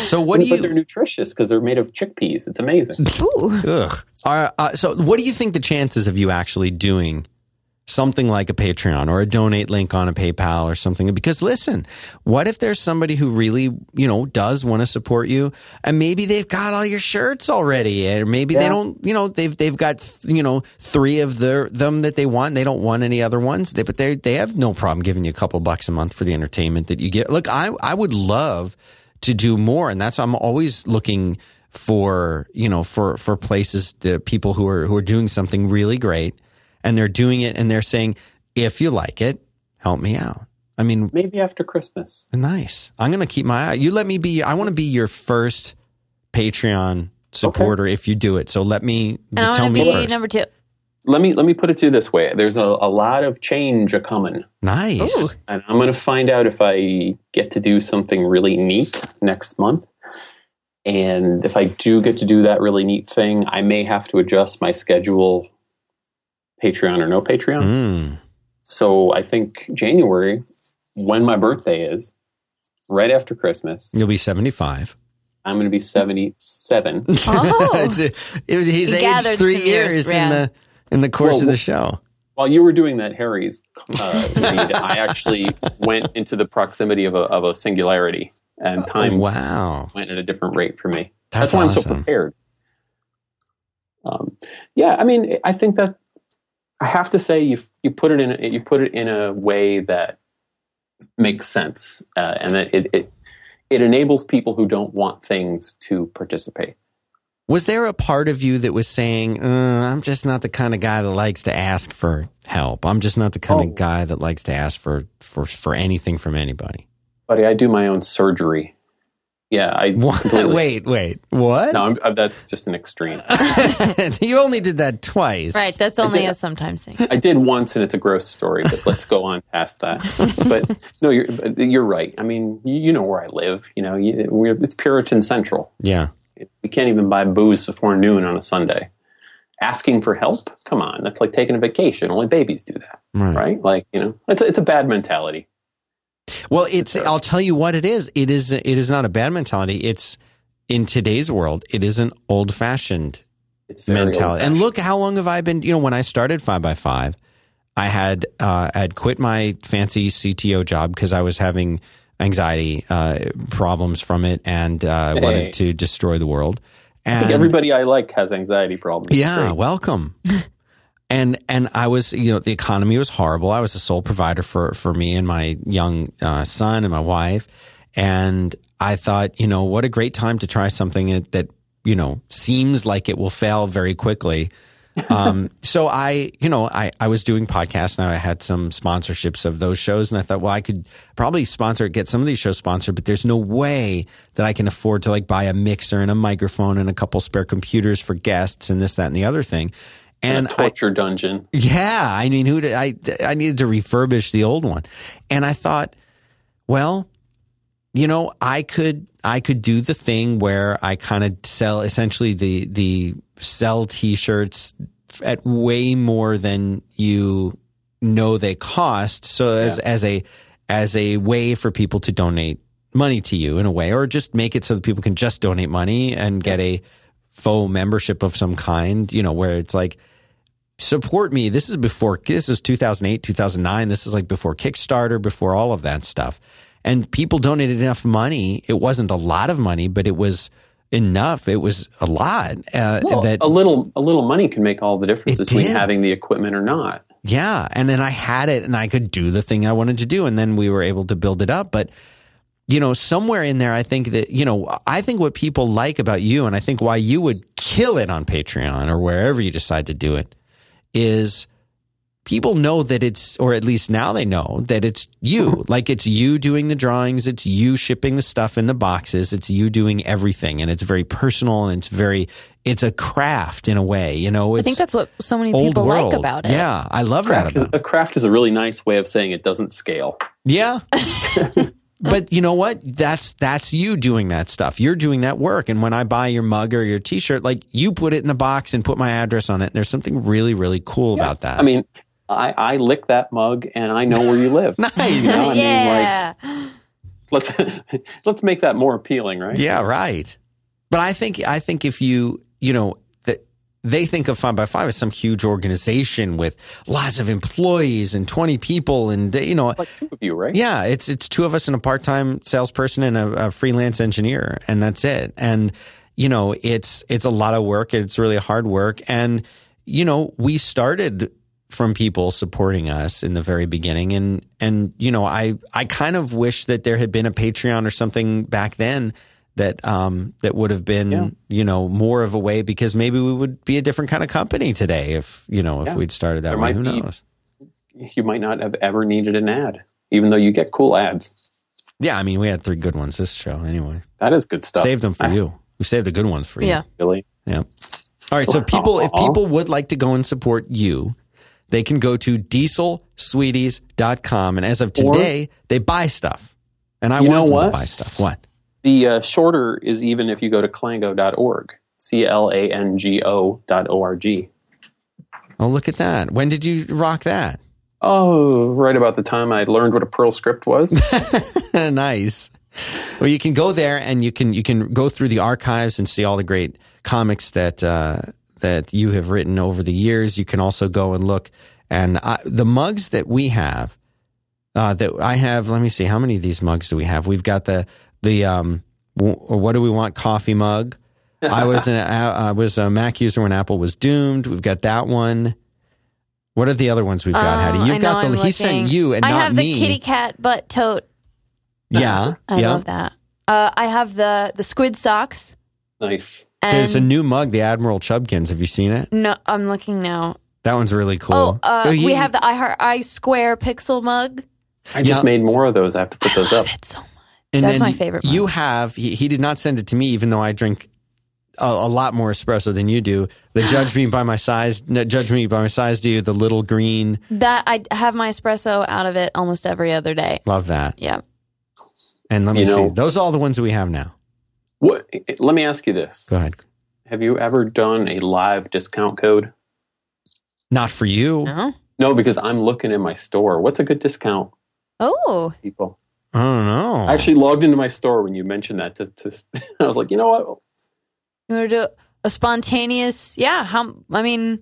[SPEAKER 1] So what do
[SPEAKER 2] but they're nutritious because they're made of chickpeas. It's amazing.
[SPEAKER 3] Ooh,
[SPEAKER 1] Ugh. Are, uh, so what do you think the chances of you actually doing something like a Patreon or a donate link on a PayPal or something? Because listen, what if there's somebody who really, you know, does want to support you and maybe they've got all your shirts already or maybe they don't, you know, they've, they've got, you know, three of their, them that they want. They don't want any other ones, they, but they, they have no problem giving you a couple bucks a month for the entertainment that you get. Look, I, I would love to do more. And that's, I'm always looking for, you know, for, for places, the people who are, who are doing something really great and they're doing it and they're saying, if you like it, help me out. I mean,
[SPEAKER 2] Maybe after Christmas.
[SPEAKER 1] nice. I'm going to keep my eye. You let me be, I want to be your first Patreon supporter if you do it. So let me
[SPEAKER 3] and I
[SPEAKER 1] tell
[SPEAKER 3] want to
[SPEAKER 1] me
[SPEAKER 3] be
[SPEAKER 1] first.
[SPEAKER 3] number two.
[SPEAKER 2] Let me let me put it to you this way: There's a, a lot of change a coming,
[SPEAKER 1] nice.
[SPEAKER 3] Ooh.
[SPEAKER 2] and I'm going to find out if I get to do something really neat next month. And if I do get to do that really neat thing, I may have to adjust my schedule, Patreon or no Patreon.
[SPEAKER 1] Mm.
[SPEAKER 2] So I think January, when my birthday is, right after Christmas,
[SPEAKER 1] You'll be 75.
[SPEAKER 2] I'm going to be 77. [LAUGHS]
[SPEAKER 3] Oh.
[SPEAKER 1] It's a- it was- he's
[SPEAKER 3] He
[SPEAKER 1] aged three
[SPEAKER 3] some years,
[SPEAKER 1] years in the in the course
[SPEAKER 2] Well,
[SPEAKER 1] of the show.
[SPEAKER 2] While you were doing that Harry's uh, read, I actually went into the proximity of a, of a singularity, and time
[SPEAKER 1] Oh, wow.
[SPEAKER 2] went at a different rate for me.
[SPEAKER 1] That's,
[SPEAKER 2] That's, why I'm so prepared. Um, yeah, I mean, I think that I have to say you you put it in a, you put it in a way that makes sense, uh, and that it, it it enables people who don't want things to participate.
[SPEAKER 1] Was there a part of you that was saying, uh, I'm just not the kind of guy that likes to ask for help. I'm just not the kind
[SPEAKER 2] Oh.
[SPEAKER 1] of guy that likes to ask for, for, for anything from anybody.
[SPEAKER 2] Buddy, I do my own surgery. Yeah, I
[SPEAKER 1] What?
[SPEAKER 2] completely- [LAUGHS]
[SPEAKER 1] Wait, wait. What?
[SPEAKER 2] No, I'm, uh, that's just an extreme. [LAUGHS]
[SPEAKER 1] you only did that twice.
[SPEAKER 3] Right, that's only
[SPEAKER 2] did-
[SPEAKER 3] a sometimes thing.
[SPEAKER 2] I did once, and it's a gross story. But let's go on past that. [LAUGHS] But no, you're you're right. I mean, you, you know where I live. You know, you, we're, it's Puritan Central.
[SPEAKER 1] Yeah.
[SPEAKER 2] We can't even buy booze before noon on a Sunday. Asking for help? Come on, that's like taking a vacation. Only babies do that,
[SPEAKER 1] Right.
[SPEAKER 2] right? Like you know, it's a, it's a bad mentality.
[SPEAKER 1] Well, it's, I'll tell you what it is. It is, it is not a bad mentality. It's, in today's world, it is an old fashioned mentality. And
[SPEAKER 2] old-fashioned.
[SPEAKER 1] look, how long have I been? You know, when I started five by five, I had uh, I had quit my fancy CTO job because I was having anxiety uh, problems from it and uh,
[SPEAKER 2] Hey.
[SPEAKER 1] wanted to destroy the world.
[SPEAKER 2] I
[SPEAKER 1] And
[SPEAKER 2] think everybody I like has anxiety problems.
[SPEAKER 1] Yeah, welcome. [LAUGHS] and and I was, you know, the economy was horrible. I was the sole provider for for me and my young uh, son and my wife. And I thought, you know, what a great time to try something that, that you know seems like it will fail very quickly. [LAUGHS] um, so I, you know, I, I was doing podcasts and I had some sponsorships of those shows. And I thought, well, I could probably sponsor, get some of these shows sponsored, but there's no way that I can afford to like buy a mixer and a microphone and a couple spare computers for guests and this, that, and the other thing. And
[SPEAKER 2] torture I, dungean.
[SPEAKER 1] Yeah. I mean, who did I, I needed to refurbish the old one. And I thought, well, you know, I could I could do the thing where I kind of sell essentially the the sell t-shirts at way more than you know they cost. So as yeah. as a as a way for people to donate money to you in a way, or just make it so that people can just donate money and get a faux membership of some kind. You know, where it's like support me. This is before this is 2008, 2009. This is like before Kickstarter, before all of that stuff and people donated enough money. It wasn't a lot of money, but it was enough. It was a lot.
[SPEAKER 2] Uh, well, that a little a little money can make all the difference between did. having the equipment or not.
[SPEAKER 1] Yeah, and then I had it, and I could do the thing I wanted to do, and then we were able to build it up. But you know, somewhere in there, I think that you know, I think what people like about you, and I think why you would kill it on Patreon or wherever you decide to do it, is people know that it's, or at least now they know that it's you. Mm-hmm. Like it's you doing the drawings, it's you shipping the stuff in the boxes, it's you doing everything, and it's very personal and it's very, it's a craft in a way. You know,
[SPEAKER 3] I think that's what so many people
[SPEAKER 1] world.
[SPEAKER 3] like about it.
[SPEAKER 1] Yeah, I love craft that.
[SPEAKER 2] About is, a craft is a really nice way of saying it doesn't scale.
[SPEAKER 1] Yeah. [LAUGHS] [LAUGHS] but you know what that's that's you doing that stuff you're doing that work and when i buy your mug or your t-shirt like you put it in the box and put my address on it there's something really really cool yeah. about that
[SPEAKER 2] i mean I, I lick that mug and I know where you live. [LAUGHS]
[SPEAKER 1] nice. You know?
[SPEAKER 3] yeah.
[SPEAKER 2] Mean, like, let's [LAUGHS] let's make that more appealing, right?
[SPEAKER 1] Yeah, right. But I think I think if you you know that they think of Five by Five as some huge organization with lots of employees and twenty people, and you know,
[SPEAKER 2] like two of you, right?
[SPEAKER 1] Yeah, it's it's two of us and a part time salesperson and a, a freelance engineer, and that's it. And you know, it's it's a lot of work. It's really hard work, and you know, we started from people supporting us in the very beginning and and you know I I kind of wish that there had been a Patreon or something back then that um that would have been yeah. you know more of a way because maybe we would be a different kind of company today if you know if yeah. we'd started that there way who be, knows
[SPEAKER 2] you might not have ever needed an ad even though you get cool ads
[SPEAKER 1] yeah I mean we had three good ones this show anyway
[SPEAKER 2] that is good stuff
[SPEAKER 1] saved them for you we saved the good ones for you
[SPEAKER 3] yeah
[SPEAKER 2] really
[SPEAKER 1] yeah all right so people if people [LAUGHS] would like to go and support you they can go to dieselsweeties.com. And as of today, or, they buy stuff. And I want them what? to buy stuff. What?
[SPEAKER 2] The uh, shorter is even if you go to clango.org, C L A N G O dot O R G.
[SPEAKER 1] Oh, look at that. When did you rock that?
[SPEAKER 2] Oh, right about the time I learned what a Perl script was. [LAUGHS]
[SPEAKER 1] nice. Well, you can go there and you can you can go through the archives and see all the great comics that uh, that you have written over the years. You can also go and look. And I, the mugs that we have, uh, that I have, let me see, how many of these mugs do we have? We've got the, the, um, w- what do we want coffee mug. I was an, [LAUGHS] I was a Mac user when Apple was doomed. We've got that one. What are the other ones we've got, Hattie?
[SPEAKER 3] Um, You've got the,
[SPEAKER 1] I'm he looking. sent you and
[SPEAKER 3] I
[SPEAKER 1] not
[SPEAKER 3] have
[SPEAKER 1] me.
[SPEAKER 3] the kitty cat butt tote.
[SPEAKER 1] Yeah.
[SPEAKER 3] I
[SPEAKER 1] yeah.
[SPEAKER 3] love that. Uh, I have the, the squid socks.
[SPEAKER 2] Nice.
[SPEAKER 3] And
[SPEAKER 1] There's a new mug, the Admiral Chubkins. Have you seen it?
[SPEAKER 3] No, I'm looking now.
[SPEAKER 1] That one's really cool.
[SPEAKER 3] Oh, uh, oh we have the I Heart I Square Pixel mug.
[SPEAKER 2] I just yeah. made more of those. I have to put those up.
[SPEAKER 3] It so much. And That's my favorite.
[SPEAKER 1] You
[SPEAKER 3] mug.
[SPEAKER 1] have. He, he, did not send it to me, even though I drink a, a lot more espresso than you do. The [GASPS] judge me by my size. Judge me by my size. Do you the little green?
[SPEAKER 3] That I have my espresso out of it almost every other day.
[SPEAKER 1] Love that.
[SPEAKER 3] Yeah.
[SPEAKER 1] And let me you see. Those are all the ones that we have now.
[SPEAKER 2] What? Let me ask you this.
[SPEAKER 1] Go ahead.
[SPEAKER 2] Have you ever done a live discount code?
[SPEAKER 1] Not for you.
[SPEAKER 3] No.
[SPEAKER 2] No, because I'm looking in my store. What's a good discount?
[SPEAKER 3] Oh,
[SPEAKER 2] people.
[SPEAKER 1] I don't know.
[SPEAKER 2] I actually logged into my store when you mentioned that. To, to [LAUGHS] I was like, you know what?
[SPEAKER 3] You want to do a spontaneous? Yeah. How? I mean,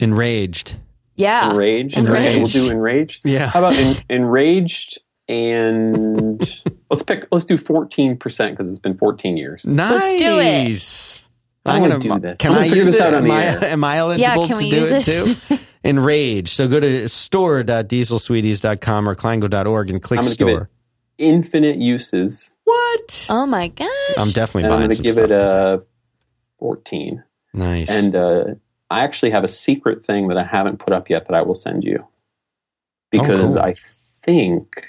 [SPEAKER 1] enraged.
[SPEAKER 3] Yeah.
[SPEAKER 2] Enraged.
[SPEAKER 1] Enraged.
[SPEAKER 2] We'll do enraged. [LAUGHS]
[SPEAKER 1] Yeah.
[SPEAKER 2] How about en- enraged and [LAUGHS] let's pick. Let's do fourteen percent because it's been fourteen years.
[SPEAKER 1] Nice.
[SPEAKER 3] Let's do it.
[SPEAKER 2] I'm, I'm going to do this.
[SPEAKER 1] Can I use
[SPEAKER 2] this
[SPEAKER 1] it?
[SPEAKER 2] Out on
[SPEAKER 1] am,
[SPEAKER 2] the
[SPEAKER 1] I,
[SPEAKER 2] air.
[SPEAKER 1] am I eligible
[SPEAKER 3] yeah,
[SPEAKER 1] to do it, it too? Enrage. So go to store.dieselsweeties.com or clango.org and click store.
[SPEAKER 2] Infinite uses.
[SPEAKER 1] What?
[SPEAKER 3] Oh my gosh.
[SPEAKER 1] I'm definitely
[SPEAKER 2] and
[SPEAKER 1] buying
[SPEAKER 2] I'm going to give it a 14.
[SPEAKER 1] Nice.
[SPEAKER 2] And uh, I actually have a secret thing that I haven't put up yet that I will send you because
[SPEAKER 1] cool.
[SPEAKER 2] I think.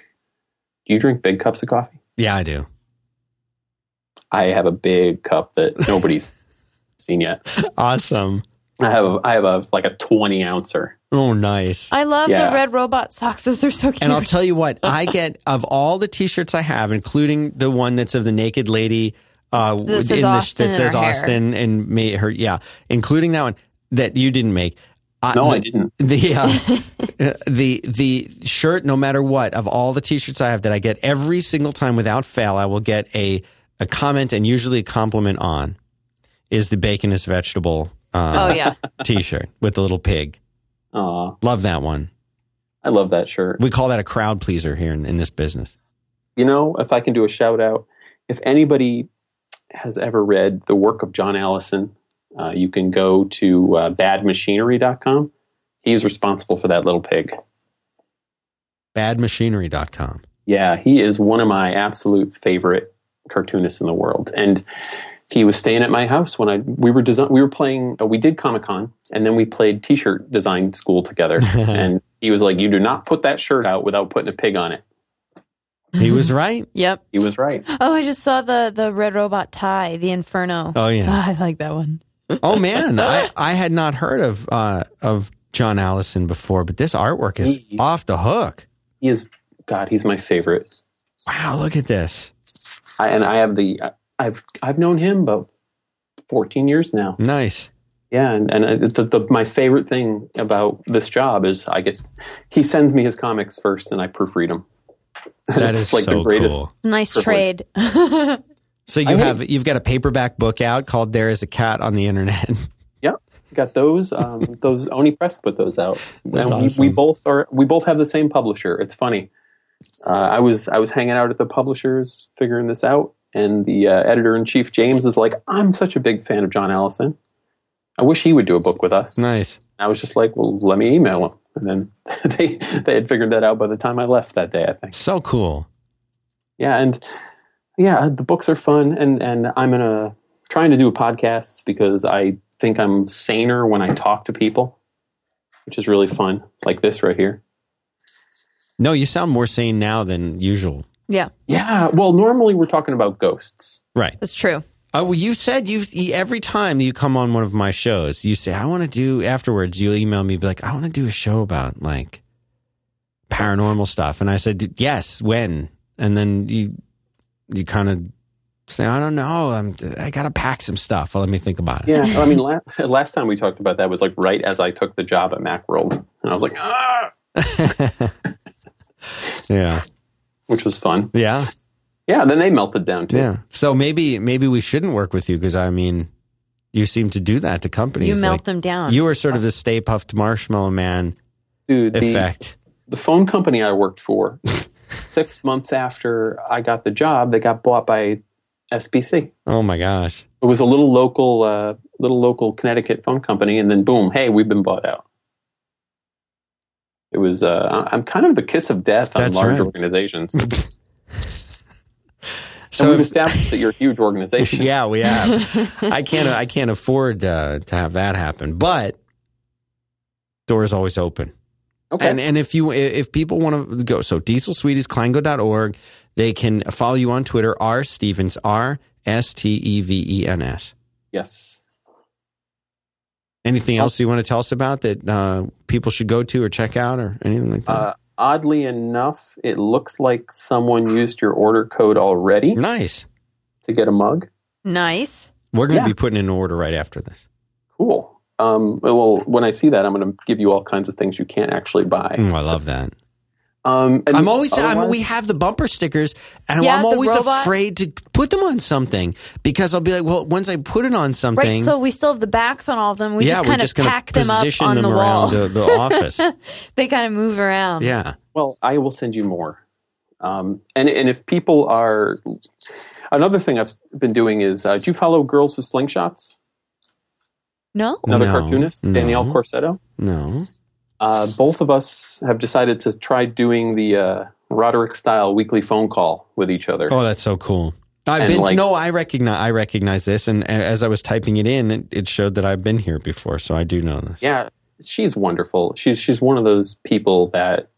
[SPEAKER 2] Do you drink big cups of coffee?
[SPEAKER 1] Yeah, I do.
[SPEAKER 2] I have a big cup that nobody's [LAUGHS] seen yet.
[SPEAKER 1] Awesome.
[SPEAKER 2] I have a, I have a like a twenty ouncer.
[SPEAKER 1] Oh, nice.
[SPEAKER 3] I love
[SPEAKER 2] Yeah.
[SPEAKER 3] the red robot socks. Those are so cute.
[SPEAKER 1] And I'll tell you what, I [LAUGHS] get of all the T-shirts I have, including the one that's of the naked lady uh,
[SPEAKER 3] That says
[SPEAKER 1] in the,
[SPEAKER 3] Austin
[SPEAKER 1] that says
[SPEAKER 3] her hair.
[SPEAKER 1] Austin and made her, yeah, including that one that you didn't make. Uh,
[SPEAKER 2] No,
[SPEAKER 1] the,
[SPEAKER 2] I didn't. [LAUGHS]
[SPEAKER 1] The [LAUGHS] uh, the the shirt, no matter what, of all the T-shirts I have that I get every single time without fail, I will get a a comment and usually a compliment on is the bacon is vegetable uh,
[SPEAKER 3] oh yeah.
[SPEAKER 1] T-shirt with the little pig.
[SPEAKER 2] Aw,
[SPEAKER 1] Love that one.
[SPEAKER 2] I love that shirt.
[SPEAKER 1] We call that a crowd pleaser here in, in this business.
[SPEAKER 2] You know, if I can do a shout out, if anybody has ever read the work of John Allison, uh, you can go to uh, badmachinery.com. He's responsible for that little pig.
[SPEAKER 1] Badmachinery.com.
[SPEAKER 2] Yeah, he is one of my absolute favorite cartoonists in the world. And he was staying at my house when I we were design, we were playing uh, we did Comic Con and then we played T-shirt design school together. [LAUGHS] and he was like, "You do not put that shirt out without putting a pig on it."
[SPEAKER 1] He was right.
[SPEAKER 3] Yep.
[SPEAKER 2] He was right.
[SPEAKER 3] Oh, I just saw the the red robot tie, the Inferno.
[SPEAKER 1] Oh yeah.
[SPEAKER 3] Ah, [LAUGHS] I like that one.
[SPEAKER 1] Oh man, I, I had not heard of uh, of John Allison before, but this artwork is
[SPEAKER 2] He-
[SPEAKER 1] off the hook.
[SPEAKER 2] He is God. He's my favorite.
[SPEAKER 1] Wow, look at this.
[SPEAKER 2] I, and I have the I've I've known him about fourteen years now.
[SPEAKER 1] Nice.
[SPEAKER 2] Yeah, and and the, the, my favorite thing about this job is I get he sends me his comics first, and I proofread them. [LAUGHS]
[SPEAKER 1] That is
[SPEAKER 2] like
[SPEAKER 1] so
[SPEAKER 2] the greatest.
[SPEAKER 1] cool.
[SPEAKER 3] Nice trade. [LAUGHS]
[SPEAKER 1] So you
[SPEAKER 2] I hate-
[SPEAKER 1] have you've got a paperback book out called "There Is a Cat on the Internet." [LAUGHS]
[SPEAKER 2] Yep, got those. Um, those Oni Press put those out,
[SPEAKER 1] That's
[SPEAKER 2] and we, we both are we both have the same publisher. It's funny. Uh, I was I was hanging out at the publishers figuring this out, and the uh, editor in chief James is like, "I'm such a big fan of John Allison. I wish he would do a book with us."
[SPEAKER 1] nice.
[SPEAKER 2] I was just like, "Well, let me email him," and then [LAUGHS] they they had figured that out by the time I left that day. I think.
[SPEAKER 1] So cool.
[SPEAKER 2] Yeah, and yeah, the books are fun, and and I'm gonna trying to do podcasts because I think I'm saner when I talk to people, which is really fun, like this right here.
[SPEAKER 1] No, you sound more sane now than usual.
[SPEAKER 3] Yeah,
[SPEAKER 2] Yeah, well, normally we're talking about ghosts.
[SPEAKER 1] Right.
[SPEAKER 3] that's true.
[SPEAKER 1] Oh, well, you said you you- every time you come on one of my shows, you say I want to do. Afterwards, you email me be like, I want to do a show about like paranormal stuff, and I said yes. When? And then you you kind of say, I don't know. I'm I got to pack some stuff. Well, let me think about it.
[SPEAKER 2] Yeah, I mean, [LAUGHS] la- last time we talked about that was like right as I took the job at MacWorld, and I was like, ah, [LAUGHS]
[SPEAKER 1] yeah,
[SPEAKER 2] which was fun.
[SPEAKER 1] yeah,
[SPEAKER 2] Yeah, then they melted down too.
[SPEAKER 1] yeah. So maybe maybe we shouldn't work with you because I mean, you seem to do that to companies.
[SPEAKER 3] You melt
[SPEAKER 1] like,
[SPEAKER 3] them down.
[SPEAKER 1] You are sort of the Stay Puft Marshmallow Man
[SPEAKER 2] Dude, the,
[SPEAKER 1] effect.
[SPEAKER 2] the phone company I worked for, [LAUGHS] six months after I got the job, they got bought by SBC.
[SPEAKER 1] Oh my gosh.
[SPEAKER 2] It was a little local, uh, little local Connecticut phone company, and then boom, hey, we've been bought out. It was. Uh, I'm kind of the kiss of death on
[SPEAKER 1] That's
[SPEAKER 2] large
[SPEAKER 1] right.
[SPEAKER 2] organizations. [LAUGHS] and
[SPEAKER 1] So
[SPEAKER 2] we've established that you're a huge organization. [LAUGHS]
[SPEAKER 1] yeah, we have. [LAUGHS] I can't. I can't afford uh, to have that happen. But doors always open.
[SPEAKER 2] Okay.
[SPEAKER 1] And and if you if people want to go, so Diesel Sweeties, Kleingo.org, they can follow you on Twitter, R Stevens, R S T E V E N S.
[SPEAKER 2] yes.
[SPEAKER 1] Anything else you want to tell us about that uh, people should go to or check out or anything like that?
[SPEAKER 2] Uh, oddly enough, it looks like someone used your order code already
[SPEAKER 1] nice.
[SPEAKER 2] to get a mug.
[SPEAKER 3] nice.
[SPEAKER 1] We're going to
[SPEAKER 2] Yeah.
[SPEAKER 1] be putting in an order right after this.
[SPEAKER 2] Cool. Um, well, when I see that, I'm going to give you all kinds of things you can't actually buy.
[SPEAKER 1] Mm, I love that.
[SPEAKER 2] Um, and
[SPEAKER 1] I'm always. I'm, we have the bumper stickers, and
[SPEAKER 3] Yeah,
[SPEAKER 1] I'm always afraid to put them on something because I'll be like, well, once I put it on something,
[SPEAKER 3] Right. So we still have the backs on all of them. We
[SPEAKER 1] yeah,
[SPEAKER 3] just kind of
[SPEAKER 1] just
[SPEAKER 3] tack them up on
[SPEAKER 1] them
[SPEAKER 3] the wall.
[SPEAKER 1] the, the office. [LAUGHS]
[SPEAKER 3] they kind of move around.
[SPEAKER 1] yeah,
[SPEAKER 2] Well, I will send you more. Um, and and if people are, another thing I've been doing is, uh, do you follow Girls with Slingshots?
[SPEAKER 3] No.
[SPEAKER 2] Another
[SPEAKER 1] No,
[SPEAKER 2] cartoonist,
[SPEAKER 1] no.
[SPEAKER 2] Danielle Corsetto.
[SPEAKER 1] no,
[SPEAKER 2] Uh, both of us have decided to try doing the uh, Roderick style weekly phone call with each other.
[SPEAKER 1] oh, that's so cool. I've
[SPEAKER 2] And,
[SPEAKER 1] been
[SPEAKER 2] like-
[SPEAKER 1] no, I recognize I recognize this, and, and as I was typing it in, it, it showed that I've been here before, so I do know this.
[SPEAKER 2] Yeah, she's wonderful. She's she's one of those people that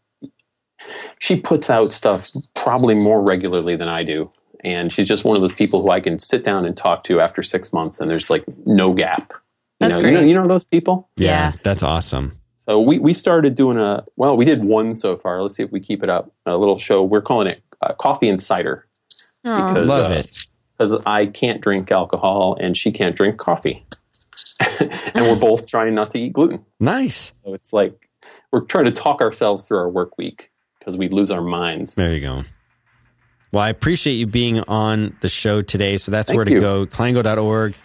[SPEAKER 2] she puts out stuff probably more regularly than I do. And she's just one of those people who I can sit down and talk to after six months and there's like no gap. You
[SPEAKER 3] That's
[SPEAKER 2] know, you know, you know those people?
[SPEAKER 3] Yeah.
[SPEAKER 1] that's awesome.
[SPEAKER 2] So we, we started doing a well, we did one so far. Let's see if we keep it up. A little show. We're calling it uh, Coffee and Cider
[SPEAKER 3] Aw.
[SPEAKER 2] because
[SPEAKER 1] Love
[SPEAKER 2] uh,
[SPEAKER 1] it.
[SPEAKER 2] because I can't drink alcohol and she can't drink coffee, [LAUGHS] and we're both trying not to eat gluten.
[SPEAKER 1] Nice.
[SPEAKER 2] So it's like we're trying to talk ourselves through our work week because we lose our minds.
[SPEAKER 1] There you go. Well, I appreciate you being on the show today. So that's
[SPEAKER 2] Thank
[SPEAKER 1] where to
[SPEAKER 2] you.
[SPEAKER 1] go. Klango.org.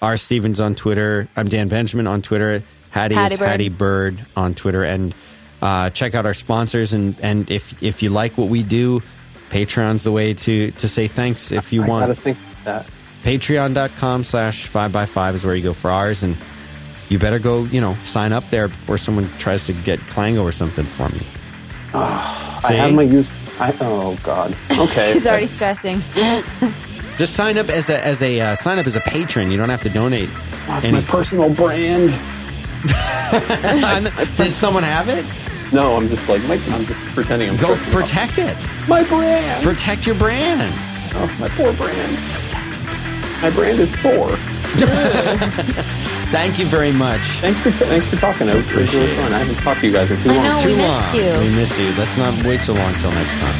[SPEAKER 1] R. Stevens on Twitter. I'm Dan Benjamin on Twitter. Hattie,
[SPEAKER 3] Hattie
[SPEAKER 1] is
[SPEAKER 3] Bird.
[SPEAKER 1] Hattie Bird on Twitter. And uh, check out our sponsors. And, and if if you like what we do, Patreon's the way to, to say thanks if you
[SPEAKER 2] I
[SPEAKER 1] want.
[SPEAKER 2] gotta think that.
[SPEAKER 1] Patreon.com slash 5x5 is where you go for ours. And you better go, you know, sign up there before someone tries to get Klango or something for me.
[SPEAKER 2] I have my use. I, oh God. Okay. [LAUGHS]
[SPEAKER 3] He's already stressing. [LAUGHS]
[SPEAKER 1] Just sign up as a as a uh, sign up as a patron. You don't have to donate.
[SPEAKER 2] That's
[SPEAKER 1] any-
[SPEAKER 2] my personal brand. [LAUGHS]
[SPEAKER 1] Did someone have it?
[SPEAKER 2] No, I'm just like my, I'm just pretending I'm
[SPEAKER 1] Go
[SPEAKER 2] searching up.
[SPEAKER 1] protect it.
[SPEAKER 2] my brand.
[SPEAKER 1] Protect your brand.
[SPEAKER 2] oh, my poor brand. My brand is sore. [LAUGHS]
[SPEAKER 1] Thank you very much.
[SPEAKER 2] Thanks for thanks for talking. It was, it really fun. I haven't talked to you guys in too
[SPEAKER 3] I
[SPEAKER 2] long.
[SPEAKER 3] know.
[SPEAKER 1] Too
[SPEAKER 3] we missed
[SPEAKER 1] long.
[SPEAKER 3] you.
[SPEAKER 1] We miss you. Let's not wait so long till next time.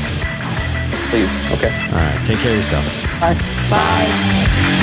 [SPEAKER 2] Please. Okay.
[SPEAKER 1] All right. Take care of yourself.
[SPEAKER 2] Bye.
[SPEAKER 3] Bye.